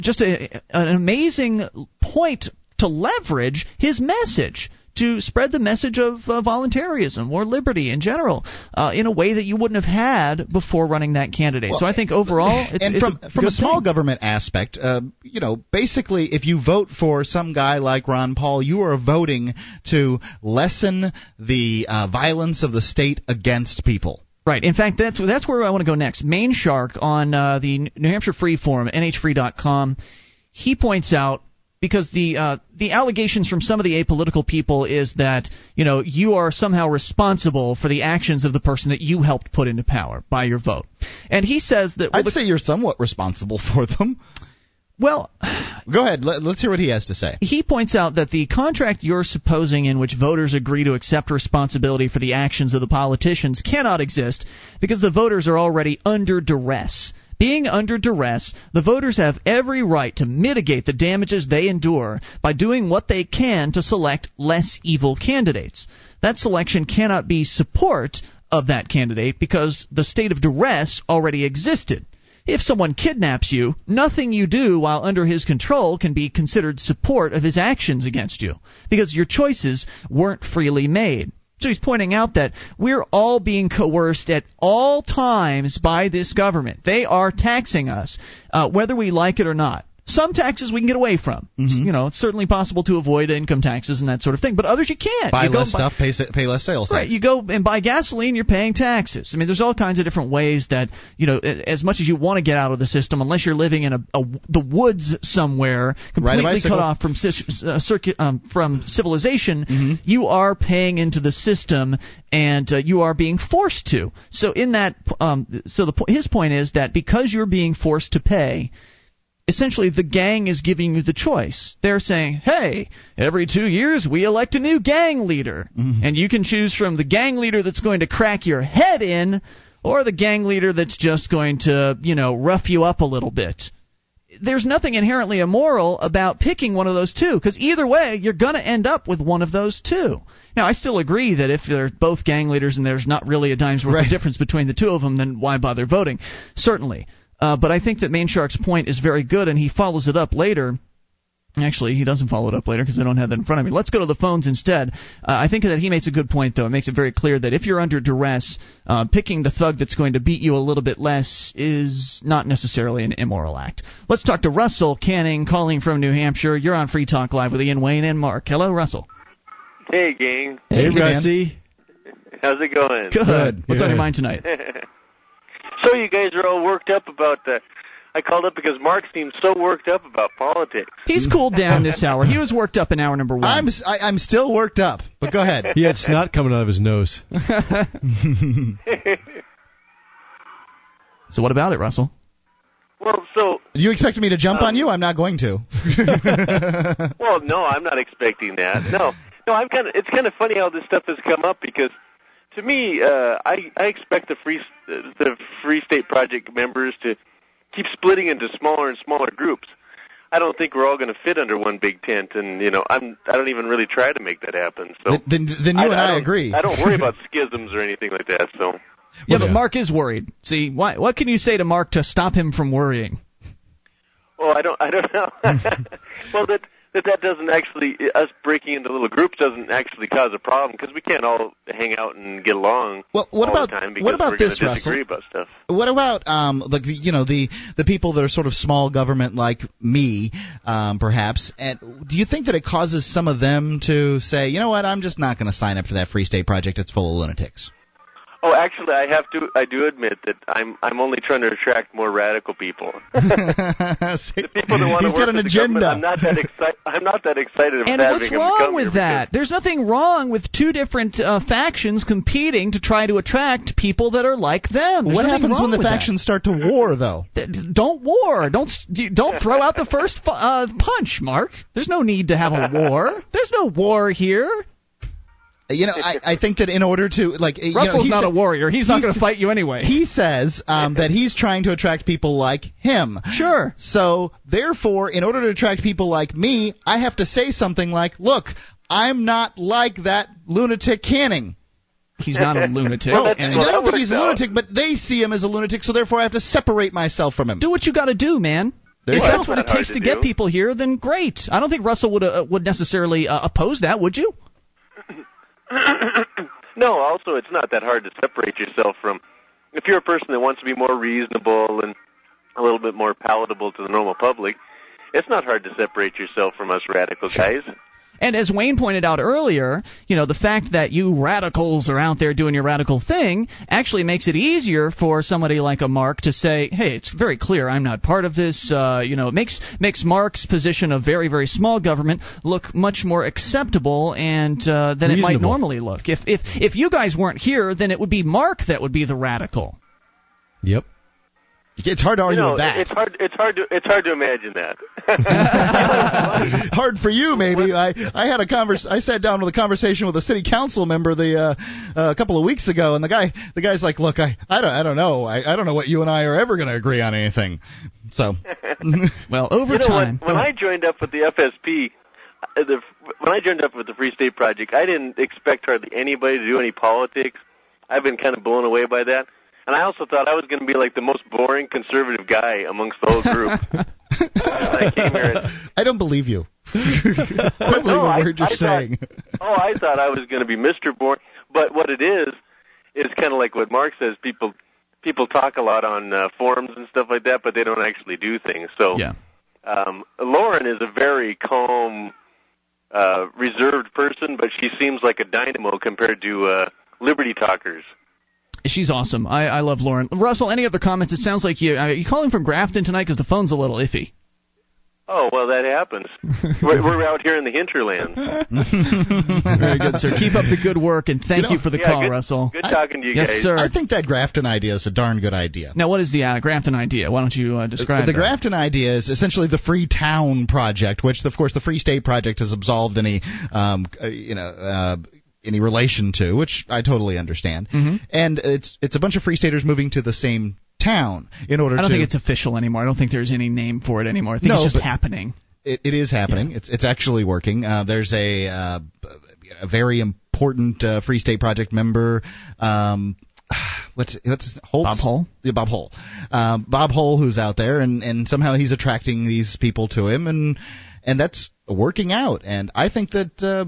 just a, an amazing point to leverage his message to spread the message of uh, voluntarism or liberty in general uh, in a way that you wouldn't have had before running that candidate. Well, so I think overall, it's, and it's from a from a small thing. government aspect, uh, you know, basically, if you vote for some guy like Ron Paul, you are voting to lessen the uh, violence of the state against people. Right. In fact, that's that's where I want to go next. MaineShark on uh, the New Hampshire Free Forum, nhfree.com, he points out because the uh, the allegations from some of the apolitical people is that you know you are somehow responsible for the actions of the person that you helped put into power by your vote, and he says that well, I'd the- say you're somewhat responsible for them. well. Go ahead. Let, let's hear what he has to say. He points out that the contract you're supposing in which voters agree to accept responsibility for the actions of the politicians cannot exist because the voters are already under duress. Being under duress, the voters have every right to mitigate the damages they endure by doing what they can to select less evil candidates. That selection cannot be support of that candidate because the state of duress already existed. If someone kidnaps you, nothing you do while under his control can be considered support of his actions against you, because your choices weren't freely made. So he's pointing out that we're all being coerced at all times by this government. They are taxing us, uh, whether we like it or not. Some taxes we can get away from. Mm-hmm. You know, it's certainly possible to avoid income taxes and that sort of thing, but others you can't. Buy You less buy- stuff, pay, pay less sales Right, tax. you go and buy gasoline, you're paying taxes. I mean, there's all kinds of different ways that you know, as much as you want to get out of the system, unless you're living in a, a the woods somewhere, completely cut off from uh, circuit um, from civilization, Mm-hmm. you are paying into the system, and uh, you are being forced to. So in that, um, so the his point is that because you're being forced to pay essentially the gang is giving you the choice. They're saying, "Hey, every 2 years we elect a new gang leader, mm-hmm. and you can choose from the gang leader that's going to crack your head in or the gang leader that's just going to, you know, rough you up a little bit." There's nothing inherently immoral about picking one of those two because either way you're going to end up with one of those two. Now, I still agree that if they're both gang leaders and there's not really a dime's worth Right. of difference between the two of them, then why bother voting? Certainly. Uh, but I think that MaineShark's point is very good, and he follows it up later Actually, he doesn't follow it up later because I don't have that in front of me. Let's go to the phones instead. Uh, I think that he makes a good point, though. It makes it very clear that if you're under duress, uh, picking the thug that's going to beat you a little bit less is not necessarily an immoral act. Let's talk to Russell Kanning, calling from New Hampshire. You're on Free Talk Live with Ian Wayne and Mark. Hello, Russell. Hey, gang. Hey, Hey. Rusty. How's it going? Good. What's on your mind tonight? so you guys are all worked up about the. I called up because Mark seems so worked up about politics. He's cooled down this hour. He was worked up in hour number one. I'm s- I, am still worked up, but go ahead. He had snot coming out of his nose. so what about it, Russell? Well, so you expect me to jump Um, on you? I'm not going to. well, no, I'm not expecting that. No, no, I'm kind of. It's kind of funny how this stuff has come up because, to me, uh, I I expect the free the Free State Project members to keep splitting into smaller and smaller groups. I don't think we're all going to fit under one big tent, and you know, I'm I don't even really try to make that happen. So then, then you and I, don't- agree. I don't worry about schisms or anything like that. So Yeah, Well, but yeah. Mark is worried. See, why, what can you say to Mark to stop him from worrying? Well, I don't, I don't know. well, that that that doesn't actually us breaking into little groups doesn't actually cause a problem because we can't all hang out and get along Well, what all about- the time what because about this, Russell? disagree about stuff. What about um like you know the the people that are sort of small government like me, um, perhaps? And do you think that it causes some of them to say, you know what, I'm just not going to sign up for that Free State Project? It's full of lunatics. Oh, actually, I have to. I do admit that I'm I'm only trying to attract more radical people. See, The people that want He's to work got an agenda. I'm not that excited. I'm not that excited about And having what's wrong with that? There's nothing wrong with two different uh, factions competing to try to attract people that are like them. There's what happens when the with that. factions start to war, though? Don't war. Don't don't throw out the first fu- uh, punch, Mark. There's no need to have a war. There's no war here. You know, I, I think that in order to like, you know, Russell's not sa- a warrior. He's not going to fight you anyway. He says um, that he's trying to attract people like him. Sure. So, therefore, in order to attract people like me, I have to say something like, "Look, I'm not like that lunatic Kanning." He's not a lunatic. Well, And well, I don't think he's a lunatic, but they see him as a lunatic, so therefore I have to separate myself from him. do what you got to do, man. There if you go. that's what it takes to, to get people here, then great. I don't think Russell would uh, would necessarily uh, oppose that, would you? No, also it's not that hard to separate yourself from if you're a person that wants to be more reasonable and a little bit more palatable to the normal public, it's not hard to separate yourself from us radical guys. And as Wayne pointed out earlier, you know, the fact that you radicals are out there doing your radical thing actually makes it easier for somebody like a Mark to say, "Hey, it's very clear I'm not part of this." Uh, you know, it makes makes Mark's position of very very small government look much more acceptable and uh, than it might normally look. If if if you guys weren't here, then it would be Mark that would be the radical. Yep. It's hard to You argue know, with that. it's hard. It's hard to. It's hard to imagine that. hard for you, maybe. I I had a convers. I sat down with a conversation with a city council member the uh, uh, a couple of weeks ago, and the guy the guy's like, "Look, I I don't I don't know. I I don't know what you and I are ever going to agree on anything." So, Well, over you know, time. when, when I joined up with the FSP, uh, the, when I joined up with the Free State Project, I didn't expect hardly anybody to do any politics. I've been kind of blown away by that. And I also thought I was going to be like the most boring conservative guy amongst the whole group. I came here and I don't believe you. I don't believe No, a I- word you're I thought- saying. oh, I thought I was going to be Mr. Boring, but what it is is kind of like what Mark says. People people talk a lot on uh, forums and stuff like that, but they don't actually do things. So yeah. um, Lauren is a very calm, uh, reserved person, but she seems like a dynamo compared to uh, Liberty talkers. She's awesome. I, I love Lauren. Russell, any other comments? It sounds like you. Uh, you calling from Grafton tonight because the phone's a little iffy. Oh well, that happens. we're, we're out here in the hinterlands. Very good, sir. Keep up the good work, and thank You you, for the yeah, call, good, Russell. Good talking to you yes, guys. sir. I think that Grafton idea is a darn good idea. Now, what is the uh, Grafton idea? Why don't you uh, describe it? the that? Grafton idea is essentially the Free Town Project, which, of course, the Free State Project has absolved any, um, uh, you know, uh, any relation to, which I totally understand. Mm-hmm. And it's it's a bunch of Free Staters moving to the same town in order to I don't to. think it's official anymore. I don't think there's any name for it anymore. I think No, it's just happening. It, it is happening. It's it's actually working. Uh, there's a uh, a very important uh, Free State Project member. Um, what's what's Holtz? Bob Hull? Yeah, Bob Hole. Um, Bob Hole, who's out there, and and somehow he's attracting these people to him, and and that's working out. And I think that. Uh,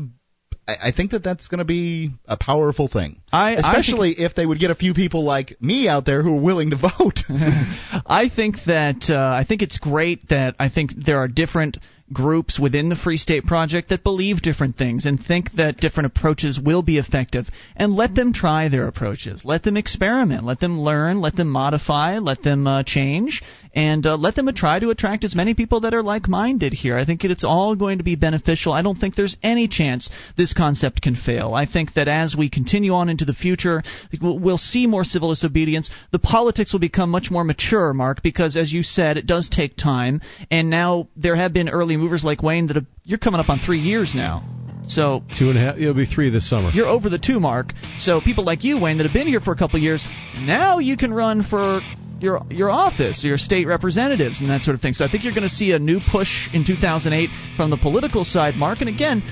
I think that that's going to be a powerful thing, I, especially I think, if they would get a few people like me out there who are willing to vote. I think that uh, I think it's great that I think there are different groups within the Free State Project that believe different things and think that different approaches will be effective. And let them try their approaches. Let them experiment. Let them learn. Let them modify. Let them uh, change. And uh, let them try to attract as many people that are like minded here. I think it's all going to be beneficial. I don't think there's any chance this concept can fail. I think that as we continue on into the future, we'll, we'll see more civil disobedience. The politics will become much more mature, Mark, because as you said, it does take time. And now there have been early movers like Wayne that have, you're coming up on three years now. So two and a half. It'll be three this summer. You're over the two mark. So people like you, Wayne, that have been here for a couple of years, now you can run for your your office, your state representatives, and that sort of thing. So I think you're going to see a new push in 2008 from the political side, Mark. And again,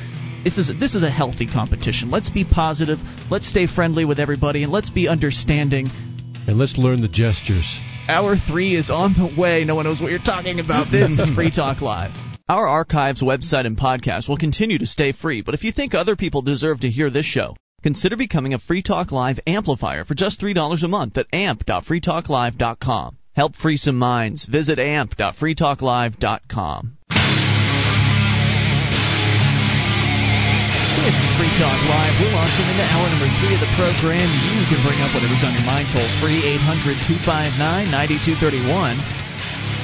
this is this is a healthy competition. Let's be positive. Let's stay friendly with everybody, and let's be understanding. And let's learn the gestures. Hour three is on the way. No one knows what you're talking about. This is Free Talk Live. Our archives, website, and podcast will continue to stay free, but if you think other people deserve to hear this show, consider becoming a Free Talk Live amplifier for just $3 a month at amp.freetalklive.com. Help free some minds. Visit amp.freetalklive.com. This is Free Talk Live. We're launching into hour number three of the program. You can bring up whatever's on your mind toll free 800 259 9231.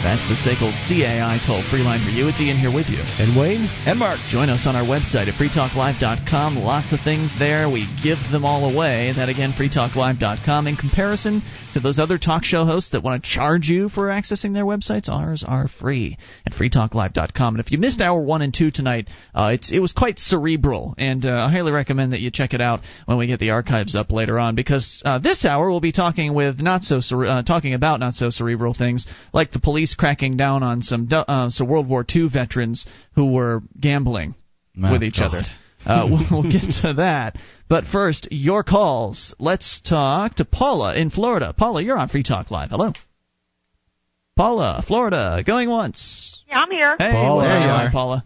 That's the SACL CAI toll free line for you. It's Ian here with you. And Wayne? And Mark. Join us on our website at freetalklive.com. Lots of things there. We give them all away. That again, freetalklive.com. In comparison to those other talk show hosts that want to charge you for accessing their websites, ours are free at freetalklive.com. And if you missed hour one and two tonight, uh, it's, it was quite cerebral, and uh, I highly recommend that you check it out when we get the archives up later on, because uh, this hour we'll be talking with not so cere- uh, talking about not so cerebral things like the police cracking down on some uh, some World War II veterans who were gambling Oh, with each God. other. Uh, we'll, we'll get to that. But first, your calls. Let's talk to Paula in Florida. Paula, you're on Free Talk Live. Hello. Paula, Florida, going once. Yeah, I'm here. Hey, Paula. what's on There you are. Paula?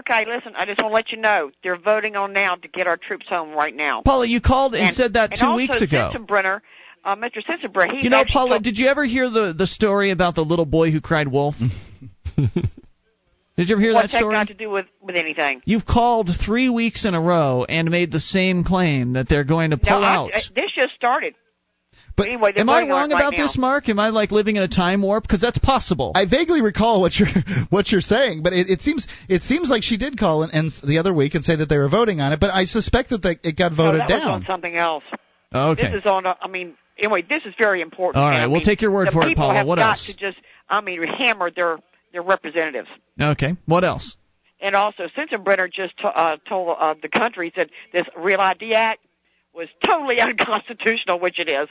Okay, listen, I just want to let you know they're voting on now to get our troops home right now. Paula, you called and, said that and two also weeks ago. Sensenbrenner, uh, Mr. Sensenbrenner, You know, Paula, told- did you ever hear the the story about the little boy who cried wolf? did you ever hear what's that story? got to do with with anything? You've called three weeks in a row and made the same claim that they're going to pull no, I- out. I, this just started. But anyway, they're Am I wrong it right about this, Mark? Am I like living in a time warp? Because that's possible. I vaguely recall what you're what you're saying, but it, it seems it seems like she did call and, and the other week and say that they were voting on it. But I suspect that they, it got No, voted that was down. on something else. okay. This is on. A, I mean, anyway, this is very important. All right, I we'll take your word for it, Paula. What got else? To just, I mean, hammer their their representatives. okay. What else? And also, Sensenbrenner just to, uh, told uh, the country that this Real ID Act was totally unconstitutional, which it is.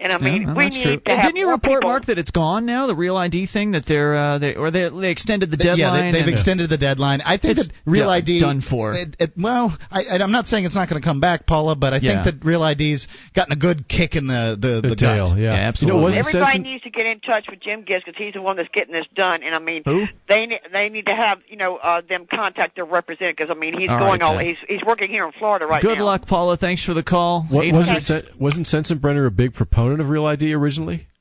And I mean, Yeah, well, we need true. to have didn't you more report, people. Mark, that it's gone now? The real ID thing that they're uh, they or they they extended the deadline. Yeah, they, have extended the deadline. I think It's that Real done- ID done for. It, it, well, I, I- I'm not saying it's not going to come back, Paula, but I Yeah. think that Real ID's gotten a good kick in the the, The, the, tail, gut. yeah. Yeah, absolutely. You know, Everybody Sensen- needs to get in touch with Jim Gibbs because he's the one that's getting this done. And I mean, Who? they they need to have you know uh, them contact their representative because I mean he's All going right, all then. he's he's working here in Florida right Good now. Good luck, Paula. Thanks for the call. What, 800 wasn't, Sen- wasn't Sensenbrenner a big proponent of Real ID originally?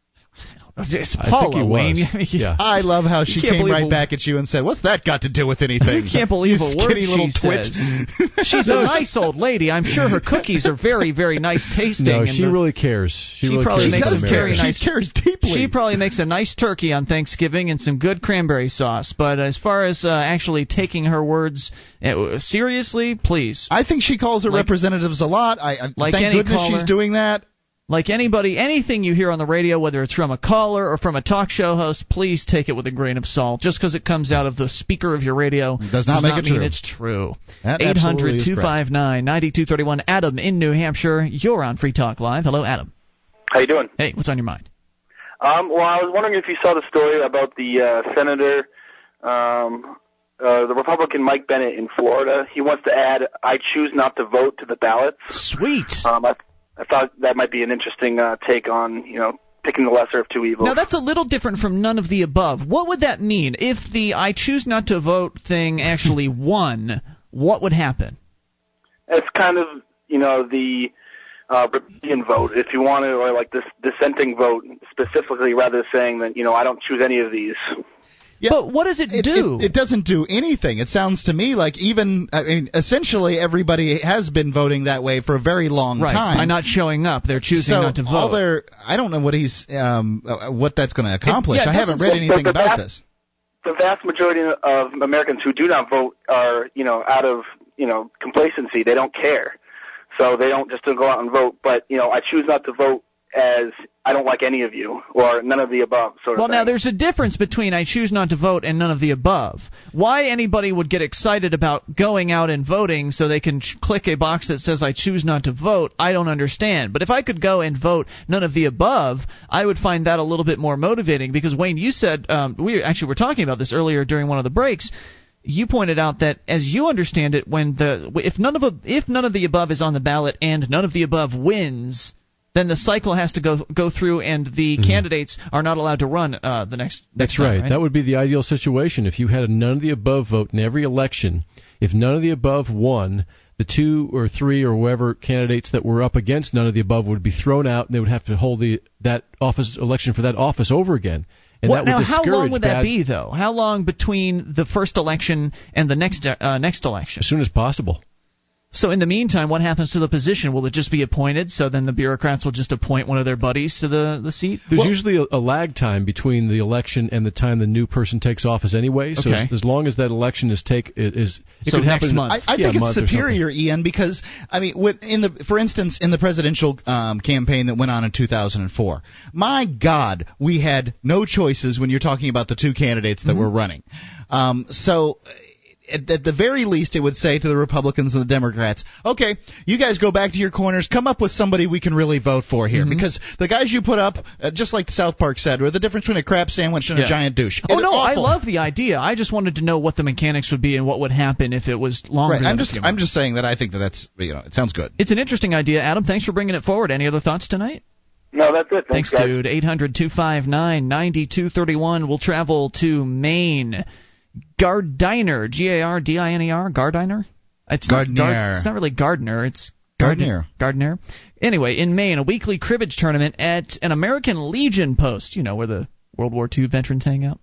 It's I think Paula he was. Wayne. Yeah. I love how she came right a- back at you and said, "What's that got to do with anything?" You can't believe You a word skinny little she twit. says. She's a nice old lady. I'm sure her cookies are very, very nice tasting. No, and she the- really cares. She, She really probably cares makes about does a care. very America. nice- She cares deeply. She probably makes a nice turkey on Thanksgiving and some good cranberry sauce. But as far as uh, actually taking her words uh, seriously, please, I think she calls her Like- representatives a lot. I, I Like thank goodness caller. she's doing that. Like anybody, anything you hear on the radio, whether it's from a caller or from a talk show host, please take it with a grain of salt. Just because it comes out of the speaker of your radio Does not make it mean true. it's true. That Eight absolutely hundred is two correct. five nine ninety two thirty one. Adam in New Hampshire, you're on Free Talk Live. Hello, Adam. How you doing? Hey, what's on your mind? Um, well, I was wondering if you saw the story about the uh, senator, um, uh, the Republican Mike Bennett in Florida. He wants to add "I choose not to vote" to the ballots. Sweet. Um, I, I thought that might be an interesting uh, take on you know picking the lesser of two evils. Now that's a little different from none of the above. What would that mean if the I choose not to vote thing actually won? What would happen? It's kind of you know the uh, rebellion vote, if you want to, or like this dissenting vote specifically, rather than saying that you know I don't choose any of these. Yeah, but what does it, it do? It, it, doesn't do anything. It sounds to me like even I mean, essentially everybody has been voting that way for a very long right. time. By not showing up, they're choosing so not to vote. All their, I don't know what he's um, uh, what that's going to accomplish. It, yeah, I haven't read anything the, the about vast, this. The vast majority of Americans who do not vote are you know out of you know complacency. They don't care. So they don't just don't go out and vote. But you know, I choose not to vote as I don't like any of you or none of the above. Sort well, of now there's a difference between I choose not to vote and none of the above. Why anybody would get excited about going out and voting so they can ch- click a box that says I choose not to vote, I don't understand. But if I could go and vote none of the above, I would find that a little bit more motivating because Wayne, you said um, we actually were talking about this earlier during one of the breaks you pointed out that as you understand it when the if none of a, if none of the above is on the ballot and none of the above wins then the cycle has to go go through and the mm-hmm. candidates are not allowed to run uh, the next, next That's time, right. right. That would be the ideal situation if you had a none of the above vote in every election. If none of the above won, the two or three or whoever candidates that were up against none of the above would be thrown out and they would have to hold the that office election for that office over again. And what, now, how long would that be, though? How long between the first election and the next uh, next election? As soon as possible. So in the meantime, what happens to the position? Will it just be appointed? So then the bureaucrats will just appoint one of their buddies to the, the seat. There's well, usually a, a, lag time between the election and the time the new person takes office anyway. So okay. as, as, long as that election is take is it so could next happen. month. I, I yeah, think it's superior, Ian, because I mean, in the for instance, in the presidential um, campaign that went on in 2004, my God, we had no choices when you're talking about the two candidates that mm-hmm. were running. Um, so at, at, the very least, it would say to the Republicans and the Democrats, okay, you guys go back to your corners, come up with somebody we can really vote for here. Mm-hmm. Because the guys you put up, uh, just like South Park said, were the difference between a crab sandwich and yeah. a giant douche. Oh, it's no, awful. I love the idea. I just wanted to know what the mechanics would be and what would happen if it was longer. Right. I'm just, I'm just saying that I think that that's, you know, it sounds good. It's an interesting idea, Adam. Thanks for bringing it forward. Any other thoughts tonight? No, that's it. Thanks, Thanks dude. 800 259 9231. We'll travel to Maine. Gardiner, G A R D I N E R, Gardiner. It's Gardner. Not Gard, it's not really Gardner. It's Gardner. Gardner. Anyway, in Maine, a weekly cribbage tournament at an American Legion post. You know where the World War II veterans hang out.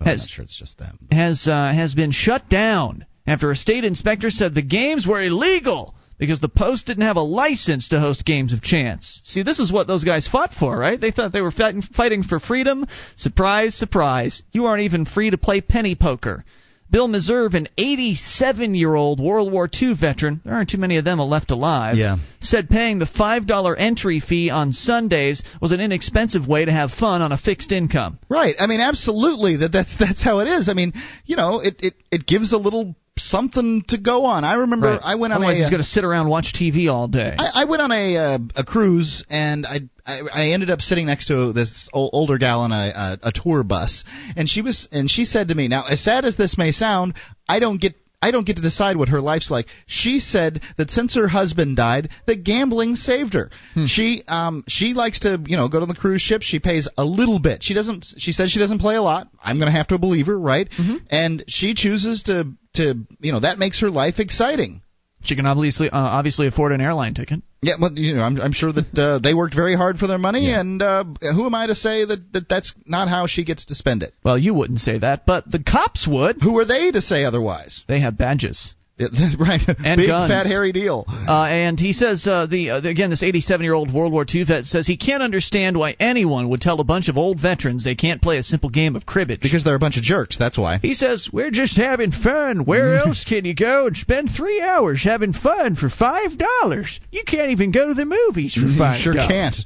Well, has, I'm not sure it's just them. Has uh, has been shut down after a state inspector said the games were illegal because the Post didn't have a license to host games of chance. See, this is what those guys fought for, right? They thought they were fighting, fighting for freedom. Surprise, surprise. You aren't even free to play penny poker. Bill Meserve, an 87 year old World War II veteran, there aren't too many of them left alive, Yeah. said paying the $5 entry fee on Sundays was an inexpensive way to have fun on a fixed income. Right. I mean, absolutely. That that's that's how it is. I mean, you know, it it, it gives a little something to go on. I remember Right. I went on Otherwise, a he's going to sit around watch TV all day. I, I went on a uh, a cruise and I, I I ended up sitting next to this old, older gal on a, a a tour bus and she was and she said to me now as sad as this may sound I don't get I don't get to decide what her life's like. She said that since her husband died, that gambling saved her. She um she likes to you know go to the cruise ship. She pays a little bit. She doesn't. She says she doesn't play a lot. I'm gonna have to believe her, right? And she chooses to to you know that makes her life exciting. She can obviously uh, obviously afford an airline ticket. Yeah, well, you know, I'm, I'm sure that uh, they worked very hard for their money, Yeah. and uh, who am I to say that, that that's not how she gets to spend it? Well, you wouldn't say that, but the cops would. Who are they to say otherwise? They have badges. Right, And big guns. fat hairy deal. Uh, and he says uh, the uh, again this 87 year old World War II vet says he can't understand why anyone would tell a bunch of old veterans they can't play a simple game of cribbage. Because they're a bunch of jerks. That's why. he says we're just having fun. Where else can you go and spend three hours having fun for five dollars? You can't even go to the movies for five. sure can't.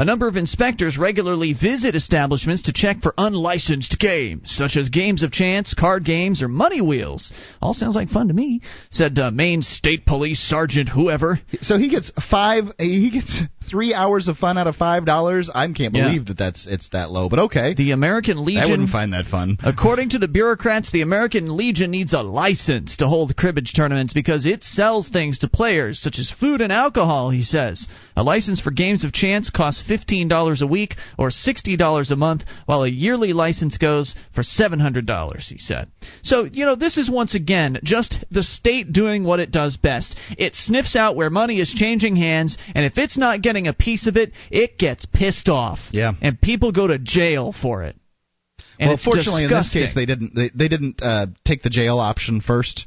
A number of inspectors regularly visit establishments to check for unlicensed games, such as games of chance, card games, or money wheels. All sounds like fun to me, said uh, Maine State Police Sergeant whoever. So he gets five. He gets three hours of fun out of five dollars. I can't Yeah. believe that that's it's that low. But okay, The American Legion. I wouldn't find that fun. According to the bureaucrats, the American Legion needs a license to hold cribbage tournaments because it sells things to players, such as food and alcohol, he says. A license for games of chance costs $15 a week or $60 a month, while a yearly license goes for $700, he said. So, you know, this is once again just the state doing what it does best. It sniffs out where money is changing hands, and if it's not getting a piece of it, it gets pissed off. Yeah. And people go to jail for it. And well, fortunately, in this case, they didn't. They, they didn't uh, take the jail option first.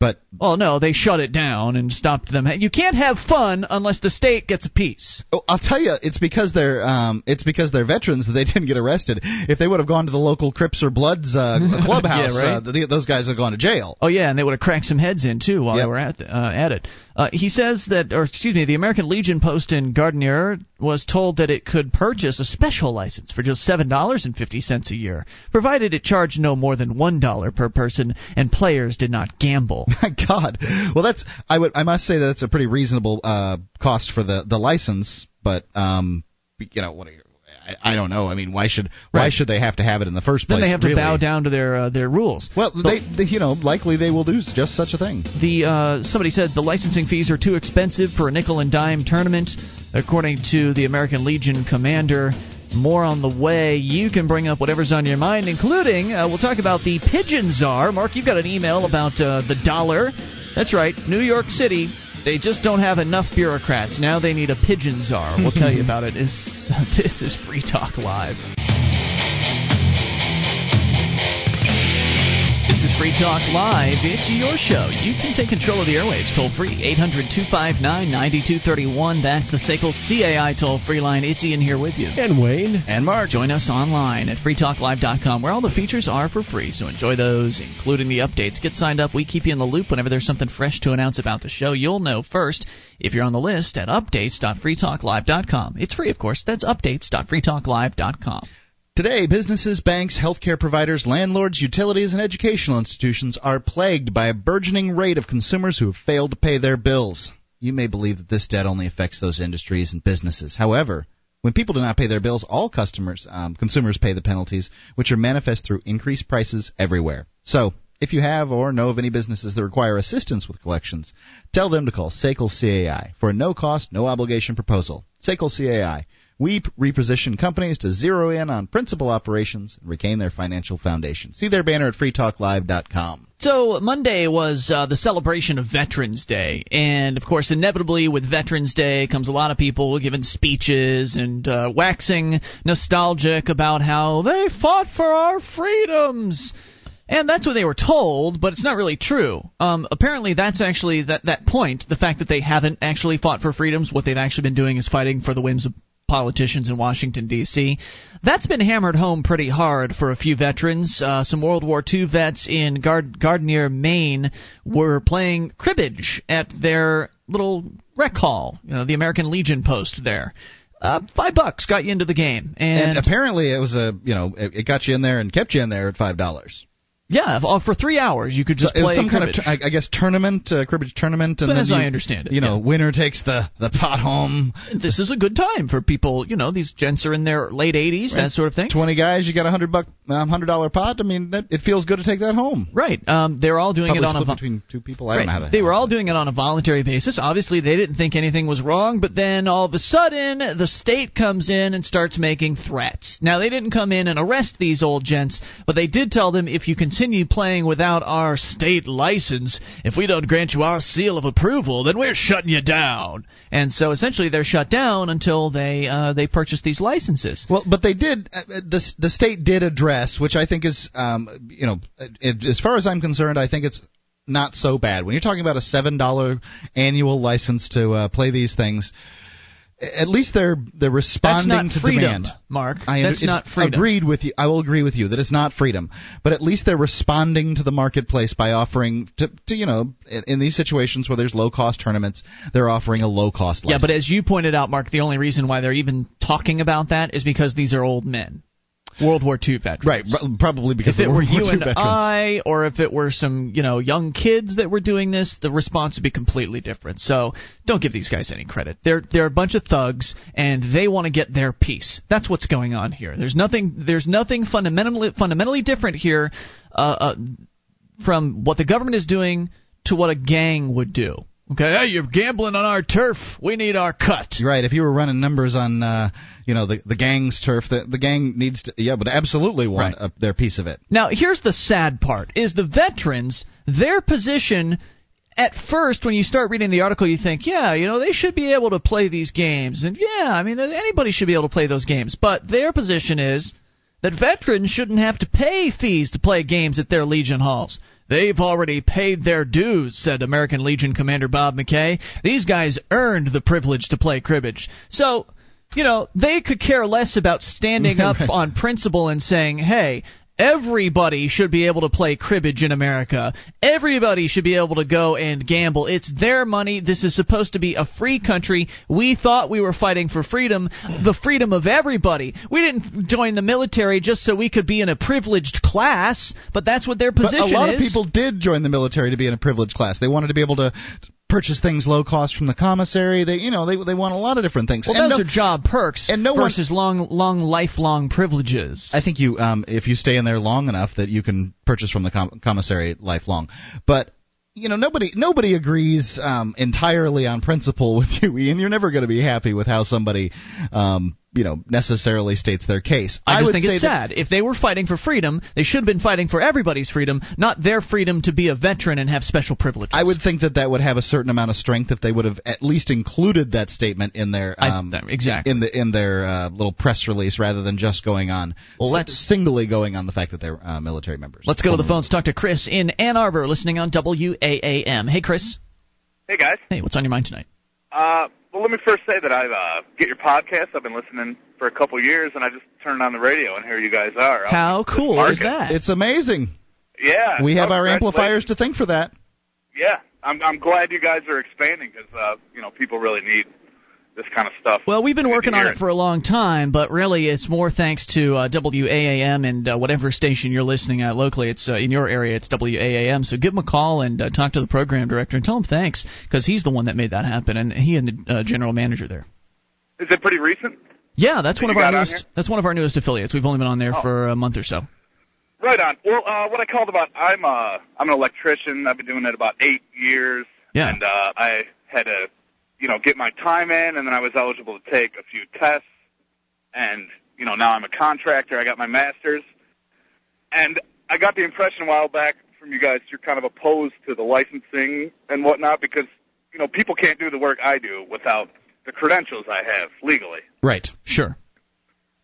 But Well, no, they shut it down and stopped them. You can't have fun unless the state gets a piece. oh, I'll tell you, it's because they're um, it's because they're veterans that they didn't get arrested. If they would have gone to the local Crips or Bloods uh, clubhouse, Yeah, right. uh, th those guys would have gone to jail. Oh yeah, and they would have cracked some heads in too while Yep. they were at uh, at it. Uh, he says that, or excuse me, the American Legion post in Gardenier was told that it could purchase a special license for just seven dollars and fifty cents a year, provided it charged no more than one dollar per person and players did not gamble. My God. Well, that's I would I must say that that's a pretty reasonable uh, cost for the the license, but um, you know what? are I, I don't know. I mean, why should why Right. should they have to have it in the first place? then they have to really? bow down to their uh, their rules. Well, they, they you know likely they will do just such a thing. The uh, somebody said the licensing fees are too expensive for a nickel and dime tournament, according to the American Legion commander. More on the way. You can bring up whatever's on your mind, including uh, we'll talk about the pigeon czar. Mark, you've got an email about uh, the dollar. That's right, New York City. They just don't have enough bureaucrats. Now they need a pigeon czar. We'll tell you about it. Is this is Free Talk Live. Free Talk Live. It's your show. You can take control of the airwaves toll free. 800 259 9231. That's the SACL CAI toll free line. It's Ian here with you. And Wayne. And Mark, Join us online at freetalklive.com where all the features are for free. So enjoy those, including the updates. Get signed up. We keep you in the loop whenever there's something fresh to announce about the show. You'll know first if you're on the list at updates.freetalklive.com. It's free, of course. That's updates.freetalklive.com. Today, businesses, banks, healthcare providers, landlords, utilities, and educational institutions are plagued by a burgeoning rate of consumers who have failed to pay their bills. You may believe that this debt only affects those industries and businesses. However, when people do not pay their bills, all customers, um, consumers pay the penalties, which are manifest through increased prices everywhere. So, if you have or know of any businesses that require assistance with collections, tell them to call SACL CAI for a no cost, no obligation proposal. SACL CAI. We reposition companies to zero in on principal operations and regain their financial foundation. See their banner at freetalklive.com. So Monday was uh, the celebration of Veterans Day, and of course, inevitably with Veterans Day comes a lot of people giving speeches and uh, waxing nostalgic about how they fought for our freedoms. And that's what they were told, but it's not really true. Um, apparently, that's actually that that point. The fact that they haven't actually fought for freedoms, what they've actually been doing is fighting for the whims of politicians in Washington D.C. That's been hammered home pretty hard for a few veterans. Uh, some World War II vets in Gard- Gardner, Maine, were playing cribbage at their little rec hall, you know, the American Legion post there. Uh, five bucks got you into the game, And, and, apparently, it was a you know it, it got you in there and kept you in there at five dollars. Yeah, for three hours you could just it was play some kind cribbage. of I, guess tournament, uh, cribbage tournament, and But then as you, I understand it, you know, yeah. winner takes the the pot home. this is a good time for people. You know, these gents are in their late 80s, that sort of thing. Twenty guys, you got a hundred buck, um, hundred dollar pot. I mean, that, it feels good to take that home. Right. Um, they're all doing Probably it on a vo- between two people. I Right. don't have a. They were all doing it on a voluntary basis. Obviously, they didn't think anything was wrong, but then all of a sudden, the state comes in and starts making threats. Now, they didn't come in and arrest these old gents, but they did tell them if you continue playing without our state license, if we don't grant you our seal of approval, then we're shutting you down. And so essentially, they're shut down until they uh, they purchase these licenses. Well, but they did. Uh, uh, the the state did address, which I think is, um, you know, it, as far as I'm concerned, I think it's not so bad. When you're talking about a seven dollar annual license to uh, play these things, at least they're they're responding to freedom, demand. Mark. I That's not freedom. Agreed with you. I will agree with you that it's not freedom, but at least they're responding to the marketplace by offering to, to you know, in, in these situations where there's low cost tournaments, they're offering a low cost. Yeah, but as you pointed out, Mark, the only reason why they're even talking about that is because these are old men. World War II veterans. Right, probably because if it were you II and veterans. I, or if it were some you know young kids that were doing this, the response would be completely different. So don't give these guys any credit. They're they're a bunch of thugs, and they want to get their piece. That's what's going on here. There's nothing there's nothing fundamentally fundamentally different here uh, uh, from what the government is doing to what a gang would do. Okay, hey, you're gambling on our turf. We need our cut. Right. If you were running numbers on, uh, you know, the the gang's turf, the the gang needs to, yeah, but absolutely want Right. a, their piece of it. Now, here's the sad part: is the veterans their position. At first, when you start reading the article, you think, yeah, you know, they should be able to play these games, and yeah, I mean, anybody should be able to play those games. But their position is that veterans shouldn't have to pay fees to play games at their Legion halls. They've already paid their dues, said American Legion Commander Bob McKay. These guys earned the privilege to play cribbage. So, you know, they could care less about standing up on principle and saying, hey, Everybody should be able to play cribbage in America. Everybody should be able to go and gamble. It's their money. This is supposed to be a free country. We thought we were fighting for freedom, the freedom of everybody. We didn't join the military just so we could be in a privileged class, but that's what their position but a lot is. of people did join the military to be in a privileged class. They wanted to be able to purchase things low cost from the commissary. They, you know, they they want a lot of different things. well, And those no- are job perks and no one- versus long, long, lifelong privileges. I think you, um, if you stay in there long enough, that you can purchase from the com- commissary lifelong. But you know, nobody nobody agrees um, entirely on principle with you, Ian. You're never going to be happy with how somebody, um, you know, necessarily states their case. I, just would think say it's sad. If they were fighting for freedom, they should have been fighting for everybody's freedom, not their freedom to be a veteran and have special privileges. I would think that that would have a certain amount of strength if they would have at least included that statement in their I- um, exactly. in the in their uh, little press release rather than just going on Well, let's- singly going on the fact that they're uh, military members. Let's go to the phones. Talk to Chris in Ann Arbor, listening on WAAM. Hey, Chris. Hey guys. Hey, what's on your mind tonight? Uh, well, let me first say that I uh, get your podcast. I've been listening for a couple years, and I just turned on the radio, and here you guys are. out How in this cool is that? It's amazing. Yeah. We have our amplifiers to thank for that. Yeah, I'm I'm glad you guys are expanding because uh, you know people really need this kind of stuff. Well, we've been working on it for a long time, but really it's more thanks to uh, WAAM and uh, whatever station you're listening at locally. It's uh, in your area, it's WAAM. So give him a call and uh, talk to the program director and tell him thanks because he's the one that made that happen, and he and the uh, general manager there. Is it pretty recent? Yeah, that's That one of our newest. That's one of our newest affiliates. We've only been on there Oh. for a month or so. Right on. Well, uh, what I called about, I'm uh, I'm an electrician. I've been doing it about eight years. Yeah. And uh, I had to, you know, get my time in, and then I was eligible to take a few tests. And you know, now I'm a contractor. I got my master's, and I got the impression a while back from you guys you're kind of opposed to the licensing and whatnot because you know people can't do the work I do without the credentials I have legally. Right. Sure.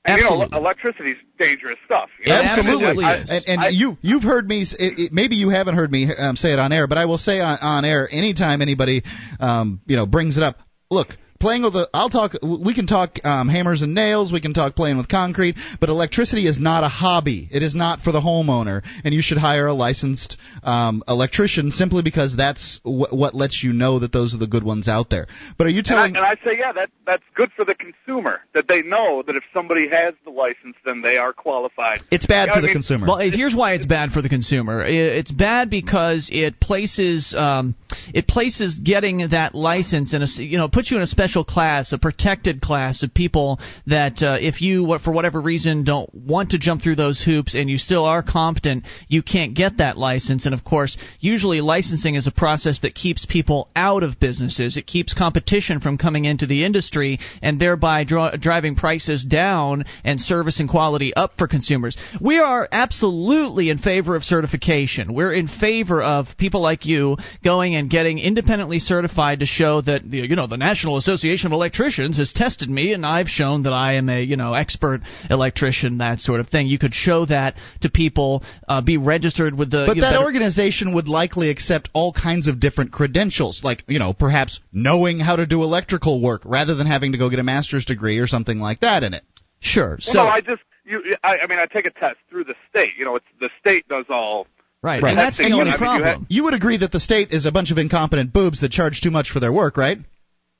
And you Absolutely. know, electricity's dangerous stuff. you know? Absolutely. I- And, and I- you you've heard me. It, it, maybe you haven't heard me um, say it on air, but I will say on, on air anytime anybody um, you know brings it up. Look, playing with the I'll talk. We can talk um, hammers and nails. We can talk playing with concrete. But electricity is not a hobby. It is not for the homeowner, and you should hire a licensed um, electrician simply because that's wh- what lets you know that those are the good ones out there. But are you And I, telling? and I say, yeah, that that's good for the consumer that they know that if somebody has the license, then they are qualified. it's bad Yeah, for I the mean- consumer. Well, here's why it's bad for the consumer. It's bad because it places um, it places getting that license in a s- you know puts you in a special class, a protected class of people that uh, if you for whatever reason don't want to jump through those hoops and you still are competent, you can't get that license. And of course, usually licensing is a process that keeps people out of businesses. It keeps competition from coming into the industry and thereby driving prices down and service and quality up for consumers. We are absolutely in favor of certification. We're in favor of people like you going and getting independently certified to show that you know the National Association of Electricians has tested me and I've shown that I am a you know expert electrician that sort of thing. You could show that to people, uh, be registered with the. But you know, that better- organization would likely accept all kinds of different credentials, like, you know, perhaps knowing how to do electrical work rather than having to go get a master's degree or something like that in it. sure. Well, So no, I just you. I, I mean, I take a test through the state. You know, it's the state does all. right, Right. and that's the only you- I mean, you problem. had- You would agree that the state is a bunch of incompetent boobs that charge too much for their work, right?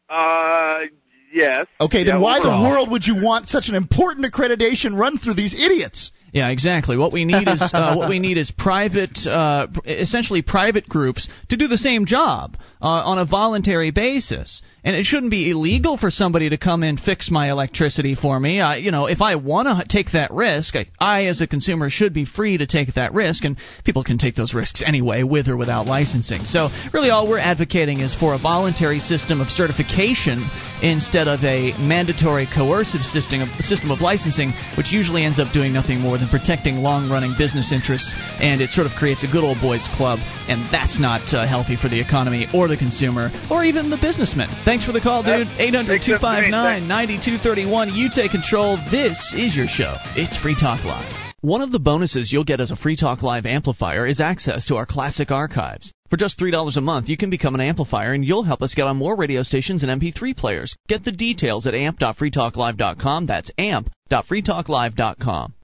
Uh, Yes. Okay, then Yeah, why the world would you want such an important accreditation run through these idiots? Yeah, exactly. What we need is uh, what we need is private, uh, essentially private groups to do the same job uh, on a voluntary basis. And it shouldn't be illegal for somebody to come and fix my electricity for me. I, you know, if I want to take that risk, I, I as a consumer should be free to take that risk, and people can take those risks anyway, with or without licensing. So really, all we're advocating is for a voluntary system of certification instead of a mandatory coercive system of system of licensing, which usually ends up doing nothing more than protecting long-running business interests, and it sort of creates a good old boys club, and that's not uh, healthy for the economy or the consumer or even the businessman. Thanks for the call, dude. 800-259-9231. You take control. This is your show. It's Free Talk Live. One of the bonuses you'll get as a Free Talk Live amplifier is access to our classic archives. For just $3 a month, you can become an amplifier and you'll help us get on more radio stations and MP3 players. Get the details at amp.freetalklive.com. That's amp.freetalklive.com.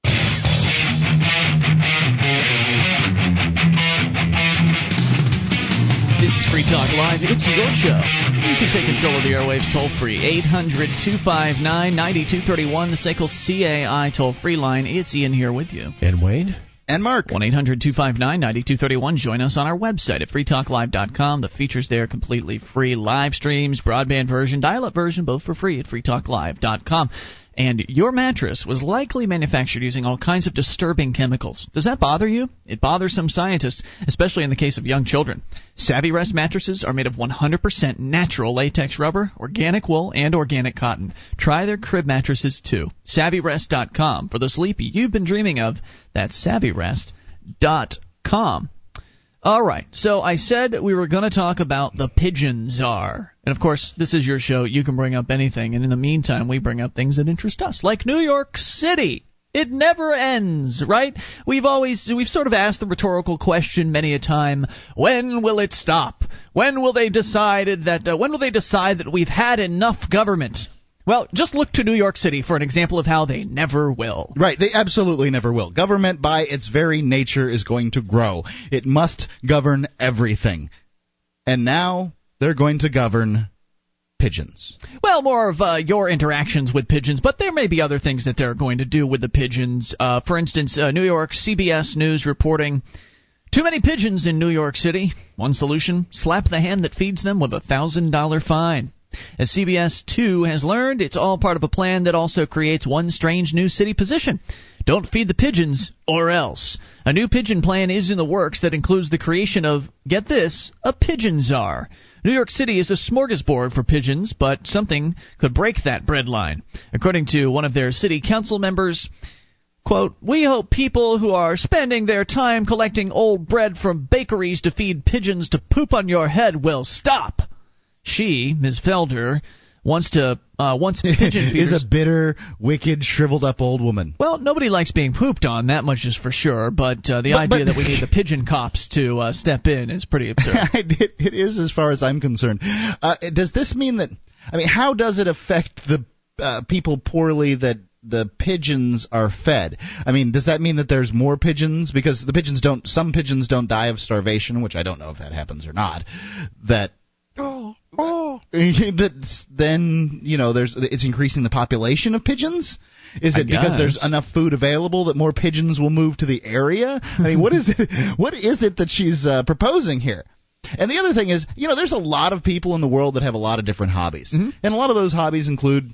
Free Talk Live. It's your show. You can take control of the airwaves toll free. 800 259 9231, the SACL CAI toll free line. It's Ian here with you. And Wade And Mark. 1 800 259 9231. Join us on our website at freetalklive.com. The features there are completely free. Live streams, broadband version, dial up version, both for free at freetalklive.com. And your mattress was likely manufactured using all kinds of disturbing chemicals. Does that bother you? It bothers some scientists, especially in the case of young children. Savvy Rest mattresses are made of 100% natural latex rubber, organic wool, and organic cotton. Try their crib mattresses too. SavvyRest.com for the sleep you've been dreaming of. That's SavvyRest.com. All right, so I said we were going to talk about the pigeon czar. And of course, this is your show. You can bring up anything. And in the meantime, we bring up things that interest us, like New York City. It never ends, right? We've always we've sort of asked the rhetorical question many a time, when will it stop? When will they decide that uh, when will they decide that we've had enough government? Well, just look to New York City for an example of how they never will. Right, they absolutely never will. Government, by its very nature, is going to grow. It must govern everything. And now they're going to govern pigeons. Well, more of uh, your interactions with pigeons, but there may be other things that they're going to do with the pigeons. Uh, for instance, uh, New York CBS News reporting too many pigeons in New York City. One solution: slap the hand that feeds them with a thousand dollar fine. As CBS 2 has learned, it's all part of a plan that also creates one strange new city position. Don't feed the pigeons, or else. A new pigeon plan is in the works that includes the creation of, get this, a pigeon czar. New York City is a smorgasbord for pigeons, but something could break that breadline. According to one of their city council members, Quote, We hope people who are spending their time collecting old bread from bakeries to feed pigeons to poop on your head will stop. She, Ms. Felder, wants to uh, wants pigeon is feeders. a bitter, wicked, shriveled up old woman. well, nobody likes being pooped on. That much is for sure. But uh, the But- idea but- that we need the pigeon cops to uh, step in is pretty absurd. it, it is, as far as I'm concerned. Uh, does this mean that? I mean, how does it affect the uh, people poorly that the pigeons are fed? I mean, does that mean that there's more pigeons because the pigeons don't? Some pigeons don't die of starvation, which I don't know if that happens or not. That. Oh, oh. That's then you know there's it's increasing the population of pigeons. Is it because there's enough food available that more pigeons will move to the area? I mean, what is it? What is it that she's uh, proposing here? And the other thing is, you know, there's a lot of people in the world that have a lot of different hobbies, Mm-hmm. and a lot of those hobbies include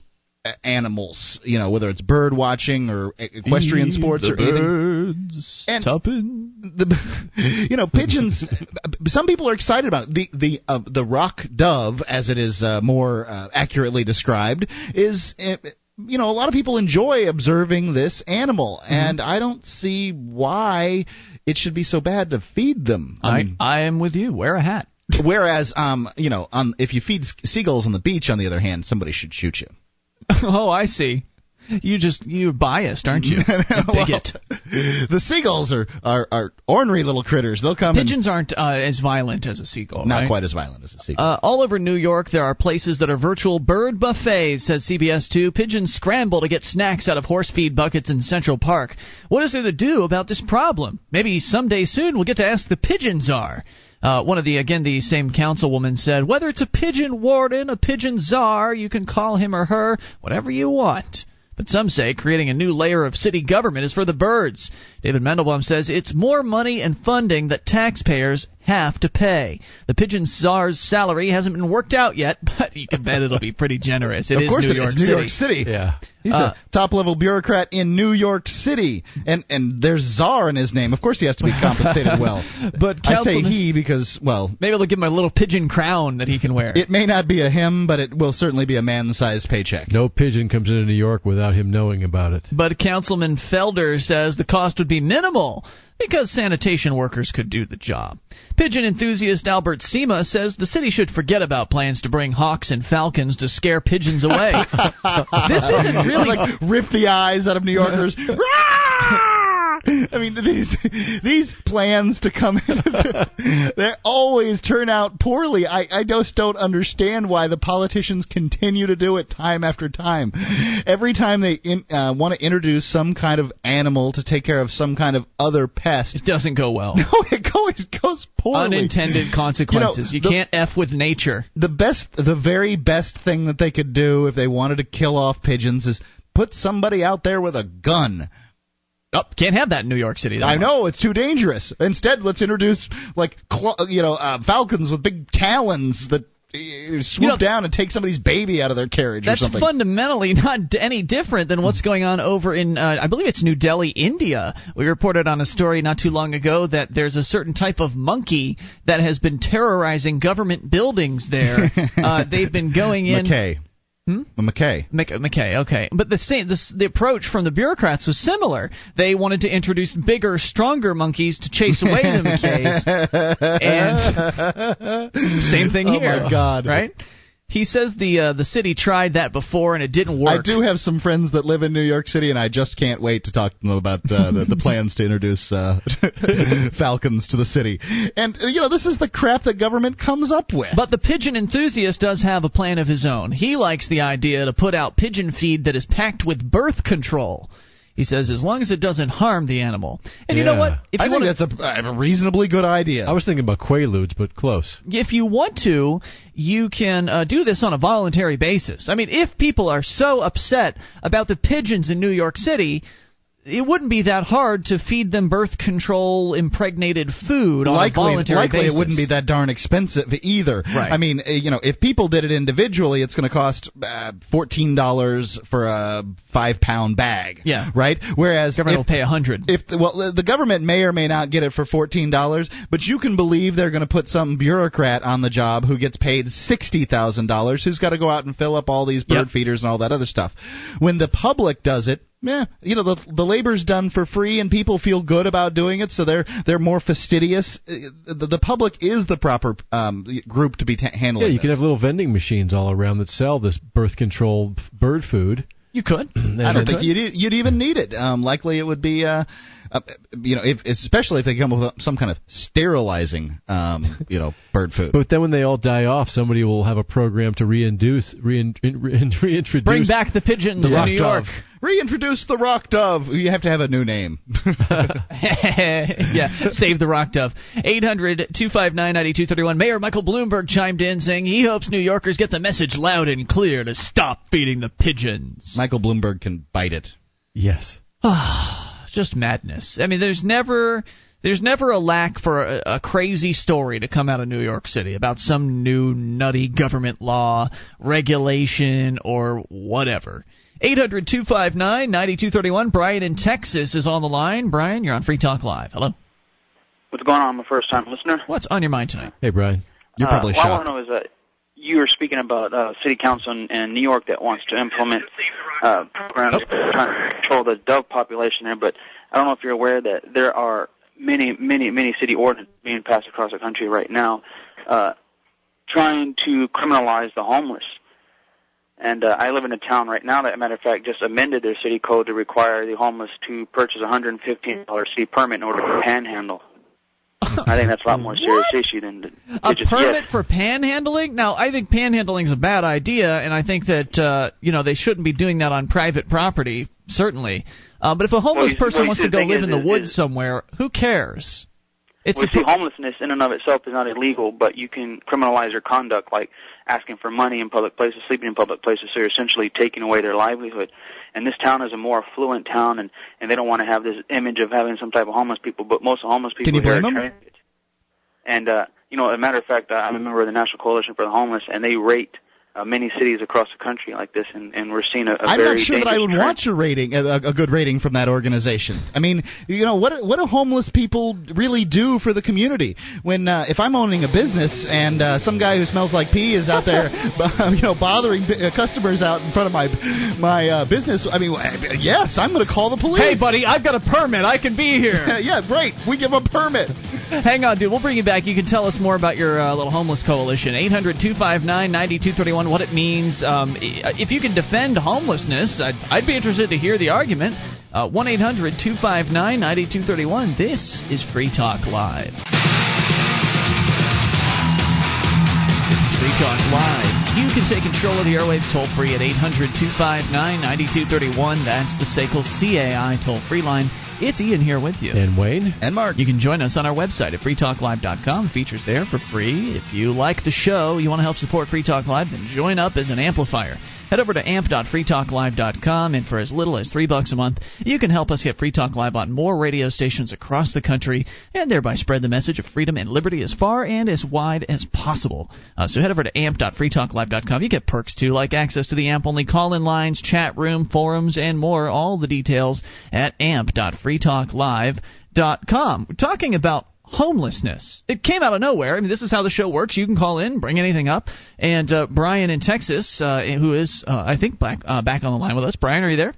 animals. You know, whether it's bird watching or equestrian sports the or anything. birds And- tupping. The, you know, pigeons. some people are excited about it. The the uh, the rock dove, as it is uh, more uh, accurately described, is. Uh, you know, a lot of people enjoy observing this animal, Mm-hmm. and I don't see why it should be so bad to feed them. I, mean, I am with you. Wear a hat. Whereas, um, you know, on if you feed seagulls on the beach, on the other hand, somebody should shoot you. oh, I see. You just you're biased, aren't you? You bigot. the seagulls are, are are ornery little critters. They'll come Pigeons aren't uh, as violent as a seagull. not right? quite as violent as a seagull. Uh, all over New York, there are places that are virtual bird buffets, says CBS 2. Pigeons scramble to get snacks out of horse feed buckets in Central Park. What is there to do about this problem? Maybe someday soon we'll get to ask the pigeon czar. Uh, one of the again the same councilwoman said, whether it's a pigeon warden, a pigeon czar, you can call him or her whatever you want. But some say creating a new layer of city government is for the birds. David Mendelbaum says it's more money and funding that taxpayers have to pay. The pigeon czar's salary hasn't been worked out yet, but you can bet it'll be pretty generous. It of is course New it York is New City. York City. Yeah. He's Uh, a top level bureaucrat in New York City, and and there's czar in his name. Of course, he has to be compensated well. But I say he because well, Maybe they'll give him a little pigeon crown that he can wear. it may not be a him, but it will certainly be a man-sized paycheck. No pigeon comes into New York without him knowing about it. But Councilman Felder says the cost would be minimal because sanitation workers could do the job. Pigeon enthusiast Albert Sema says the city should forget about plans to bring hawks and falcons to scare pigeons away. this isn't really like rip the eyes out of New Yorkers. I mean, these these plans to come in, they always turn out poorly. I, I just don't understand why the politicians continue to do it time after time. Every time they in, uh, want to introduce some kind of animal to take care of some kind of other pest, it doesn't go well. no, it always goes poorly. Unintended consequences. You, the- can't f with nature. the best the very best thing that they could do if they wanted to kill off pigeons is put somebody out there with a gun. Oh, can't have that in New York City. I know it's too dangerous. Instead, let's introduce like you know uh, falcons with big talons that uh, swoop You know- down and take somebody's baby out of their carriage That's or something. fundamentally not d- any different than what's going on over in, uh, I believe it's New Delhi, India. We reported on a story not too long ago that there's a certain type of monkey that has been terrorizing government buildings there. uh, they've been going in. macaque. Hmm? macaque. Mc- macaque, okay, but the same, the, the approach from the bureaucrats was similar. They wanted to introduce bigger, stronger monkeys to chase away the macaques, and same thing Oh, here. Oh my God. Right? He says the uh, the city tried that before and it didn't work. I do have some friends that live in New York City, and I just can't wait to talk to them about uh, the, the plans to introduce uh, falcons to the city. And uh, you know, this is the crap that government comes up with. But the pigeon enthusiast does have a plan of his own. He likes the idea to put out pigeon feed that is packed with birth control. He says as long as it doesn't harm the animal. And you know what? If I you think wanna- that's a, a reasonably good idea. I was thinking about quaaludes, but close. if you want to, you can uh, do this on a voluntary basis. I mean, if people are so upset about the pigeons in New York City, it wouldn't be that hard to feed them birth control impregnated food on a likely, voluntary likely basis. it wouldn't be that darn expensive either. Right. I mean, uh, you know, if people did it individually, it's going to cost uh, fourteen dollars for a five pound bag. Yeah. Right. Whereas Government if, will pay a hundred. if the, well, the- the government may or may not get it for fourteen dollars, but you can believe they're going to put some bureaucrat on the job who gets paid sixty thousand dollars, who's got to go out and fill up all these bird Yep. feeders and all that other stuff. When the public does it. Yeah, you know the the labor's done for free, and people feel good about doing it, so they're they're more fastidious. Uh, The, the public is the proper um, group to be ta handling. Yeah, you this. could have little vending machines all around that sell this birth control bird food. you could. I don't think you'd, you'd even need it. Um, likely it would be, uh, uh, you know, if, especially if they come up with some kind of sterilizing, um, you know, bird food. But then when they all die off, somebody will have a program to reintroduce, rein, rein, reintroduce. Bring back the pigeons the to rock New dove. York. Reintroduce the rock dove. You have to have a new name. yeah, save the rock dove. 800 259 9231. Mayor Michael Bloomberg chimed in saying he hopes New Yorkers get the message loud and clear to stop feeding the pigeons. Michael Bloomberg can bite it. Yes. Just madness. I mean, there's never. There's never a lack for a, a crazy story to come out of New York City about some new nutty government law, regulation, or whatever. 800 259 9231. Brian in Texas is on the line. Brian, you're on Free Talk Live. Hello. What's going on? I'm a first time listener. What's on your mind tonight? Hey, Brian. You're probably uh, what I want to know is that you were speaking about uh, city council in, in New York that wants to implement uh, programs trying to control the dove population there, but I don't know if you're aware that there are many, many, many city ordinances being passed across the country right now uh, trying to criminalize the homeless. And uh, I live in a town right now that, as a matter of fact, just amended their city code to require the homeless to purchase a $115 city permit in order to panhandle. I think that's a lot more serious issue than the, a permit yes. for panhandling? Now, I think panhandling is a bad idea, and I think that uh, you know they shouldn't be doing that on private property, certainly. Uh, but if a homeless you- person well, wants to go live is- in the is- woods is- somewhere, who cares? It's we a see pro- homelessness in and of itself is not illegal, but you can criminalize your conduct, like asking for money in public places, sleeping in public places. So you're essentially taking away their livelihood. And this town is a more affluent town, and and they don't want to have this image of having some type of homeless people. But most homeless people Can you blame are them? And uh, you know, as a matter of fact, uh, I'm a member of the National Coalition for the Homeless, and they rate uh, many cities across the country like this, and, and we're seeing a, a I'm very I'm not sure that I would trend. want a rating, a, a good rating from that organization. I mean, you know, what what do homeless people really do for the community? When uh, if I'm owning a business and uh, some guy who smells like pee is out there, you know, bothering uh, customers out in front of my my uh, business, I mean, yes, I'm going to call the police. Hey, buddy, I've got a permit. I can be here. yeah, great. We give a permit. Hang on, dude. We'll bring you back. You can tell us more about your uh, little homeless coalition. 800 259 9231, what it means. Um, if you can defend homelessness, I'd, I'd be interested to hear the argument. Uh, 1 800 259 9231. This is Free Talk Live. This is Free Talk Live. You can take control of the airwaves toll free at 800 259 9231. That's the SACL CAI toll free line. It's Ian here with you. And Wayne? And Mark. You can join us on our website at freetalklive.com. Features there for free. If you like the show, you want to help support Free Talk Live, then join up as an amplifier. Head over to amp.freetalklive.com, and for as little as three bucks a month, you can help us get Free Talk Live on more radio stations across the country, and thereby spread the message of freedom and liberty as far and as wide as possible. Uh, so head over to amp.freetalklive.com. You get perks too, like access to the AMP-only call-in lines, chat room, forums, and more. All the details at amp.freetalklive.com. We're talking about homelessness. It came out of nowhere. I mean, this is how the show works. You can call in, bring anything up. And uh, Brian in Texas, uh, who is, uh, I think, back uh, back on the line with us. Brian, are you there?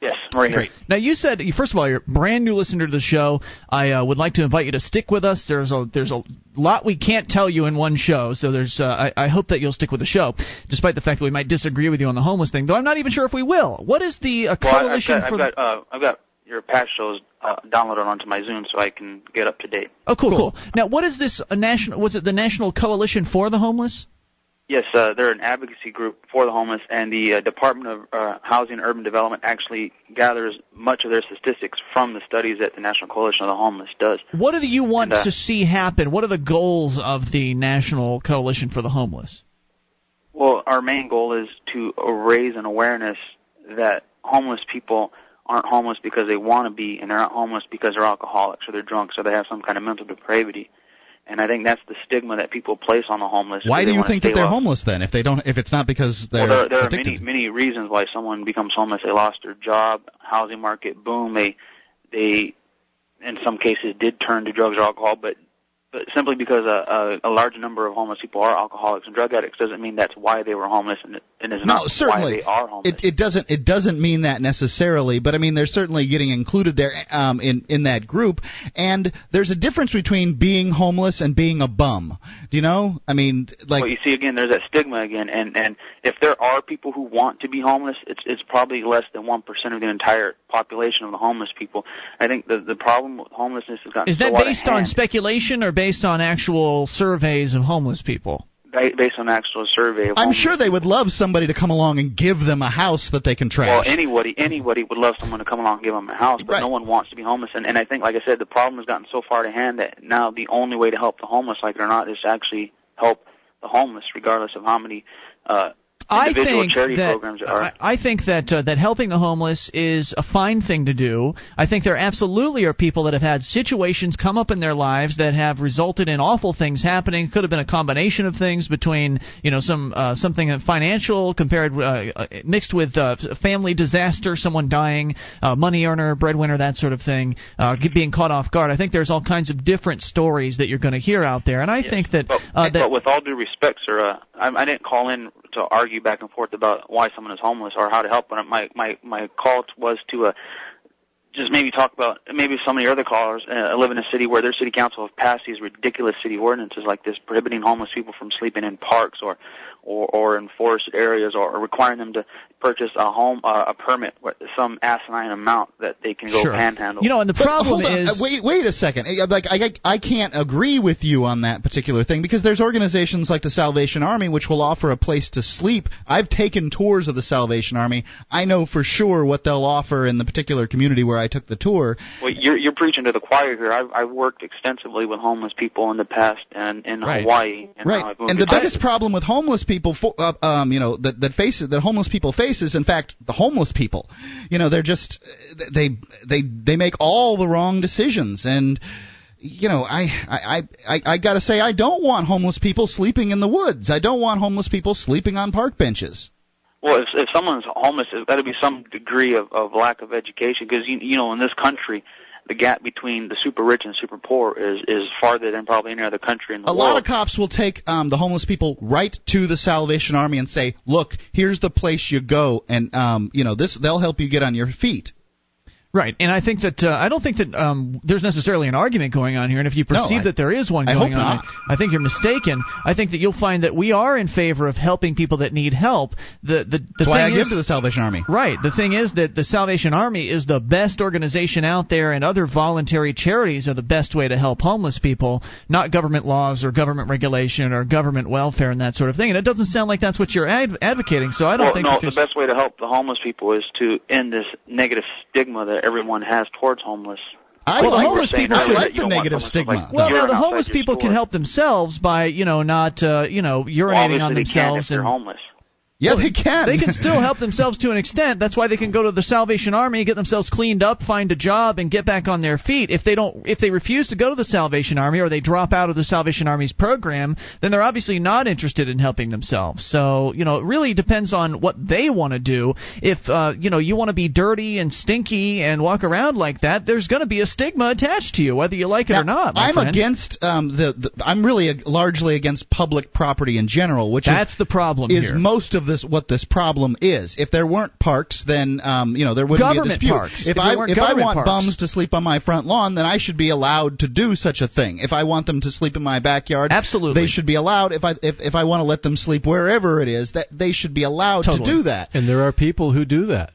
Yes, I'm right here. Great. Now you said first of all you're a brand new listener to the show. I uh, would like to invite you to stick with us. There's a there's a lot we can't tell you in one show, so there's uh, I, I hope that you'll stick with the show, despite the fact that we might disagree with you on the homeless thing. Though I'm not even sure if we will. What is the uh, Well, I- I've coalition got, for? I've got, uh, I've got your past shows uh, downloaded onto my Zune so I can get up to date. oh, cool, cool, Now, what is this a national? Was it the National Coalition for the Homeless? Yes, uh, they're an advocacy group for the homeless, and the uh, Department of uh, Housing and Urban Development actually gathers much of their statistics from the studies that the National Coalition of the Homeless does. What do you want And, uh, to see happen? What are the goals of the National Coalition for the Homeless? Well, our main goal is to raise an awareness that homeless people aren't homeless because they want to be, and they're not homeless because they're alcoholics or they're drunks or they have some kind of mental depravity. And I think that's the stigma that people place on the homeless. Why do you think that they're low. homeless then? If they don't, if it's not because they're well, there, there are addicted. many many reasons why someone becomes homeless. They lost their job, housing market boom. They they in some cases did turn to drugs or alcohol, but but simply because a, a, a large number of homeless people are alcoholics and drug addicts doesn't mean that's why they were homeless and, and is No, not certainly. why they are homeless. It, it doesn't. It doesn't mean that necessarily, but I mean they're certainly getting included there um, in in that group. And there's a difference between being homeless and being a bum. Do you know? I mean, like well, you see again, there's that stigma again, and and if there are people who want to be homeless, it's it's probably less than one percent of the entire population of the homeless people. I think the the problem with homelessness has gotten Is that so out based on speculation or based on actual surveys of homeless people? Ba- based on actual survey. I'm sure they would love somebody to come along and give them a house that they can trash. Well, anybody anybody would love someone to come along and give them a house, but no one wants to be homeless. And, and I think, like I said, the problem has gotten so far to hand that now the only way to help the homeless, like it or not, is to actually help the homeless, regardless of how many uh, I think that. I, I think that uh, that helping the homeless is a fine thing to do. I think there absolutely are people that have had situations come up in their lives that have resulted in awful things happening. Could have been a combination of things between you know some uh, something financial compared uh, uh, mixed with uh, family disaster, someone dying, uh, money earner, breadwinner, that sort of thing, uh, being caught off guard. I think there's all kinds of different stories that you're going to hear out there, and I think that uh, that but with all due respect, sir, uh, I, I didn't call in to argue back and forth about why someone is homeless or how to help. But my my my call was to uh, just maybe talk about maybe some of your other callers uh, live in a city where their city council have passed these ridiculous city ordinances like this, prohibiting homeless people from sleeping in parks or or, or enforced areas or requiring them to purchase a home uh, a permit with some asinine amount that they can go Sure. panhandle. You know, and the But problem hold on, is uh, wait, wait a second. Like, I, I can't agree with you on that particular thing because there's organizations like the Salvation Army which will offer a place to sleep. I've taken tours of the Salvation Army. I know for sure what they'll offer in the particular community where I took the tour. Well, you're you're preaching to the choir here. I've I've worked extensively with homeless people in the past and in Right. Hawaii. And right. And the biggest problem with homeless people, fo- uh, um, you know, that that faces that homeless people faces. in fact, the homeless people. You know, they're just they they they make all the wrong decisions, and you know, I I I I got to say, I don't want homeless people sleeping in the woods. I don't want homeless people sleeping on park benches. Well, if if someone's homeless, got to be some degree of, of lack of education because you you know in this country, the gap between the super rich and super poor is is farther than probably any other country in the A world. A lot of cops will take um, the homeless people right to the Salvation Army and say, "Look, here's the place you go, and um, you know this. They'll help you get on your feet." Right, and I think that uh, I don't think that um, there's necessarily an argument going on here. And if you perceive I- that there is one I going hope on, not. I, I think you're mistaken. I think that you'll find that we are in favor of helping people that need help. The the, the That's why I thing give to the Salvation Army. Right. The thing is that the Salvation Army is the best organization out there, and other voluntary charities are the best way to help homeless people, not government laws or government regulation or government welfare and that sort of thing. And it doesn't sound like that's what you're adv- advocating. So I don't well, think no, that the best way to help the homeless people is to end this negative stigma that everyone has towards homeless. I Well, the Like homeless we're people should- that you the negative someone to, like, stigma. Well, no, urine the homeless your people can help themselves by, you know, not, uh, you know, urinating Well, obviously on they can't themselves if they're and homeless. Yeah, they can. They can still help themselves to an extent. That's why they can go to the Salvation Army, get themselves cleaned up, find a job, and get back on their feet. If they don't, if they refuse to go to the Salvation Army or they drop out of the Salvation Army's program, then they're obviously not interested in helping themselves. So you know, it really depends on what they want to do. If uh, you know you want to be dirty and stinky and walk around like that, there's going to be a stigma attached to you, whether you like it or not. I'm friend. against um, the, the. I'm really largely against public property in general, which That's is the problem is here. most of this what this problem is. If there weren't parks, then um, you know there wouldn't Government be a dispute. parks. If, If I there if I want parks. bums to sleep on my front lawn, then I should be allowed to do such a thing. If I want them to sleep in my backyard, Absolutely. they should be allowed. If I if, if I want to let them sleep wherever it is, that they should be allowed Totally. to do that. And there are people who do that.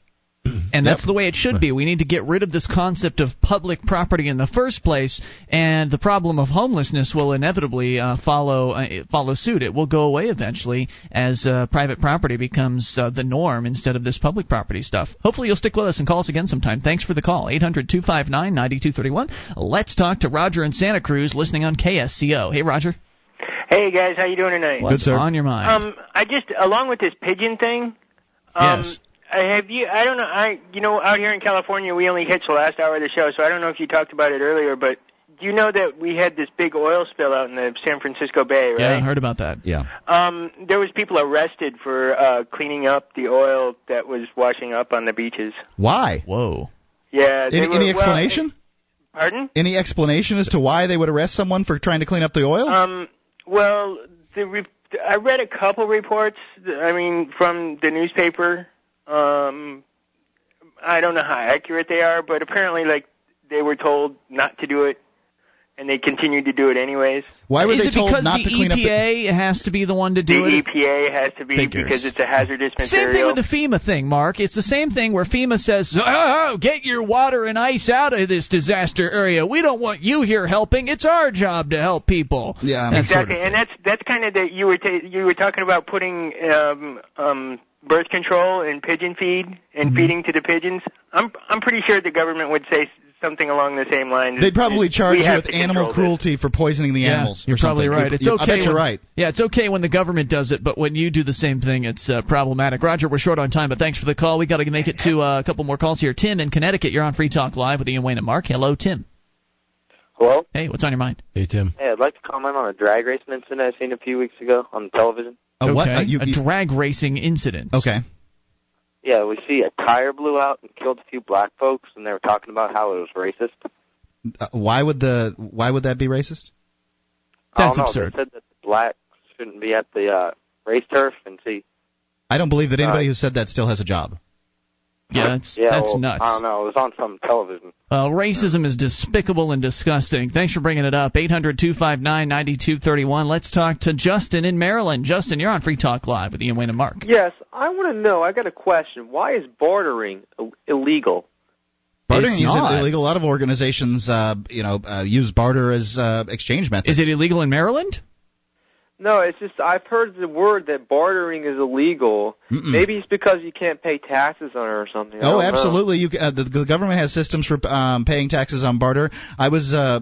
And that's the way it should be. We need to get rid of this concept of public property in the first place, and the problem of homelessness will inevitably uh, follow uh, follow suit. It will go away eventually as uh, private property becomes uh, the norm instead of this public property stuff. Hopefully, you'll stick with us and call us again sometime. Thanks for the call. 800-259-9231. Let's talk to Roger in Santa Cruz, listening on KSCO. Hey, Roger. Hey guys, how you doing tonight? What's on your mind? Um, I just along with this pigeon thing. Um, Yes. I have you? I don't know. I you know out here in California we only hit the last hour of the show, so I don't know if you talked about it earlier, but do you know that we had this big oil spill out in the San Francisco Bay, right? Yeah, I heard about that. Yeah. Um, there was people arrested for uh, cleaning up the oil that was washing up on the beaches. Why? Whoa. Yeah. they Any, were- any well, explanation? pardon? Any explanation as to why they would arrest someone for trying to clean up the oil? Um, well, the re- I read a couple reports. I mean, from the newspaper. Um, I don't know how accurate they are, but apparently, like they were told not to do it, and they continued to do it anyways. Why were Is they it told not the to clean up the EPA has to be the one to do the it? The EPA has to be Figures. because it's a hazardous material. Same thing with the FEMA thing, Mark. It's the same thing where FEMA says, oh, get your water and ice out of this disaster area. We don't want you here helping. It's our job to help people. Yeah, That sort of exactly, and that's that's kind of that you were ta- you were talking about putting um, um, birth control and pigeon feed and Mm-hmm. feeding to the pigeons. I'm I'm pretty sure the government would say something along the same lines. They'd probably charge We you with animal control this. cruelty for poisoning the Yeah, animals. You're probably something. right. You- It's you- okay. I bet you're when- right. Yeah, it's okay when the government does it, but when you do the same thing, it's uh, problematic. Roger, we're short on time, but thanks for the call. We got to make it to uh, a couple more calls here. Tim in Connecticut, you're on Free Talk Live with Ian Wayne and Mark. Hello, Tim. Hello? Hey, what's on your mind? Hey, Tim. Hey, I'd like to comment on a drag racing incident I seen a few weeks ago on television. A what? Uh, you- a you- drag racing incident. okay. Yeah, we see a tire blew out and killed a few black folks, and they were talking about how it was racist. Uh, why would the why would that be racist? I That's don't know. absurd. They said that the blacks shouldn't be at the uh, race turf, and see, I don't believe that anybody Uh, who said that still has a job. Yeah, that's yeah, that's well, nuts. I don't know. It was on some television. Uh, racism is despicable and disgusting. Thanks for bringing it up. 800 259 9231. Let's talk to Justin in Maryland. Justin, you're on Free Talk Live with Ian Wayne and Mark. Yes, I want to know. I got a question. Why is bartering illegal? Bartering is not. illegal. A lot of organizations, uh, you know, uh, use barter as uh, exchange methods. Is it illegal in Maryland? No, it's just I've heard the word that bartering is illegal. Mm-mm. Maybe it's because you can't pay taxes on it or something. Oh, don't know. absolutely. You, uh, the, the government has systems for um, paying taxes on barter. I was uh,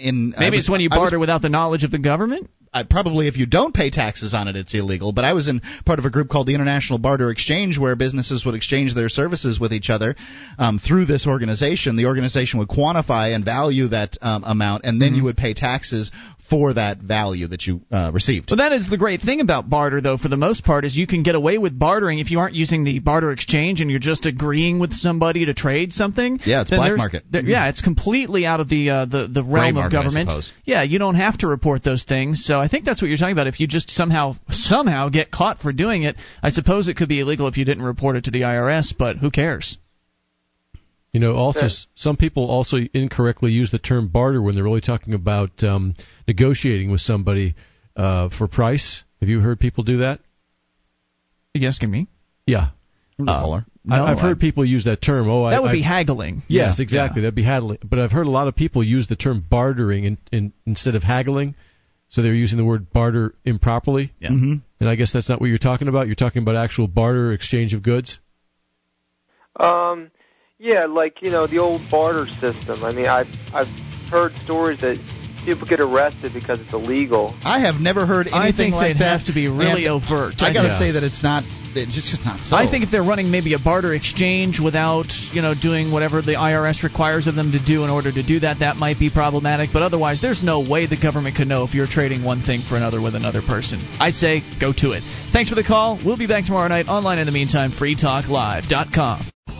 in. Maybe was- it's when you I was- barter without the knowledge of the government? I, probably if you don't pay taxes on it, it's illegal. But I was in part of a group called the International Barter Exchange, where businesses would exchange their services with each other um, through this organization. The organization would quantify and value that um, amount, and then Mm-hmm. you would pay taxes for that value that you uh, received. Well, that is the great thing about barter, though, for the most part, is you can get away with bartering if you aren't using the barter exchange and you're just agreeing with somebody to trade something. Yeah, it's black market. there- yeah, it's completely out of the uh, the the realm market, of government. Yeah, you don't have to report those things. So I think that's what you're talking about. If you just somehow somehow get caught for doing it, I suppose it could be illegal if you didn't report it to the IRS. But who cares? You know, also Yeah. some people also incorrectly use the term barter when they're really talking about um, negotiating with somebody uh, for price. Have you heard people do that? Are you asking me? Yeah, Uh, I, no, I've heard people use that term. Oh, I, that would I, be haggling. Yes, Yeah. exactly. That'd be haggling. But I've heard a lot of people use the term bartering in, in, instead of haggling. So they're using the word barter improperly. Yeah. hmm And I guess that's not what you're talking about. You're talking about actual barter exchange of goods. Um, yeah, like you know the old barter system. I mean, I've I've heard stories that people get arrested because it's illegal. I have never heard anything I think like they'd that. have to be really and overt. I got to Yeah. say that it's not. It's just, just not so. I think if they're running maybe a barter exchange without, you know, doing whatever the IRS requires of them to do in order to do that, that might be problematic. But otherwise, there's no way the government could know if you're trading one thing for another with another person. I say go to it. Thanks for the call. We'll be back tomorrow night online in the meantime, freetalklive.com.